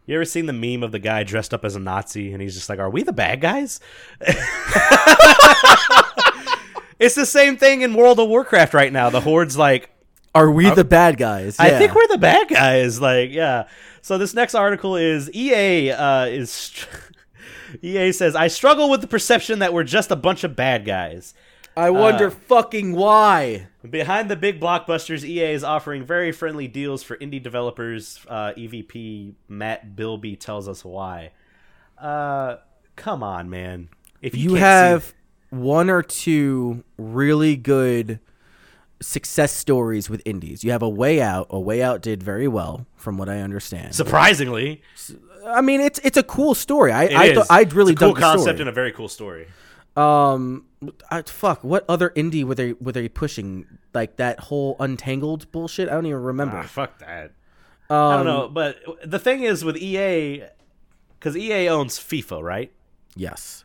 S2: You ever seen the meme of the guy dressed up as a Nazi and he's just like, "Are we the bad guys?" it's the same thing in World of Warcraft right now. The horde's like,
S1: Are we the bad guys?
S2: I think we're the bad guys. Like, yeah. So this next article is EA uh, is EA says I struggle with the perception that we're just a bunch of bad guys.
S1: I wonder
S2: uh,
S1: fucking why.
S2: Behind the big blockbusters, EA is offering very friendly deals for indie developers. Uh, EVP Matt Bilbey tells us why. Uh, come on, man. If you,
S1: You have one or two really good success stories with indies. You have a Way Out. A Way Out did very well, from what I understand.
S2: surprisingly,
S1: I mean, it's it's a cool story. I I thought I'd really
S2: it's a cool concept and a very cool story.
S1: Um, I, fuck. What other indie were they were they pushing? Like that whole Untangled bullshit. I don't even remember.
S2: Ah, fuck that.
S1: um,
S2: I don't know, but the thing is with EA, because EA owns FIFA, right?
S1: Yes.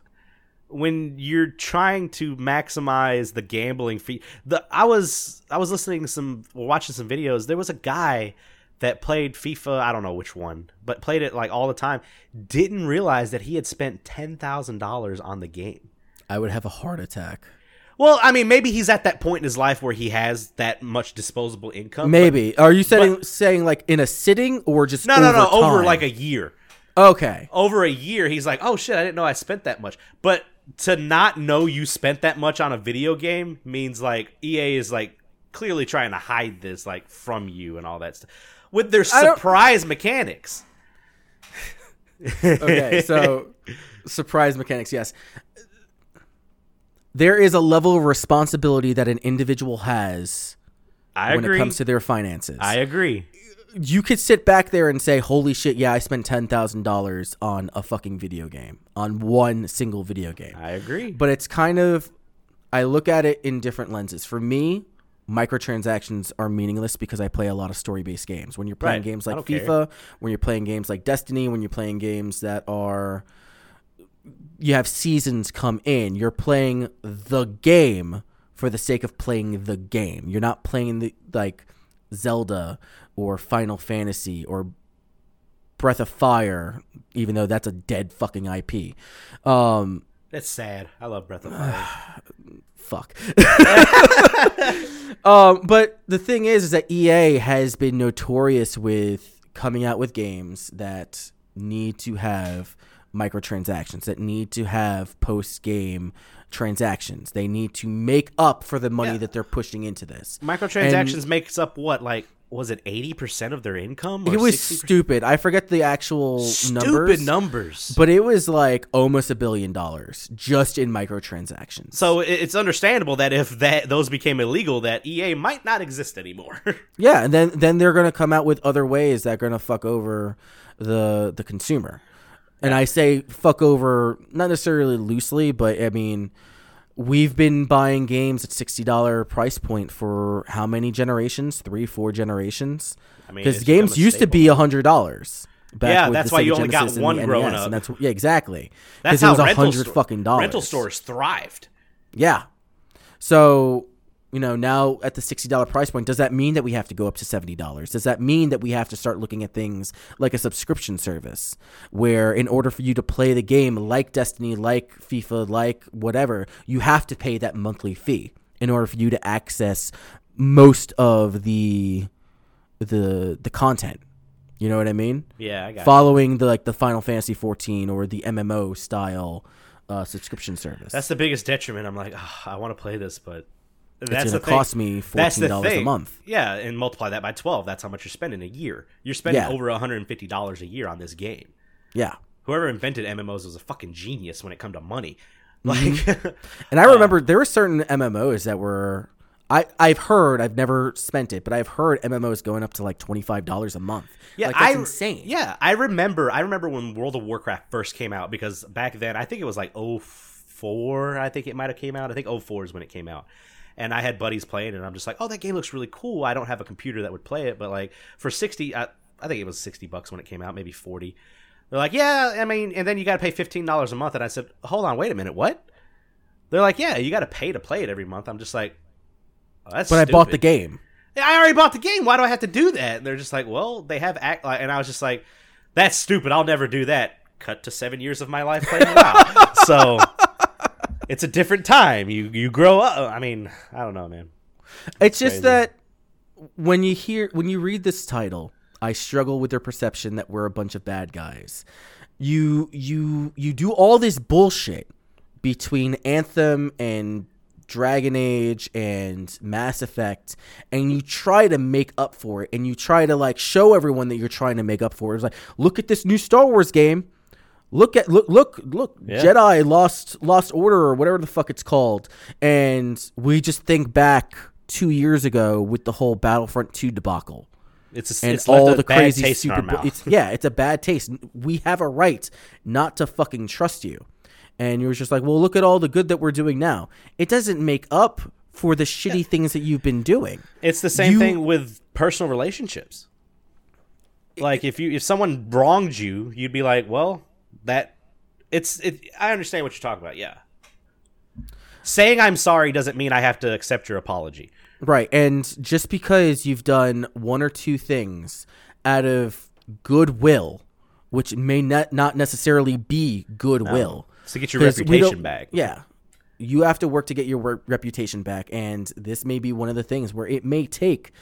S2: When you're trying to maximize the gambling fee the i was i was listening to some watching some videos there was a guy that played fifa i don't know which one but played it like all the time didn't realize that he had spent $10000 on the game
S1: I would have a heart attack.
S2: well i mean maybe he's at that point in his life where he has that much disposable income but-
S1: Maybe. Are you saying saying like in a sitting or just
S2: no no no
S1: over
S2: over like a year
S1: okay.
S2: over a year he's like oh shit i didn't know i spent that much but to not know you spent that much on a video game means like ea is like clearly trying to hide this like from you and all that stuff with their surprise mechanics
S1: Okay. So surprise mechanics. Yes. there is a level of responsibility that an individual has
S2: I
S1: when
S2: agree.
S1: it comes to their finances.
S2: I agree.
S1: You could sit back there and say, "Holy shit, yeah, I spent ten thousand dollars on a fucking video game, on one single video game."
S2: I agree.
S1: But it's kind of, I look at it in different lenses. For me, microtransactions are meaningless because I play a lot of story-based games. When you're playing
S2: Right.
S1: games like
S2: don't care.
S1: FIFA, when you're playing games like Destiny, when you're playing games that are, you have seasons come in. You're playing the game for the sake of playing the game. You're not playing the like Zelda or Final Fantasy or Breath of Fire, even though that's a dead fucking IP. Um,
S2: That's sad. I love Breath of Fire.
S1: fuck. um, but the thing is, is that EA has been notorious with coming out with games that need to have microtransactions, that need to have post game transactions. They need to make up for the money
S2: Yeah.
S1: that they're pushing into this.
S2: Microtransactions makes up what, like, was it eighty percent of their income? Or
S1: It was
S2: 60%?
S1: stupid. I forget the actual
S2: stupid
S1: numbers,
S2: numbers.
S1: but it was like almost a billion dollars just in microtransactions.
S2: So it's understandable that if that those became illegal, that EA might not exist anymore.
S1: Yeah, and then then they're gonna come out with other ways that are gonna fuck over the the consumer. And I say fuck over not necessarily loosely, but I mean we've been buying games at sixty dollar price point for how many generations? Three, four generations.
S2: I mean,
S1: Because games used to be hundred dollars.
S2: Yeah, that's why you only got one growing up.
S1: And that's yeah, exactly.
S2: That's
S1: Because it was a hundred fucking dollars.
S2: rental stores thrived.
S1: Yeah. So, you know, now at the $60 price point, does that mean that we have to go up to $70? Does that mean that we have to start looking at things like a subscription service where in order for you to play the game like Destiny, like FIFA, like whatever, you have to pay that monthly fee in order for you to access most of the the the content. You know what I mean?
S2: Yeah, I got. it.
S1: Following the like the Final Fantasy 14 or the MMO style uh, subscription service.
S2: That's the biggest detriment. I'm like, "Ah, I want to play this, but that's
S1: going to cost me
S2: the
S1: $14 a month.
S2: Yeah, and multiply that by twelve. That's how much you're spending a year. You're spending
S1: Yeah.
S2: over 150 dollars a year on this game.
S1: Yeah.
S2: Whoever invented MMOs was a fucking genius when it come to money.
S1: Mm-hmm.
S2: Like,
S1: And I remember there were certain MMOs that were I I've heard I've never spent it, but I've heard MMOs going up to like twenty five dollars a month.
S2: Yeah,
S1: like, that's
S2: I,
S1: insane.
S2: Yeah, I remember. I remember when World of Warcraft first came out because back then I think it was like 04, I think it might have came out. I think 04 is when it came out. And I had buddies playing, and I'm just like, "Oh, that game looks really cool." I don't have a computer that would play it, but like for sixty, I, I think it was sixty bucks when it came out, maybe forty. They're like, "Yeah, I mean," and then you got to pay fifteen dollars a month. And I said, "Hold on, wait a minute, what?" They're like, "Yeah, you got to pay to play it every month." I'm just like, oh, "That's."
S1: But I bought the game.
S2: I already bought the game. Why do I have to do that? And they're just like, well, they have act. Like, and I was just like, that's stupid. I'll never do that. Cut to seven years of my life playing WoW. so it's a different time. You you grow up. I mean, I don't know, man.
S1: It's just
S2: crazy.
S1: that when you hear when you read this title, I struggle with their perception that we're a bunch of bad guys. You you you do all this bullshit between Anthem and Dragon Age and Mass Effect and you try to make up for it and you try to like show everyone that you're trying to make up for it. It's like, look at this new Star Wars game. Look at look look look
S2: Yeah.
S1: Jedi Lost Lost Order or whatever the fuck it's called. And we just think back 2 years ago with the whole Battlefront 2 debacle
S2: It's a,
S1: and
S2: it's
S1: all
S2: a
S1: the
S2: bad
S1: crazy
S2: taste in our
S1: stupid. It's, yeah, it's a bad taste. We have a right not to fucking trust you. And you were just like, well, look at all the good that we're doing now. It doesn't make up for the shitty things that you've been doing.
S2: It's the same
S1: You-
S2: thing with personal relationships. Like if you if someone wronged you, you'd be like, well, that it's it. I understand what you're talking about. Yeah. Saying I'm sorry doesn't mean I have to accept your apology.
S1: Right. And just because you've done one or two things out of goodwill, which may not, not necessarily be goodwill.
S2: It's to get your reputation back.
S1: Yeah. You have to work to get your reputation back. And this may be one of the things where it may take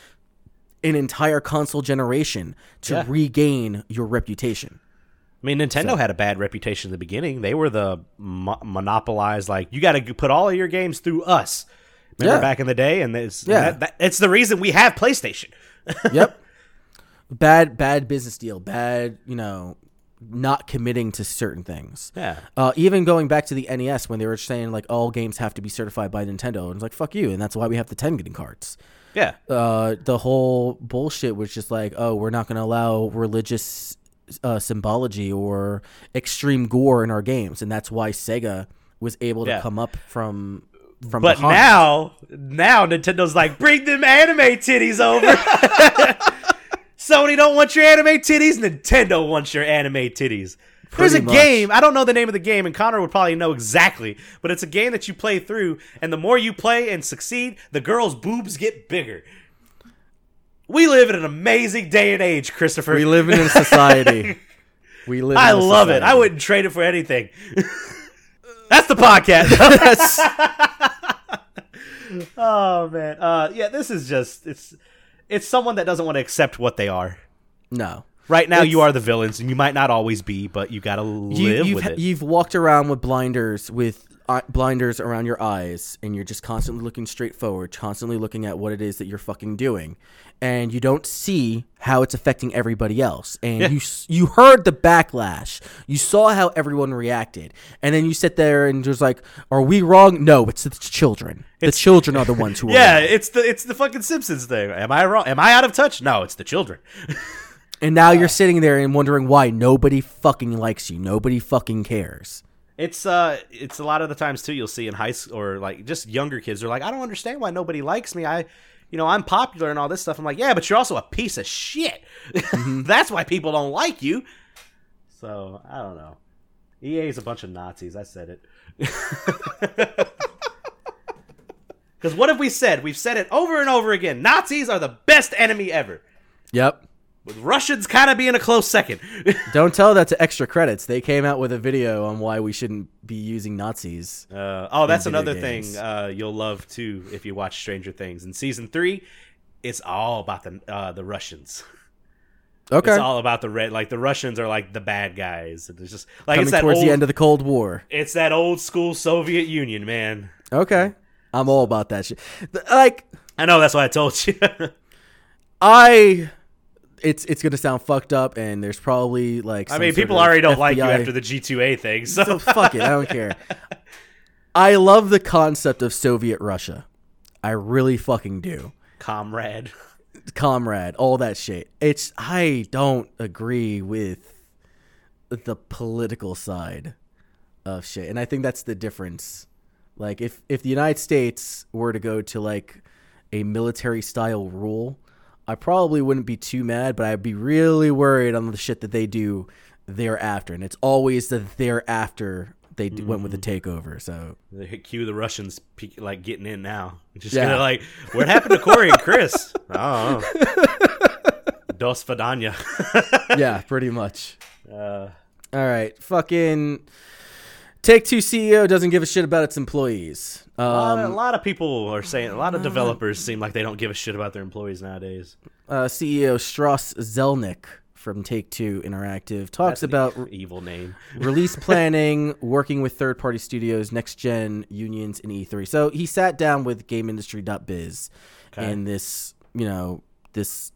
S1: an entire console generation to
S2: Yeah.
S1: regain your reputation.
S2: I mean, Nintendo had a bad reputation in the beginning. They were the mo- monopolized, like you got to put all of your games through us. Remember
S1: Yeah.
S2: back in the day, and it's
S1: Yeah.
S2: that, that, it's the reason we have PlayStation.
S1: yep. Bad, bad business deal. Bad, you know, not committing to certain things.
S2: Yeah.
S1: Uh, even going back to the NES when they were saying like all games have to be certified by Nintendo, and it's like fuck you, and that's why we have the Tengen cards.
S2: Yeah.
S1: Uh, the whole bullshit was just like, oh, we're not going to allow religious uh, symbology or extreme gore in our games, and that's why Sega was able to
S2: Yeah.
S1: come up from from.
S2: But
S1: behind.
S2: now, now Nintendo's like, bring them anime titties over. Sony don't want your anime titties. Nintendo wants your anime titties. There's a
S1: much.
S2: game. I don't know the name of the game, and Connor would probably know exactly. But it's a game that you play through, and the more you play and succeed, the girls' boobs get bigger. We live in an amazing day and age, Christopher.
S1: we live in a society. we live.
S2: I
S1: in a
S2: love it. I wouldn't trade it for anything. That's the podcast. oh man. Uh, yeah, this is just it's it's someone that doesn't want to accept what they are.
S1: no.
S2: Right now,
S1: It's-
S2: you are the villains, and you might not always be, but you gotta live
S1: You, you've
S2: with it.
S1: you've walked around with blinders with eye- blinders around your eyes, and you're just constantly looking straight forward, constantly looking at what it is that you're fucking doing, and you don't see how it's affecting everybody else. And
S2: Yeah.
S1: you you heard the backlash, you saw how everyone reacted, and then you sit there and just like, are we wrong? No, it's the children. the children are the ones who are.
S2: yeah,
S1: wrong.
S2: it's the it's the fucking Simpsons thing. Am I wrong? Am I out of touch? No, it's the children.
S1: And now you're sitting there and wondering why nobody fucking likes you. Nobody fucking cares.
S2: It's uh, it's a lot of the times too. You'll see in high school or like just younger kids. They're like, I don't understand why nobody likes me. I, you know, I'm popular and all this stuff. I'm like, yeah, but you're also a piece of shit. Mm-hmm. That's why people don't like you. So I don't know. EA is a bunch of Nazis. I said it. Because what have we said? We've said it over and over again. Nazis are the best enemy ever.
S1: Yep.
S2: With Russians kind of being a close second.
S1: Don't tell that to extra credits. They came out with a video on why we shouldn't be using Nazis.
S2: Uh, oh, that's another
S1: games.
S2: thing uh, you'll love too if you watch Stranger Things. In season three, it's all about the uh, the Russians.
S1: Okay.
S2: It's all about the red. Like the Russians are like the bad guys. It's just like
S1: Coming
S2: it's that
S1: towards
S2: old.
S1: the end of the Cold War.
S2: it's that old school Soviet Union, man.
S1: Okay. I'm all about that shit. Like
S2: I know that's why I told you.
S1: I it's it's gonna sound fucked up and there's probably like
S2: I mean, people already don't like you after the G2A thing.
S1: So
S2: So
S1: fuck it, I don't care. I love the concept of Soviet Russia. I really fucking do.
S2: comrade.
S1: Comrade, all that shit. It's I don't agree with the political side of shit. And I think that's the difference. Like if if the United States were to go to like a military style rule, I probably wouldn't be too mad, but I'd be really worried on the shit that they do thereafter. And it's always the thereafter they d went with the takeover. So
S2: They cue the Russians like getting in now. Just
S1: Yeah.
S2: like, what happened to Corey and Chris? Oh, Dos Vidania.
S1: yeah, pretty much.
S2: uh,
S1: All right, fucking Take Two CEO doesn't give a shit about its employees.
S2: a, lot of, a
S1: Um,
S2: lot of people are saying. A lot of developers seem like they don't give a shit about their employees nowadays.
S1: uh, CEO Strauss Zelnick from Take Two Interactive talks
S2: That's
S1: about
S2: evil name.
S1: release planning, working with third party studios, next gen unions, and E3. So he sat down with GameIndustry.biz
S2: Okay.
S1: and this, you know, this.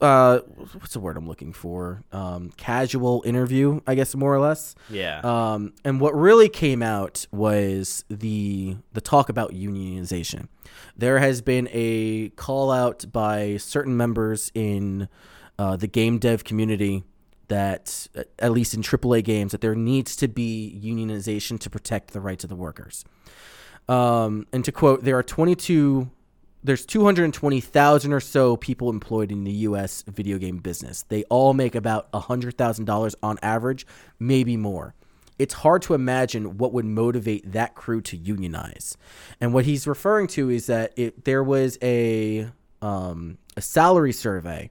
S1: Uh, what's the word I'm looking for? Um, casual interview, I guess, more or less.
S2: Yeah.
S1: Um, and what really came out was the the talk about unionization. There has been a call out by certain members in uh, the game dev community that, uh, at least in AAA games, that there needs to be unionization to protect the rights of the workers. Um, and to quote, there are 22, there's 220,000 or so people employed in the U.S. video game business. They all make about $100,000 on average, maybe more. It's hard to imagine what would motivate that crew to unionize. And what he's referring to is that it, there was a, um, a salary survey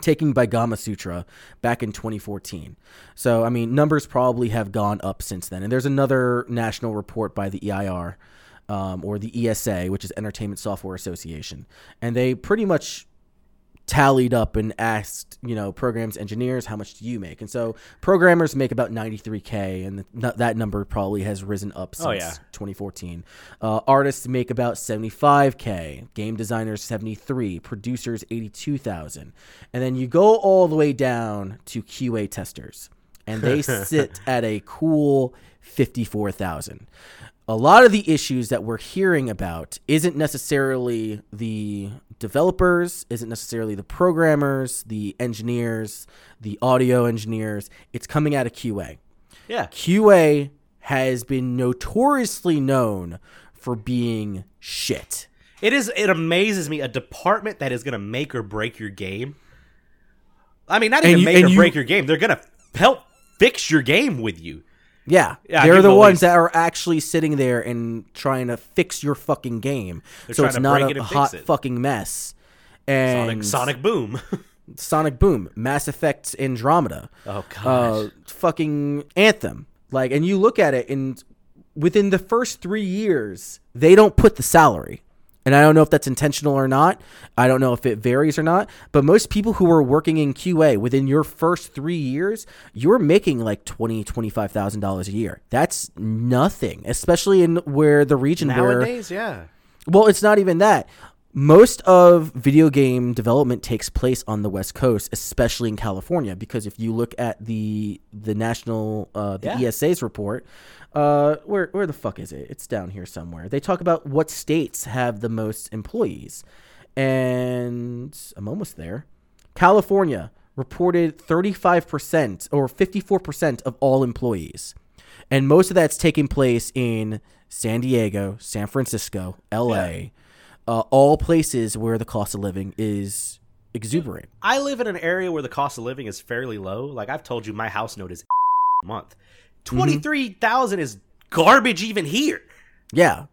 S1: taken by Gamasutra back in 2014. So, I mean, numbers probably have gone up since then. And there's another national report by the EIR um, or the ESA, which is Entertainment Software Association. And they pretty much tallied up and asked, you know, programs engineers, how much do you make? And so programmers make about 93K, and th- that number probably has risen up since
S2: Oh, yeah.
S1: 2014. Uh, artists make about 75K, game designers 73, producers 82,000. And then you go all the way down to QA testers, and they sit at a cool 54,000 a lot of the issues that we're hearing about isn't necessarily the developers, isn't necessarily the programmers, the engineers, the audio engineers. It's coming out of QA.
S2: Yeah.
S1: QA has been notoriously known for being shit.
S2: It is. It amazes me a department that is going to make or break your game. I mean, not even
S1: you-
S2: make or
S1: you-
S2: break your game. They're going to help fix your game with you.
S1: Yeah,
S2: Yeah,
S1: they're the ones
S2: least-
S1: that are actually sitting there and trying to fix your fucking game,
S2: They're
S1: so it's not a,
S2: it
S1: hot
S2: it.
S1: fucking mess.
S2: Sonic,
S1: And
S2: Sonic Boom.
S1: Sonic Boom, Mass Effect Andromeda.
S2: oh god.
S1: uh, fucking Anthem. Like, and you look at it, and within the first three years, they don't put the salary. And I don't know if that's intentional or not. I don't know if it varies or not. But most people who are working in QA within your first three years, you're making like twenty, twenty-five thousand dollars a year. That's nothing, especially in where the region where
S2: Nowadays, yeah.
S1: well, it's not even that. Most of video game development takes place on the West Coast, especially in California, because if you look at the the national uh, the
S2: Yeah.
S1: ESA's report, uh, where where the fuck is it? It's down here somewhere. They talk about what states have the most employees, and I'm almost there. California reported 35% or 54% of all employees. And most of that's taking place in San Diego, San Francisco, LA, uh, all places where the cost of living is exuberant.
S2: I live in an area where the cost of living is fairly low. Like I've told you, my house note is a month. Twenty is garbage even here.
S1: Yeah.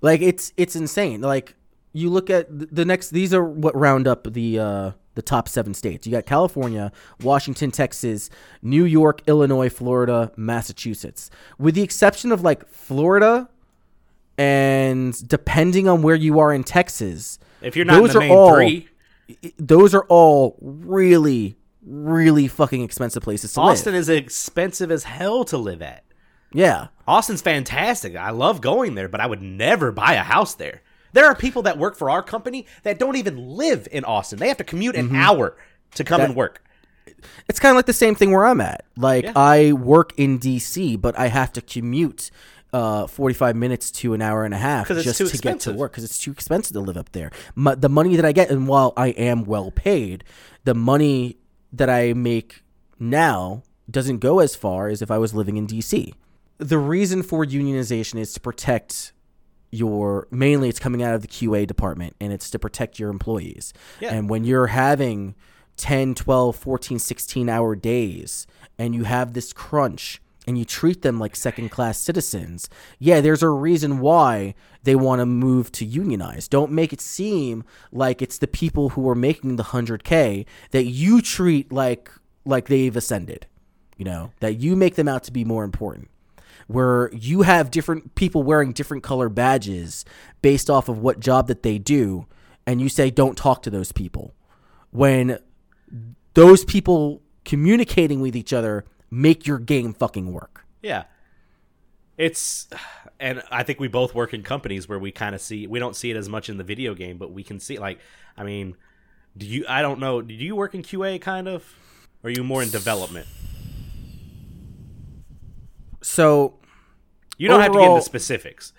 S1: Like it's it's insane. Like you look at the next these are what round up the uh the top 7 states. You got California, Washington, Texas, New York, Illinois, Florida, Massachusetts. With the exception of like Florida and depending on where you are in Texas,
S2: If you're not
S1: Those
S2: in the
S1: are
S2: main
S1: all-
S2: three,
S1: those are all really really fucking expensive places to
S2: Austin
S1: live.
S2: is expensive as hell to live at.
S1: Yeah.
S2: Austin's fantastic. I love going there, but I would never buy a house there. There are people that work for our company that don't even live in Austin. They have to commute an mm-hmm. hour to come and work.
S1: It's kind of like the same thing where I'm at. Like
S2: Yeah.
S1: I work in DC, but I have to commute uh, 45 minutes to an hour and a half just to get to work because it's too expensive to live up there. My, the money that I get, and while I am well paid, the money that I make now doesn't go as far as if I was living in DC. The reason for unionization is to protect your mainly it's coming out of the QA department and it's to protect your employees.
S2: Yeah.
S1: And when you're having 10, 12, 14, 16 hour days and you have this crunch and you treat them like second class citizens, yeah, there's a reason why they want to move to unionize. Don't make it seem like it's the people who are making the 100k that you treat like like they've ascended. You know, that you make them out to be more important where you have different people wearing different color badges based off of what job that they do and you say don't talk to those people when those people communicating with each other make your game fucking work
S2: Yeah. It's and I think we both work in companies where we kind of see we don't see it as much in the video game, but we can see like I mean, do you I don't know, do you work in QA kind of? Or are you more in development?
S1: so
S2: You don't have to get
S1: Overall-
S2: into specifics.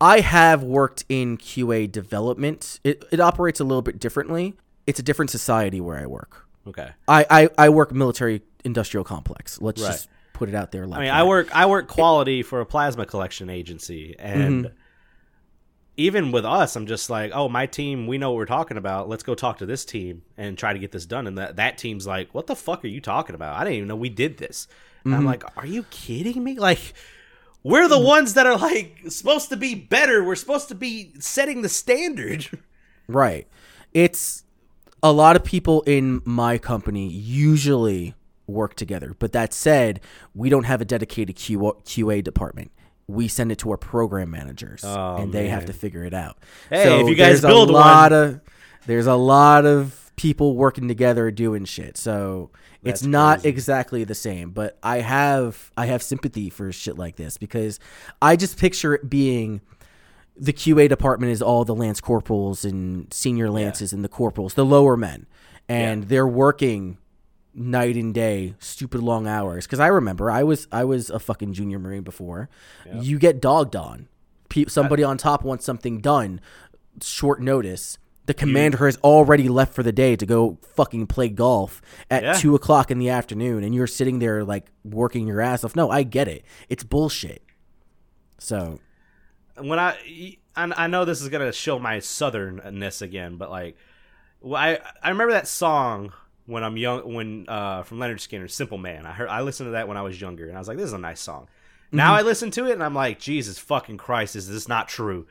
S1: i have worked in qa development it, it operates a little bit differently it's a different society where i work
S2: Okay.
S1: i i, I work military industrial complex let's
S2: Right.
S1: just put it out there like
S2: I mean,
S1: that.
S2: I work I work quality for a plasma collection agency, and
S1: Mm-hmm.
S2: even with us, I'm just like, oh, my team, we know what we're talking about. Let's go talk to this team and try to get this done. And that that team's like, what the fuck are you talking about? I didn't even know we did this. And
S1: Mm-hmm.
S2: I'm like, are you kidding me? Like. We're the ones that are like supposed to be better. We're supposed to be setting the standard.
S1: Right. It's a lot of people in my company usually work together. But that said, we don't have a dedicated QA department. We send it to our program managers,
S2: Oh,
S1: and they have to figure it out.
S2: Hey, if you guys
S1: there's a
S2: build
S1: lot
S2: one-
S1: of there's a lot of people working together doing shit. So it's not
S2: crazy.
S1: exactly the same, but I have I have sympathy for shit like this because I just picture it being the QA department is all the lance corporals and senior lances and the corporals, the lower men, and they're working night and day, stupid long hours. Because I remember I was I was a fucking junior marine before. You get dogged on. Pe- somebody on top wants something done, short notice. The commander has already left for the day to go fucking play golf at
S2: Yeah.
S1: two o'clock in the afternoon, and you're sitting there like working your ass off. No, I get it. It's bullshit. So
S2: when I, I I know this is gonna show my southernness again, but like, well, I I remember that song when I'm young, when uh from Lynyrd Skynyrd, "Simple Man." I heard I listened to that when I was younger, and I was like, "This is a nice song." Now I listen to it, and I'm like, "Jesus fucking Christ, is this not true?"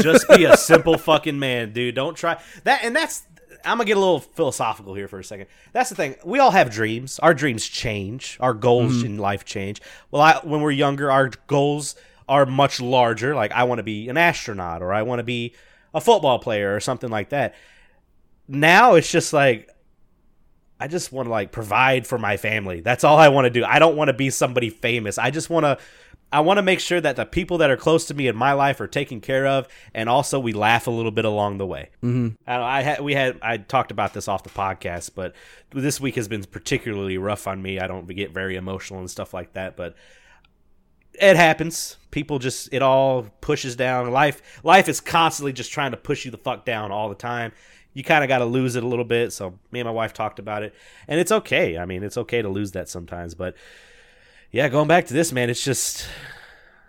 S2: Just be a simple fucking man, dude. Don't try that. And that's I'm gonna get a little philosophical here for a second. That's the thing. We all have dreams. Our dreams change. Our goals in life change. Well, I, when we're younger, our goals are much larger. Like I want to be an astronaut, or I want to be a football player, or something like that. Now it's just like I just want to like provide for my family. That's all I want to do. I don't want to be somebody famous. I just want to I want to make sure that the people that are close to me in my life are taken care of, and also we laugh a little bit along the way. Mm-hmm. I, I had we had I talked about this off the podcast, but this week has been particularly rough on me. I don't get very emotional and stuff like that, but it happens. People just it all pushes down. Life life is constantly just trying to push you the fuck down all the time. You kind of got to lose it a little bit. So me and my wife talked about it, and it's okay. I mean, it's okay to lose that sometimes, but yeah, going back to this man, it's just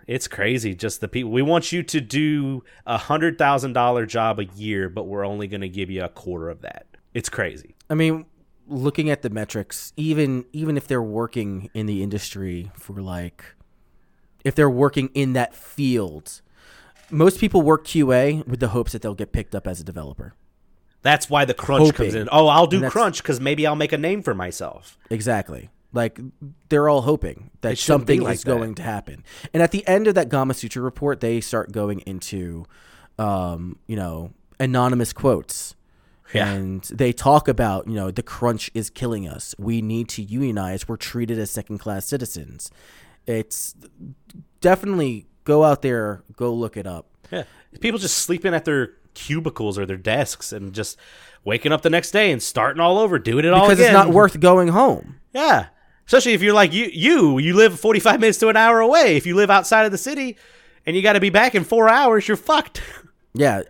S2: it's crazy. Just the people we want you to do a hundred thousand dollar job a year, but we're only going to give you a quarter of that. It's crazy.
S1: I mean, looking at the metrics, even even if they're working in the industry for like, if they're working in that field, most people work QA with the hopes that they'll get picked up as a developer.
S2: That's why the crunch
S1: Hoping.
S2: comes in. Oh, I'll do crunch because maybe I'll make a name for myself.
S1: Exactly. Like they're all hoping that
S2: It shouldn't be
S1: something
S2: like
S1: is
S2: that.
S1: going to happen. And at the end of that Gamasutra report, they start going into, um, you know, anonymous quotes.
S2: Yeah.
S1: And they talk about, you know, the crunch is killing us. We need to unionize. We're treated as second class citizens. It's definitely go out there, go look it up.
S2: Yeah. People just sleeping at their cubicles or their desks and just waking up the next day and starting all over, doing it all
S1: Because
S2: again.
S1: it's not worth going home.
S2: Yeah. Especially if you're like you you you live 45 minutes to an hour away. If you live outside of the city and you got to be back in 4 hours, you're fucked.
S1: Yeah.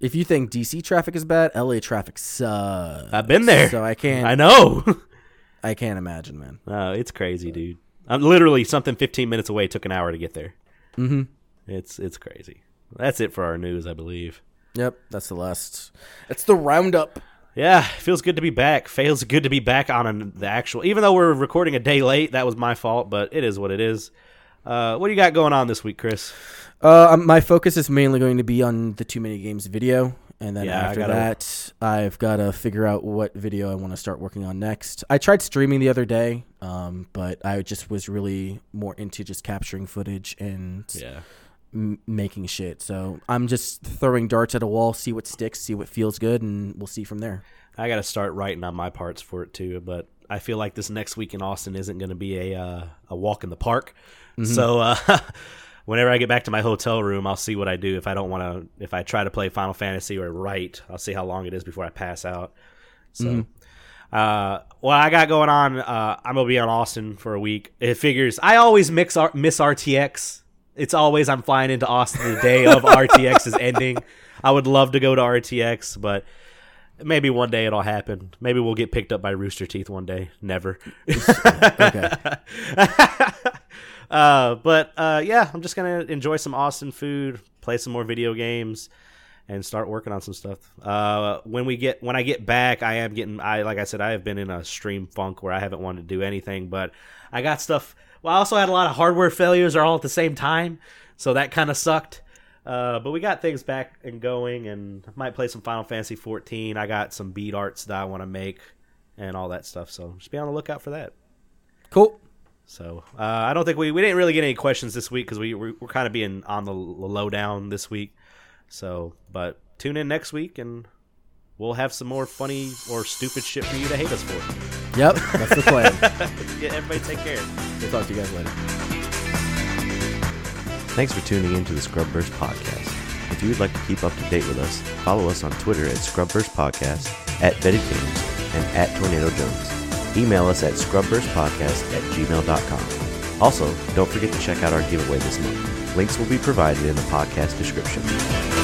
S1: If you think DC traffic is bad, LA traffic sucks.
S2: I've been there.
S1: So I can't
S2: I know.
S1: I can't imagine, man.
S2: Oh, it's crazy, dude. I'm literally something 15 minutes away took an hour to get there.
S1: Mm-hmm.
S2: It's it's crazy. That's it for our news, I believe.
S1: Yep, that's the last. It's the roundup.
S2: Yeah, feels good to be back. Feels good to be back on an, the actual. Even though we're recording a day late, that was my fault, but it is what it is. Uh, what do you got going on this week, Chris?
S1: Uh, um, my focus is mainly going to be on the too many games video, and then
S2: Yeah, I
S1: after
S2: gotta-
S1: that, I've got to figure out what video I want to start working on next. I tried streaming the other day, um, but I just was really more into just capturing footage and
S2: Yeah,
S1: m- making shit. So I'm just throwing darts at a wall, see what sticks, see what feels good, and we'll see from there.
S2: I got to start writing on my parts for it too. But I feel like this next week in Austin isn't going to be a uh, a walk in the park. So uh, whenever I get back to my hotel room, I'll see what I do. If I don't want to, if I try to play Final Fantasy or write, I'll see how long it is before I pass out. So. Uh, what I got going on, uh, I'm gonna be on Austin for a week. It figures I always mix R- miss RTX. It's always I'm flying into Austin the day of RTX is ending. I would love to go to RTX, but maybe one day it'll happen. Maybe we'll get picked up by Rooster Teeth one day. Never.
S1: Okay.
S2: uh, but uh, yeah, I'm just gonna enjoy some Austin food, play some more video games, and start working on some stuff. Uh, when we get when I get back, I am getting I like I said I have been in a stream funk where I haven't wanted to do anything, but I got stuff. Well, I also had a lot of hardware failures all at the same time, so that kind of sucked. Uh, but we got things back and going, and might play some Final Fantasy 14. I got some beat arts that I want to make, and all that stuff. So just be on the lookout for that.
S1: Cool.
S2: So uh, I don't think we we didn't really get any questions this week because we we're, we're kind of being on the lowdown this week. So, but tune in next week and we'll have some more funny or stupid shit for you to hate us for.
S1: Yep, that's the plan.
S2: yeah, everybody take care.
S1: We'll talk to you guys later.
S3: Thanks for tuning in to the Scrubverse Podcast. If you would like to keep up to date with us, follow us on Twitter at Scrubverse Podcast, at Betty James, and at Tornado Jones. Email us at scrubversepodcast at gmail.com. Also, don't forget to check out our giveaway this month. Links will be provided in the podcast description.